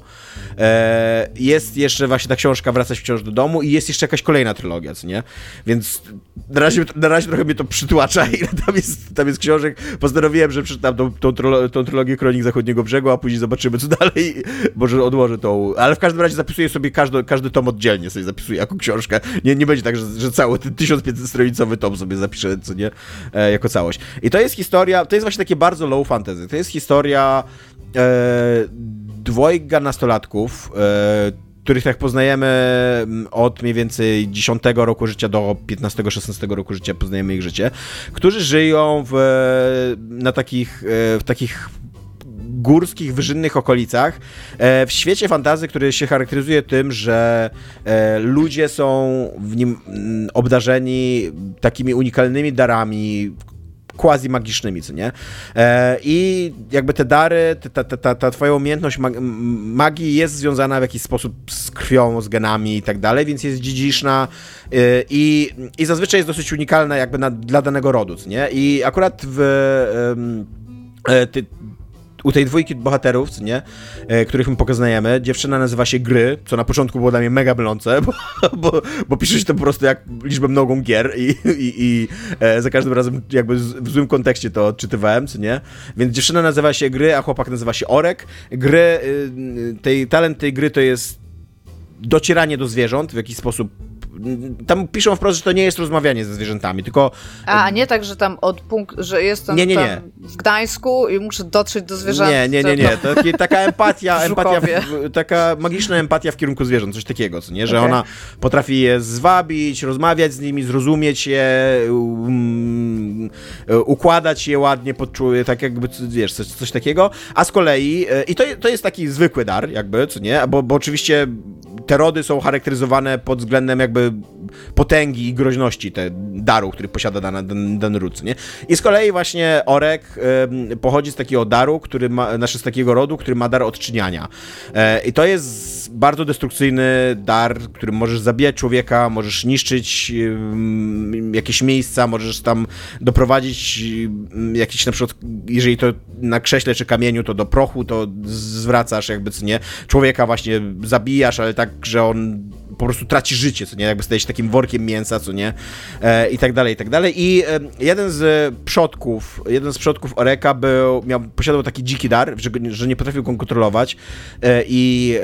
[SPEAKER 2] E, jest jeszcze właśnie ta książka Wracać wciąż do domu i jest jeszcze jakaś kolejna trylogia, co nie? Więc na razie, na razie trochę mnie to przytłacza, ile [LAUGHS] tam jest, tam jest książek. Postanowiłem, że przeczytam tą, tą, tą trylogię kronik zachodniego brzegu, a później zobaczymy, co dalej. Może odłożę tą. Ale w każdym razie zapisuję sobie każdy, każdy tom oddzielnie, sobie zapisuję jako książkę. Nie, nie będzie tak, że, że cały ten 1500-stronicowy tom sobie zapiszę, co nie, e, jako całość. I to jest historia, to jest właśnie takie bardzo low fantasy. To jest historia e, dwojga nastolatków, e, których tak poznajemy od mniej więcej 10 roku życia do 15-16 roku życia, poznajemy ich życie, którzy żyją w, na takich, e, w takich górskich, wyżynnych okolicach, e, w świecie fantazy, który się charakteryzuje tym, że e, ludzie są w nim mm, obdarzeni takimi unikalnymi darami, quasi magicznymi, co nie? E, I jakby te dary, ta, ta, ta, ta twoja umiejętność magii jest związana w jakiś sposób z krwią, z genami i tak dalej, więc jest dziedziczna i, i zazwyczaj jest dosyć unikalna jakby na, dla danego rodu, co nie? I akurat w ty, u tej dwójki bohaterów, nie, e, których my poznajemy, dziewczyna nazywa się Gry, co na początku było dla mnie mega mylące, [LAUGHS] bo, bo, bo pisze się to po prostu jak liczbę mnogą gier i, i, i e, za każdym razem jakby w złym kontekście to odczytywałem, co nie. Więc dziewczyna nazywa się Gry, a chłopak nazywa się Orek. Gry, y, tej, talent tej gry to jest docieranie do zwierząt w jakiś sposób tam piszą wprost, że to nie jest rozmawianie ze zwierzętami, tylko...
[SPEAKER 3] A, nie tak, że tam od punktu, że jestem nie, nie, nie. w Gdańsku i muszę dotrzeć do zwierząt.
[SPEAKER 2] Nie, nie, nie, nie. To taki, taka [LAUGHS] empatia, empatia w, taka magiczna empatia w kierunku zwierząt, coś takiego, co nie? Że okay. ona potrafi je zwabić, rozmawiać z nimi, zrozumieć je, um, układać je ładnie, pod, tak jakby, wiesz, coś, coś takiego, a z kolei, e, i to, to jest taki zwykły dar, jakby, co nie? Bo, bo oczywiście te rody są charakteryzowane pod względem jakby potęgi i groźności te daru, który posiada dany, dany, dany ród, nie? I z kolei właśnie Orek pochodzi z takiego daru, który ma, znaczy z takiego rodu, który ma dar odczyniania. Y, I to jest bardzo destrukcyjny dar, którym możesz zabijać człowieka, możesz niszczyć jakieś miejsca, możesz tam doprowadzić jakiś na przykład, jeżeli to na krześle czy kamieniu, to do prochu to zwracasz jakby, co nie, człowieka właśnie zabijasz, ale tak, że on po prostu traci życie, co nie, jakby staje się takim workiem mięsa, co nie, e, i tak dalej, i tak dalej. I e, jeden z przodków, jeden z przodków Oreka był, miał, posiadał taki dziki dar, że, że nie potrafił go kontrolować e, i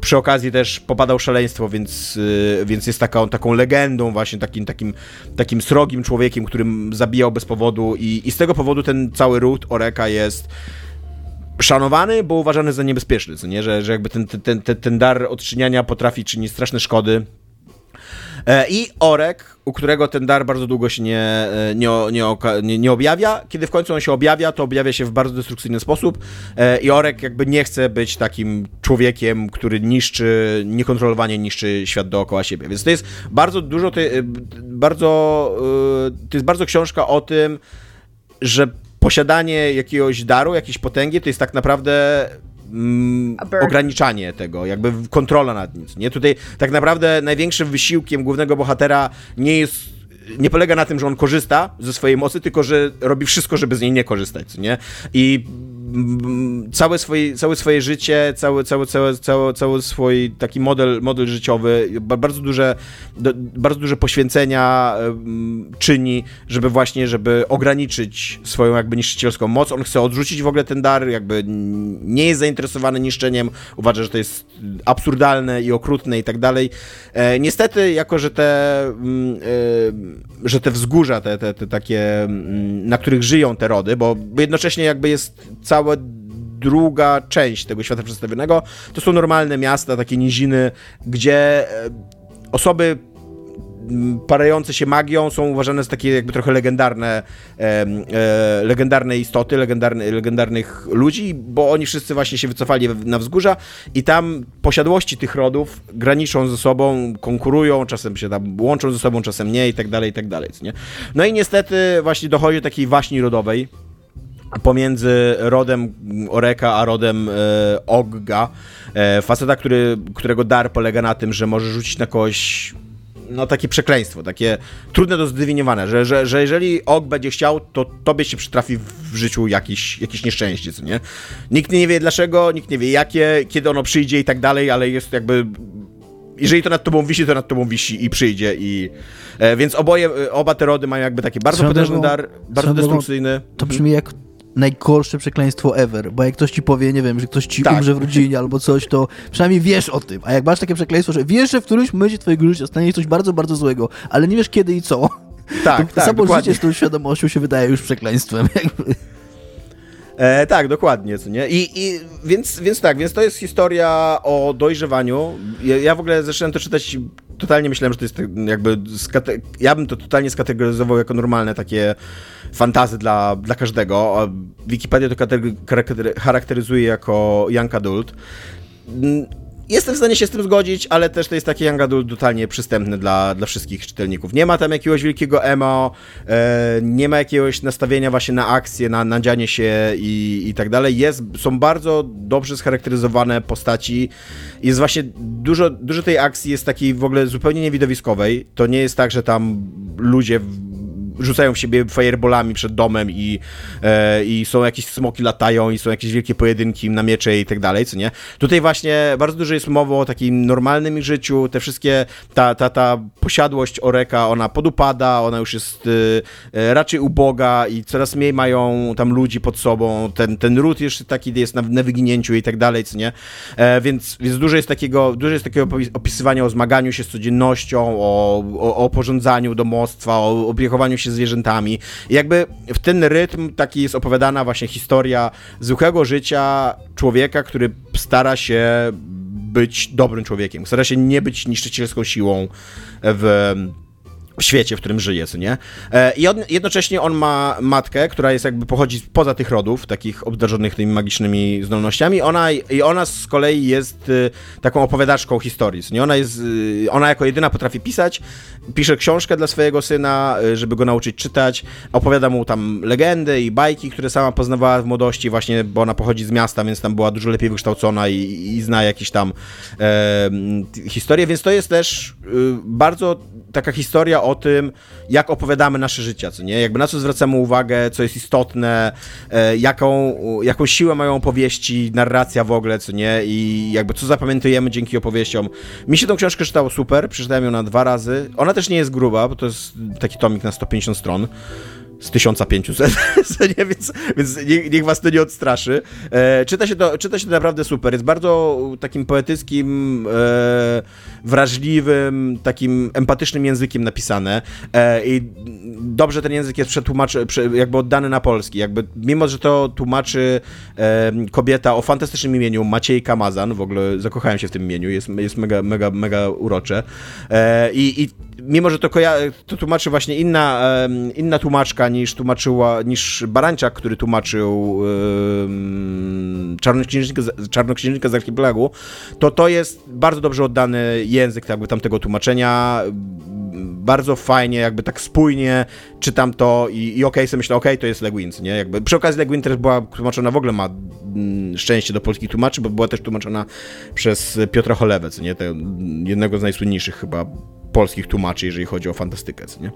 [SPEAKER 2] przy okazji też popadał szaleństwo, więc, e, więc jest taką, taką legendą właśnie, takim, takim, takim srogim człowiekiem, którym zabijał bez powodu i, i z tego powodu ten cały ród Oreka jest szanowany, bo uważany za niebezpieczny, co nie? Że, że jakby ten, ten, ten, ten dar odczyniania potrafi czynić straszne szkody. E, I Orek, u którego ten dar bardzo długo się nie, e, nie, nie, nie, objawia. Kiedy w końcu on się objawia, to objawia się w bardzo destrukcyjny sposób. E, I Orek jakby nie chce być takim człowiekiem, który niszczy, niekontrolowanie niszczy świat dookoła siebie. Więc to jest bardzo dużo, bardzo, to jest bardzo książka o tym, że posiadanie jakiegoś daru, jakiejś potęgi, to jest tak naprawdę mm, ograniczanie tego, jakby kontrola nad nim. Nie? Tutaj tak naprawdę największym wysiłkiem głównego bohatera nie jest nie polega na tym, że on korzysta ze swojej mocy, tylko że robi wszystko, żeby z niej nie korzystać, nie? I całe swoje, całe swoje życie, cały, cały, cały, cały, cały swój taki model, model życiowy, bardzo duże, bardzo duże poświęcenia czyni, żeby właśnie, żeby ograniczyć swoją jakby niszczycielską moc. On chce odrzucić w ogóle ten dar, jakby nie jest zainteresowany niszczeniem, uważa, że to jest absurdalne i okrutne i tak dalej. E, niestety, jako że te, e, że te wzgórza, te, te, te takie, na których żyją te rody, bo jednocześnie jakby jest cały całe druga część tego świata przedstawionego. To są normalne miasta, takie niziny, gdzie e, osoby parające się magią są uważane za takie jakby trochę legendarne, e, e, legendarne istoty, legendarny, legendarnych ludzi, bo oni wszyscy właśnie się wycofali na wzgórza i tam posiadłości tych rodów graniczą ze sobą, konkurują, czasem się tam łączą ze sobą, czasem nie i tak dalej, i tak dalej. No i niestety właśnie dochodzi do takiej waśni rodowej, pomiędzy rodem Oreka a rodem e, Ogga. E, faceta, który, którego dar polega na tym, że może rzucić na kogoś no takie przekleństwo, takie trudne do zdefiniowania, że, że, że jeżeli Og będzie chciał, to tobie się przytrafi w życiu jakiś, jakieś nieszczęście, co nie? Nikt nie wie dlaczego, nikt nie wie jakie, kiedy ono przyjdzie i tak dalej, ale jest jakby jeżeli to nad tobą wisi, to nad tobą wisi i przyjdzie i... E, więc oboje, oba te rody mają jakby taki bardzo potężny dar, bardzo destrukcyjny.
[SPEAKER 4] To brzmi jak najgorsze przekleństwo ever, bo jak ktoś ci powie, nie wiem, że ktoś ci tak. umrze w rodzinie [LAUGHS] albo coś, to przynajmniej wiesz o tym, a jak masz takie przekleństwo, że wiesz, że w którymś momencie twojego życia stanie się coś bardzo, bardzo złego, ale nie wiesz kiedy i co,
[SPEAKER 2] tak, [LAUGHS]
[SPEAKER 4] to
[SPEAKER 2] tak,
[SPEAKER 4] samo dokładnie. życie z tą świadomością się wydaje już przekleństwem. [LAUGHS] Jakby.
[SPEAKER 2] E, tak, dokładnie, co nie? I, i więc, więc tak, więc to jest historia o dojrzewaniu. Ja, ja w ogóle zacząłem to czytać totalnie myślałem, że to jest tak jakby. Ja bym to totalnie skategoryzował jako normalne takie fantazy dla, dla każdego. Wikipedia to charakteryzuje jako young adult. Jestem w stanie się z tym zgodzić, ale też to jest taki young adult totalnie przystępny dla, dla wszystkich czytelników. Nie ma tam jakiegoś wielkiego emo, e, nie ma jakiegoś nastawienia właśnie na akcję, na, na dzianie się i, i tak dalej. Jest, są bardzo dobrze scharakteryzowane postaci. Jest właśnie dużo, dużo tej akcji jest takiej w ogóle zupełnie niewidowiskowej. To nie jest tak, że tam ludzie rzucają siebie fireballami przed domem i, e, i są jakieś smoki latają i są jakieś wielkie pojedynki na miecze i tak dalej, co nie? Tutaj właśnie bardzo dużo jest mowy o takim normalnym życiu, te wszystkie, ta, ta, ta posiadłość Oreka, ona podupada, ona już jest e, raczej uboga i coraz mniej mają tam ludzi pod sobą, ten, ten ród jeszcze taki jest na, na wyginięciu i tak dalej, co nie? E, więc, więc dużo jest takiego, dużo jest takiego opisywania o zmaganiu się z codziennością, o, o, o porządzaniu domostwa, o opiekowaniu się się zwierzętami. I jakby w ten rytm taki jest opowiadana właśnie historia zwykłego życia człowieka, który stara się być dobrym człowiekiem, stara się nie być niszczycielską siłą w świecie, w którym żyje, co nie? E, I on, jednocześnie on ma matkę, która jest jakby pochodzi poza tych rodów, takich obdarzonych tymi magicznymi zdolnościami. Ona, I ona z kolei jest y, taką opowiadaczką historii, co nie? Ona jest, y, ona jako jedyna potrafi pisać, pisze książkę dla swojego syna, y, żeby go nauczyć czytać, opowiada mu tam legendy i bajki, które sama poznawała w młodości właśnie, bo ona pochodzi z miasta, więc tam była dużo lepiej wykształcona i, i zna jakieś tam e, historie, więc to jest też bardzo taka historia o tym, jak opowiadamy nasze życia, co nie? Jakby na co zwracamy uwagę, co jest istotne, e, jaką, jaką siłę mają opowieści, narracja w ogóle, co nie? I jakby co zapamiętujemy dzięki opowieściom. Mi się tą książkę czytało super, przeczytałem ją na dwa razy. Ona też nie jest gruba, bo to jest taki tomik na 150 stron z 1500, [LAUGHS] nie? Więc, więc niech, niech, was to nie odstraszy. E, czyta, się to, czyta się to naprawdę super. Jest bardzo takim poetyckim, e, wrażliwym, takim empatycznym językiem napisane e, i dobrze ten język jest przetłumaczony, jakby oddany na polski. Jakby, mimo, że to tłumaczy e, kobieta o fantastycznym imieniu Maciejka Mazan, w ogóle zakochałem się w tym imieniu, jest, jest mega, mega, mega urocze. E, i, I mimo, że to, to tłumaczy właśnie inna, inna tłumaczka niż tłumaczyła, niż Barańczak, który tłumaczył yy, Czarnoksiężnika, Czarnoksiężnika z Archipelagu, to to jest bardzo dobrze oddany język jakby tamtego tłumaczenia, bardzo fajnie, jakby tak spójnie czytam to i, i okej, okay, sobie myślę, okej, okay, to jest Legwins, nie? Jakby, przy okazji Legwin też była tłumaczona, w ogóle ma mm, szczęście do polskich tłumaczy, bo była też tłumaczona przez Piotra Cholewec, nie? Te, jednego z najsłynniejszych chyba polskich tłumaczy, jeżeli chodzi o fantastykę, nie?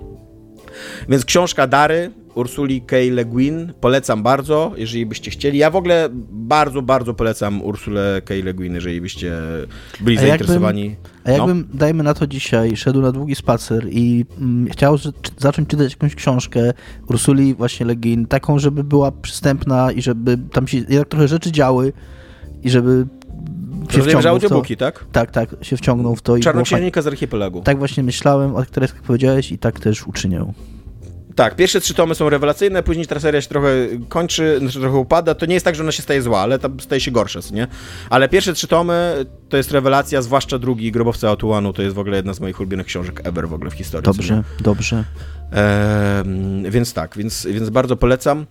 [SPEAKER 2] Więc książka Dary Ursuli K. Le Guin polecam bardzo, jeżeli byście chcieli. Ja w ogóle bardzo, bardzo polecam Ursulę K. Le Guin, jeżeli byście byli a zainteresowani.
[SPEAKER 4] Jakbym, a jakbym, no? dajmy na to dzisiaj, szedł na długi spacer i mm, chciał zacząć czytać jakąś książkę Ursuli właśnie Le Guin, taką, żeby była przystępna i żeby tam się jak trochę rzeczy działy i żeby
[SPEAKER 2] się Rozumiem, że audiobooki, tak?
[SPEAKER 4] Tak, tak, się wciągnął w to.
[SPEAKER 2] Czarnoksiężnika z archipelagu.
[SPEAKER 4] Tak właśnie myślałem, o których powiedziałeś i tak też uczynię.
[SPEAKER 2] Tak, pierwsze trzy tomy są rewelacyjne, później ta seria się trochę kończy, znaczy trochę upada. To nie jest tak, że ona się staje zła, ale staje się gorsza, nie? Ale pierwsze trzy tomy to jest rewelacja, zwłaszcza drugi, Grobowca Otuanu, to jest w ogóle jedna z moich ulubionych książek ever w ogóle w historii.
[SPEAKER 4] Dobrze, dobrze.
[SPEAKER 2] Eee, więc tak, więc, więc bardzo polecam.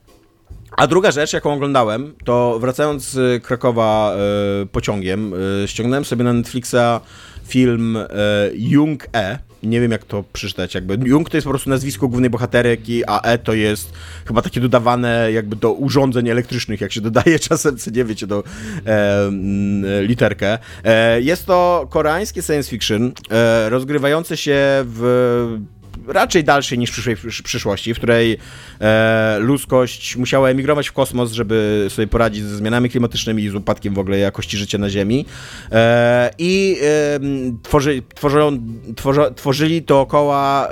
[SPEAKER 2] A druga rzecz, jaką oglądałem, to wracając z Krakowa e, pociągiem, e, ściągnąłem sobie na Netflixa film e, Jung E. Nie wiem, jak to przeczytać. Jakby Jung to jest po prostu nazwisko głównej bohaterki, a E to jest chyba takie dodawane jakby do urządzeń elektrycznych, jak się dodaje [LAUGHS] czasem, co nie wiecie, do e, literkę. E, jest to koreańskie science fiction, rozgrywające się w raczej dalszej niż przyszłej przyszłości, w której e, ludzkość musiała emigrować w kosmos, żeby sobie poradzić ze zmianami klimatycznymi i z upadkiem w ogóle jakości życia na Ziemi. E, I e, tworzy, tworzą, tworzy, tworzyli dookoła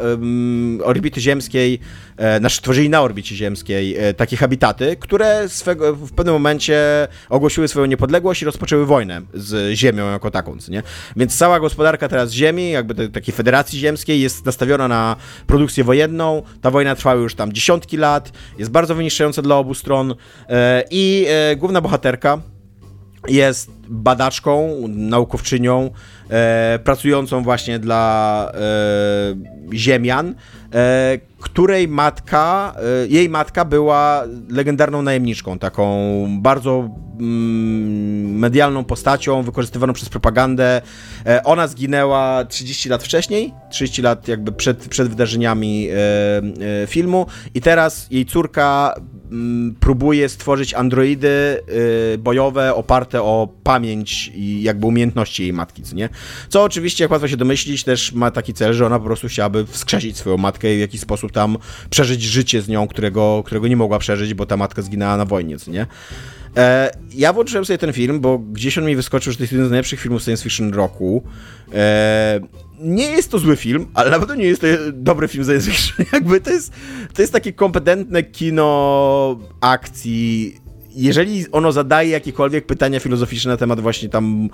[SPEAKER 2] orbity ziemskiej e, znaczy tworzyli na orbicie ziemskiej e, takie habitaty, które swego, w pewnym momencie ogłosiły swoją niepodległość i rozpoczęły wojnę z Ziemią jako taką, nie? Więc cała gospodarka teraz Ziemi, jakby te, takiej federacji ziemskiej jest nastawiona na produkcję wojenną. Ta wojna trwa już tam dziesiątki lat, jest bardzo wyniszczająca dla obu stron e, i e, główna bohaterka jest badaczką, naukowczynią, e, pracującą właśnie dla e, Ziemian, której matka, e, jej matka była legendarną najemniczką, taką bardzo mm, medialną postacią, wykorzystywaną przez propagandę. E, ona zginęła 30 lat wcześniej, 30 lat jakby przed, przed wydarzeniami e, filmu i teraz jej córka mm, próbuje stworzyć androidy bojowe oparte o pamięć i jakby umiejętności jej matki, co nie? Co oczywiście, jak łatwo się domyślić, też ma taki cel, że ona po prostu chciałaby wskrzesić swoją matkę i w jakiś sposób tam przeżyć życie z nią, którego, którego nie mogła przeżyć, bo ta matka zginęła na wojnie, co nie? E, ja włączyłem sobie ten film, bo gdzieś on mi wyskoczył, że to jest jeden z najlepszych filmów science fiction roku. E, nie jest to zły film, ale na pewno nie jest to dobry film science fiction. [LAUGHS] Jakby to jest, to jest takie kompetentne kino akcji jeżeli ono zadaje jakiekolwiek pytania filozoficzne na temat właśnie tam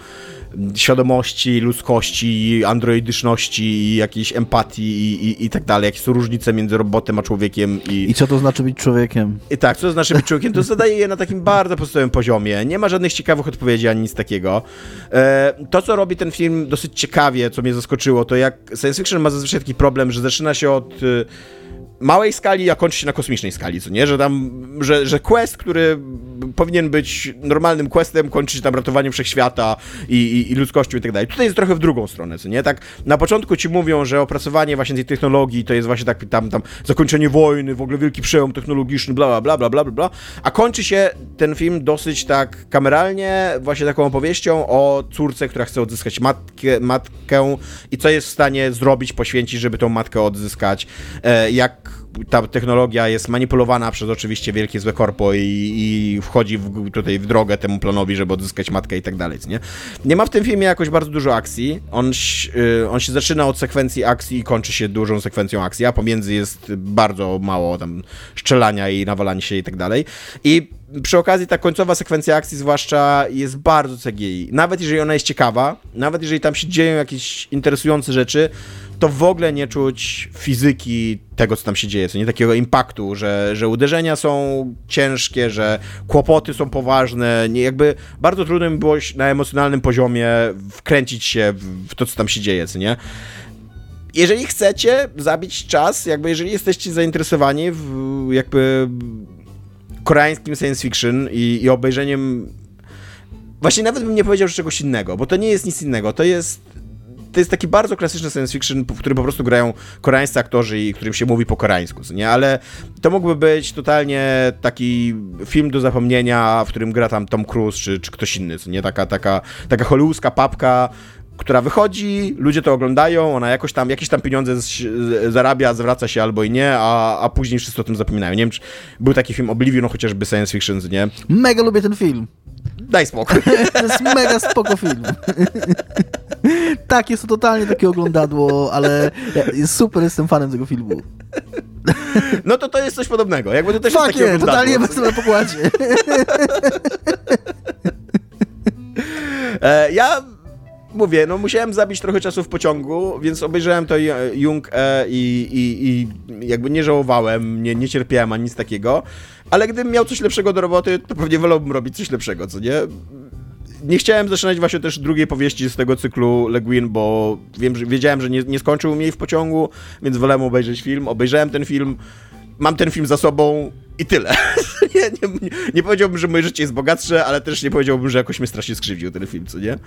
[SPEAKER 2] świadomości, ludzkości, androidyczności, jakiejś empatii i, i, i tak dalej, jakie są różnice między robotem a człowiekiem i...
[SPEAKER 4] I co to znaczy być człowiekiem?
[SPEAKER 2] I tak, co to znaczy być człowiekiem, to zadaje je na takim bardzo podstawowym poziomie. Nie ma żadnych ciekawych odpowiedzi ani nic takiego. E, to, co robi ten film dosyć ciekawie, co mnie zaskoczyło, to jak science fiction ma zazwyczaj taki problem, że zaczyna się od małej skali, a kończy się na kosmicznej skali, co nie? Że tam, że, że quest, który powinien być normalnym questem, kończy się tam ratowaniem wszechświata i, i, i ludzkością i tak dalej. Tutaj jest trochę w drugą stronę, co nie? Tak na początku ci mówią, że opracowanie właśnie tej technologii to jest właśnie tak tam, tam zakończenie wojny, w ogóle wielki przełom technologiczny, bla, bla, bla, bla, bla, bla, a kończy się ten film dosyć tak kameralnie, właśnie taką opowieścią o córce, która chce odzyskać matkę, matkę i co jest w stanie zrobić, poświęcić, żeby tą matkę odzyskać, e, jak ta technologia jest manipulowana przez oczywiście wielkie złe korpo i, i wchodzi w, tutaj w drogę temu planowi, żeby odzyskać matkę i tak dalej, nie? Nie ma w tym filmie jakoś bardzo dużo akcji. On, y, on się zaczyna od sekwencji akcji i kończy się dużą sekwencją akcji, a pomiędzy jest bardzo mało tam strzelania i nawalania się i tak dalej. I przy okazji ta końcowa sekwencja akcji zwłaszcza jest bardzo CGI. Nawet jeżeli ona jest ciekawa, nawet jeżeli tam się dzieją jakieś interesujące rzeczy, to w ogóle nie czuć fizyki tego, co tam się dzieje, co nie takiego impaktu, że, że uderzenia są ciężkie, że kłopoty są poważne, nie, jakby bardzo trudno mi było na emocjonalnym poziomie wkręcić się w, to, co tam się dzieje, co nie? Jeżeli chcecie zabić czas, jakby jeżeli jesteście zainteresowani w jakby koreańskim science fiction i, i obejrzeniem Właśnie nawet bym nie powiedział, że czegoś innego, bo to nie jest nic innego. To jest to jest taki bardzo klasyczny science fiction, w którym po prostu grają koreańscy aktorzy i którym się mówi po koreańsku, nie? Ale to mógłby być totalnie taki film do zapomnienia, w którym gra tam Tom Cruise czy, czy ktoś inny, nie? Taka, taka, taka hollywoodzka papka, która wychodzi, ludzie to oglądają, ona jakoś tam, jakieś tam pieniądze zarabia, zwraca się albo i nie, a, a później wszyscy o tym zapominają. Nie wiem, czy był taki film Oblivion, chociażby science fiction, nie?
[SPEAKER 4] Mega lubię ten film.
[SPEAKER 2] Daj spokój. [LAUGHS]
[SPEAKER 4] To jest mega spoko film. [LAUGHS] tak, jest to totalnie takie oglądadło, ale super jestem fanem tego filmu. [LAUGHS]
[SPEAKER 2] No to to jest coś podobnego. Jakby to też
[SPEAKER 4] Fuck
[SPEAKER 2] jest takie
[SPEAKER 4] totalnie bez na pokładzie.
[SPEAKER 2] E, ja mówię, no musiałem zabić trochę czasu w pociągu, więc obejrzałem to Jung E i, i, i jakby nie żałowałem, nie, nie cierpiałem ani nic takiego, ale gdybym miał coś lepszego do roboty, to pewnie wolałbym robić coś lepszego, co nie? nie chciałem zaczynać właśnie też drugiej powieści z tego cyklu Le Guin, bo wiem, że, wiedziałem, że nie, nie skończył jej w pociągu, więc wolałem obejrzeć film. Obejrzałem ten film, mam ten film za sobą i tyle. [LAUGHS] nie, nie, nie, powiedziałbym, że moje życie jest bogatsze, ale też nie powiedziałbym, że jakoś mnie strasznie skrzywdził ten film, co nie?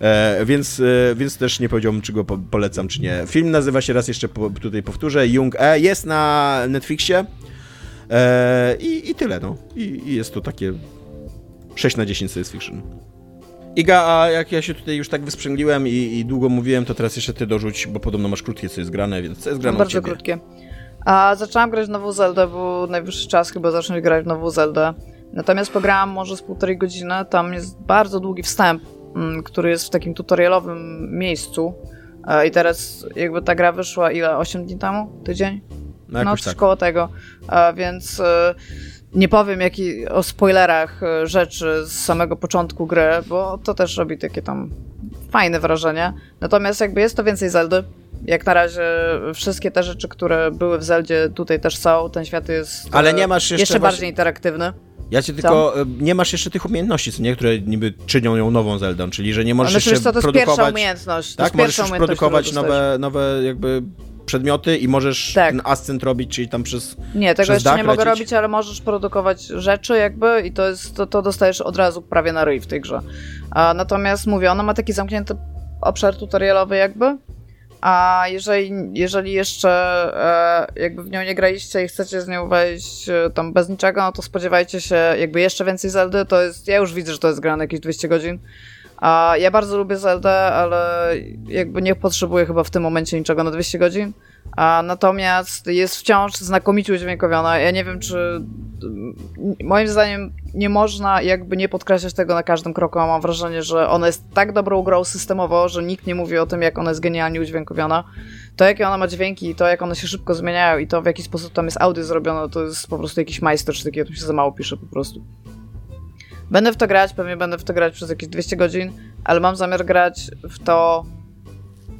[SPEAKER 2] E, więc, e, więc też nie powiedziałbym, czy go po, polecam, czy nie. Film nazywa się, raz jeszcze po, tutaj powtórzę, Jung E. Jest na Netflixie e, i, i tyle, no. I, I jest to takie 6 na 10 science fiction. Iga, a jak ja się tutaj już tak wysprzęgliłem i, i, długo mówiłem, to teraz jeszcze ty dorzuć, bo podobno masz krótkie co jest grane, więc co jest grane
[SPEAKER 3] Bardzo krótkie. A zaczęłam grać w nową Zeldę, bo najwyższy czas chyba zacząć grać w nową Zeldę. Natomiast pograłam może z półtorej godziny, tam jest bardzo długi wstęp, mm, który jest w takim tutorialowym miejscu. E, I teraz jakby ta gra wyszła ile? 8 dni temu? Tydzień?
[SPEAKER 2] No,
[SPEAKER 3] no
[SPEAKER 2] tak.
[SPEAKER 3] koło tego. E, więc e, nie powiem jaki, o spoilerach e, rzeczy z samego początku gry, bo to też robi takie tam fajne wrażenie. Natomiast jakby jest to więcej Zeldy. Jak na razie wszystkie te rzeczy, które były w Zeldzie tutaj też są. Ten świat jest
[SPEAKER 2] Ale nie masz jeszcze,
[SPEAKER 3] jeszcze
[SPEAKER 2] właśnie...
[SPEAKER 3] bardziej interaktywny.
[SPEAKER 2] Ja cię tylko, e, nie masz jeszcze tych umiejętności, co nie, które niby czynią ją nową Zeldą, czyli że nie możesz
[SPEAKER 3] Ale
[SPEAKER 2] jeszcze
[SPEAKER 3] to, to jest
[SPEAKER 2] produkować...
[SPEAKER 3] pierwsza umiejętność.
[SPEAKER 2] Tak, możesz już produkować nowe, nowe jakby przedmioty i możesz tak. ten ascent robić, czyli tam przez
[SPEAKER 3] Nie, tego
[SPEAKER 2] przez
[SPEAKER 3] jeszcze nie
[SPEAKER 2] lecieć.
[SPEAKER 3] mogę robić, ale możesz produkować rzeczy jakby i to jest, to, to dostajesz od razu prawie na ryj w tej grze. A, natomiast mówię, ona ma taki zamknięty obszar tutorialowy jakby, a jeżeli, jeżeli jeszcze e, jakby w nią nie graliście i chcecie z nią wejść e, tam bez niczego, no to spodziewajcie się jakby jeszcze więcej Zeldy, to jest, ja już widzę, że to jest gra na jakieś 200 godzin. A ja bardzo lubię Zeldę, ale jakby nie potrzebuję chyba w tym momencie niczego na 200 godzin. A natomiast jest wciąż znakomicie udźwiękowiona. Ja nie wiem, czy moim zdaniem nie można jakby nie podkreślać tego na każdym kroku. Mam wrażenie, że ona jest tak dobrą grą systemowo, że nikt nie mówi o tym, jak ona jest genialnie udźwiękowiona. To, jakie ona ma dźwięki, to, jak one się szybko zmieniają i to, w jaki sposób tam jest audio zrobione, to jest po prostu jakiś majstersztyk, ja tu się za mało pisze po prostu. Będę w to grać, pewnie będę w to grać przez jakieś 200 godzin, ale mam zamiar grać w to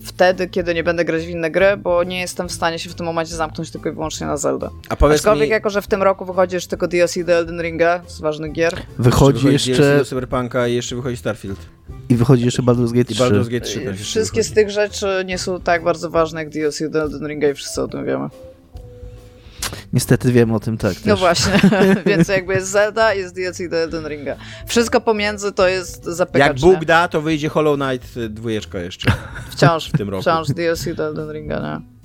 [SPEAKER 3] wtedy, kiedy nie będę grać w inne gry, bo nie jestem w stanie się w tym momencie zamknąć tylko i wyłącznie na Zelda.
[SPEAKER 2] A powiedz
[SPEAKER 3] Aczkolwiek
[SPEAKER 2] mi...
[SPEAKER 3] jako, że w tym roku wychodzi już tylko DLC do Elden Ringa z ważnych gier.
[SPEAKER 4] Wychodzi jeszcze... jeszcze...
[SPEAKER 2] do Cyberpunka i jeszcze wychodzi Starfield.
[SPEAKER 4] I wychodzi jeszcze Baldur's Gate 3.
[SPEAKER 2] I Baldur's Gate 3
[SPEAKER 3] też Wszystkie z tych rzeczy nie są tak bardzo ważne jak DLC do Elden Ringa i wszyscy o tym wiemy.
[SPEAKER 4] Niestety wiem o tym tak.
[SPEAKER 3] Też. No właśnie, [LAUGHS] [LAUGHS] więc jakby jest Zelda, jest DLC do Elden Ringa. Wszystko pomiędzy to jest zapykaczne.
[SPEAKER 2] Jak Bóg da, to wyjdzie Hollow Knight dwójeczka jeszcze.
[SPEAKER 3] Wciąż w tym roku. Wciąż DLC do Elden Ringa, nie?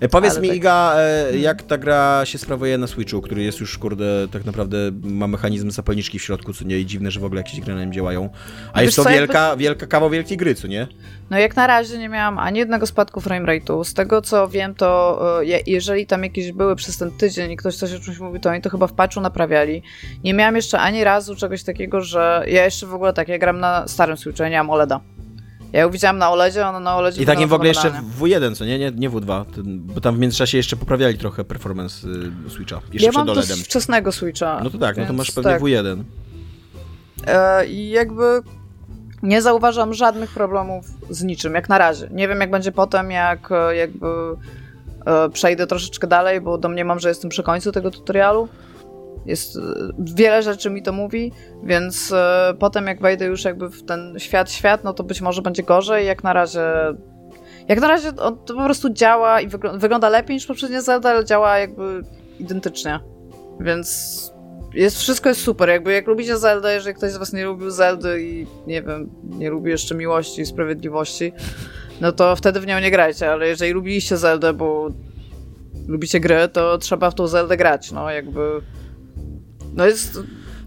[SPEAKER 2] E, powiedz Ale mi, tak. Iga, e, jak ta gra się sprawuje na Switchu, który jest już, kurde, tak naprawdę ma mechanizm zapalniczki w środku, co nie? I dziwne, że w ogóle jakieś gry na nim działają. A Wiesz jest to wielka, jakby... wielka, kawał wielkiej gry, co nie?
[SPEAKER 3] No jak na razie nie miałam ani jednego spadku framerate'u. Z tego co wiem, to e, jeżeli tam jakieś były przez ten tydzień i ktoś coś o czymś mówił, to oni to chyba w patchu naprawiali. Nie miałam jeszcze ani razu czegoś takiego, że ja jeszcze w ogóle tak, ja gram na starym Switchu, ja nie mam OLEDa. Ja ją widziałam na OLEDzie, ona na OLEDzie
[SPEAKER 2] I takim w ogóle jeszcze w W1, co nie? Nie, nie W2, bo tam w międzyczasie jeszcze poprawiali trochę performance y, Switcha. Jeszcze
[SPEAKER 3] ja
[SPEAKER 2] przed
[SPEAKER 3] mam
[SPEAKER 2] OLEDem.
[SPEAKER 3] wczesnego Switcha.
[SPEAKER 2] No to tak, no to masz pewnie tak. W1.
[SPEAKER 3] E, I jakby nie zauważam żadnych problemów z niczym, jak na razie. Nie wiem, jak będzie potem, jak e, jakby e, przejdę troszeczkę dalej, bo domniemam, że jestem przy końcu tego tutorialu. Jest, e, wiele rzeczy mi to mówi, więc e, potem jak wejdę już jakby w ten świat, świat, no to być może będzie gorzej. Jak na razie jak na razie on to po prostu działa i wygląda, wygląda lepiej niż poprzednie Zelda, ale działa jakby identycznie. Więc jest, wszystko jest super. Jakby jak lubicie Zelda, jeżeli ktoś z was nie lubił Zeldy i nie wiem, nie lubi jeszcze miłości i sprawiedliwości, no to wtedy w nią nie grajcie, ale jeżeli lubiliście Zeldę, bo lubicie gry, to trzeba w tą Zeldę grać, no jakby no jest.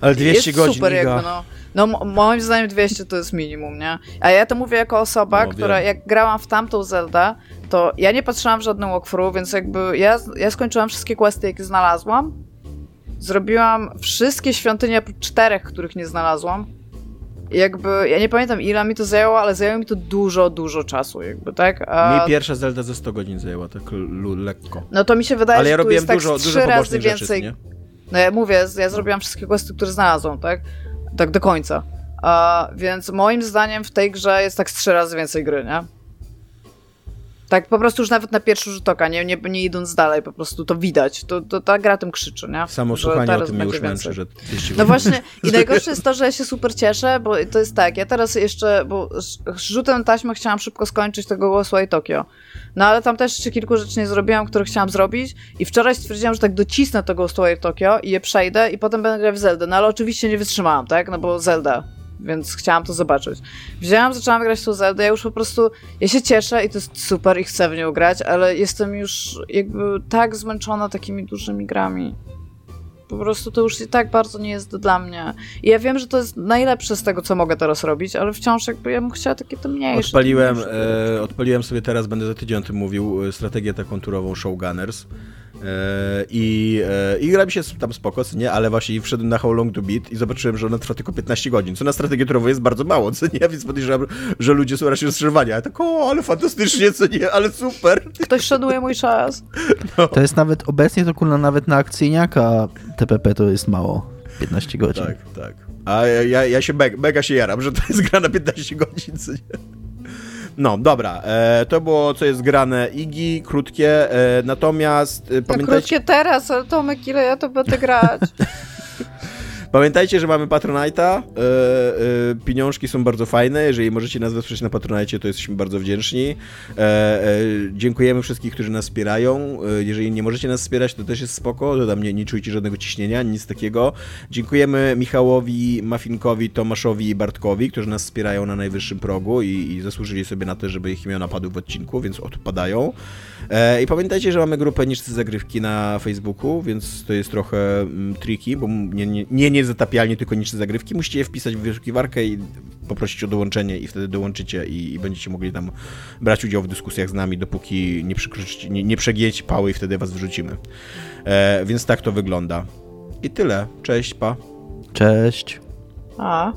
[SPEAKER 2] Ale 200
[SPEAKER 3] jest
[SPEAKER 2] godzin.
[SPEAKER 3] Super, jakby, no. No, moim zdaniem 200 to jest minimum, nie? A ja to mówię jako osoba, no, która wiem. jak grałam w tamtą Zeldę, to ja nie patrzyłam w żadnym walkthrough, więc jakby ja, ja skończyłam wszystkie questy, jakie znalazłam. Zrobiłam wszystkie świątynie, czterech, których nie znalazłam. I jakby, ja nie pamiętam ile mi to zajęło, ale zajęło mi to dużo, dużo czasu, jakby, tak?
[SPEAKER 2] A... Mi pierwsza Zelda ze 100 godzin zajęła, tak lekko.
[SPEAKER 3] No to mi się wydaje,
[SPEAKER 2] ale
[SPEAKER 3] że
[SPEAKER 2] ja
[SPEAKER 3] tu
[SPEAKER 2] robiłem
[SPEAKER 3] jest tak
[SPEAKER 2] dużo,
[SPEAKER 3] trzy
[SPEAKER 2] dużo
[SPEAKER 3] razy więcej.
[SPEAKER 2] Rzeczy,
[SPEAKER 3] no ja mówię, ja zrobiłam wszystkie questy, które znalazłam, tak? Tak do końca. więc moim zdaniem w tej grze jest tak z trzy razy więcej gry, nie? Tak po prostu już nawet na pierwszy rzut oka, nie, nie, nie idąc dalej, po prostu to widać. To, to ta gra tym krzyczy, nie?
[SPEAKER 2] Samo słuchanie o tym już męczy, że
[SPEAKER 3] No właśnie i [LAUGHS] najgorsze jest to, że ja się super cieszę, bo to jest tak, ja teraz jeszcze, bo rzutem taśmy chciałam szybko skończyć tego Ghostwire Tokyo. No ale tam też jeszcze kilku rzeczy nie zrobiłam, które chciałam zrobić i wczoraj stwierdziłam, że tak docisnę to Ghostwire Tokyo i je przejdę i potem będę grać w Zelda, no ale oczywiście nie wytrzymałam, tak? No bo Zelda więc chciałam to zobaczyć. Wzięłam, zaczęłam grać tą Zeldę, ja już po prostu, ja się cieszę i to jest super i chcę w nią grać, ale jestem już jakby tak zmęczona takimi dużymi grami. Po prostu to już i tak bardzo nie jest dla mnie. I ja wiem, że to jest najlepsze z tego, co mogę teraz robić, ale wciąż jakby ja bym chciała takie to mniejsze.
[SPEAKER 2] Odpaliłem, e, odpaliłem sobie teraz, będę za tydzień o tym mówił, e, strategię taką turową Showgunners. E, I, e, I gra mi się tam spoko, nie? Ale właśnie wszedłem na How Long to Beat i zobaczyłem, że ona trwa tylko 15 godzin, co na strategię turową jest bardzo mało, co nie? [LAUGHS] Więc podejrzewam, że ludzie są raczej rozczarowani. Ale tak, o, ale fantastycznie, co nie? Ale super.
[SPEAKER 3] Ktoś szeduje mój czas.
[SPEAKER 4] No. To jest nawet, obecnie to kurna nawet na akcyjniaka TPP to jest mało. 15 godzin.
[SPEAKER 2] Tak, tak. A ja, ja się mega, mega się jaram, że to jest gra na 15 godzin, co nie? No, dobra, e, to było co jest grane Igi, krótkie, e, natomiast e,
[SPEAKER 3] pamiętajcie... krótkie teraz, ale Tomek, ile ja to będę grać? [LAUGHS]
[SPEAKER 2] Pamiętajcie, że mamy Patronite'a. E, e, pieniążki są bardzo fajne. Jeżeli możecie nas wesprzeć na Patronite, to jesteśmy bardzo wdzięczni. E, dziękujemy wszystkim, którzy nas wspierają. jeżeli nie możecie nas wspierać, to też jest spoko. Dodam, nie, nie czujcie żadnego ciśnienia, nic takiego. Dziękujemy Michałowi, Mafinkowi, Tomaszowi i Bartkowi, którzy nas wspierają na najwyższym progu i, i zasłużyli sobie na to, żeby ich imiona padły w odcinku, więc odpadają. I pamiętajcie, że mamy grupę Niczcy Zagrywki na Facebooku, więc to jest trochę mm, bo nie, nie, nie, nie zatapialnie, tylko niższe zagrywki. Musicie je wpisać w wyszukiwarkę i poprosić o dołączenie i wtedy dołączycie i, i będziecie mogli tam brać udział w dyskusjach z nami, dopóki nie, nie, nie przegięcie pały i wtedy was wyrzucimy. E, więc tak to wygląda. I tyle. Cześć, pa.
[SPEAKER 4] Cześć.
[SPEAKER 3] A.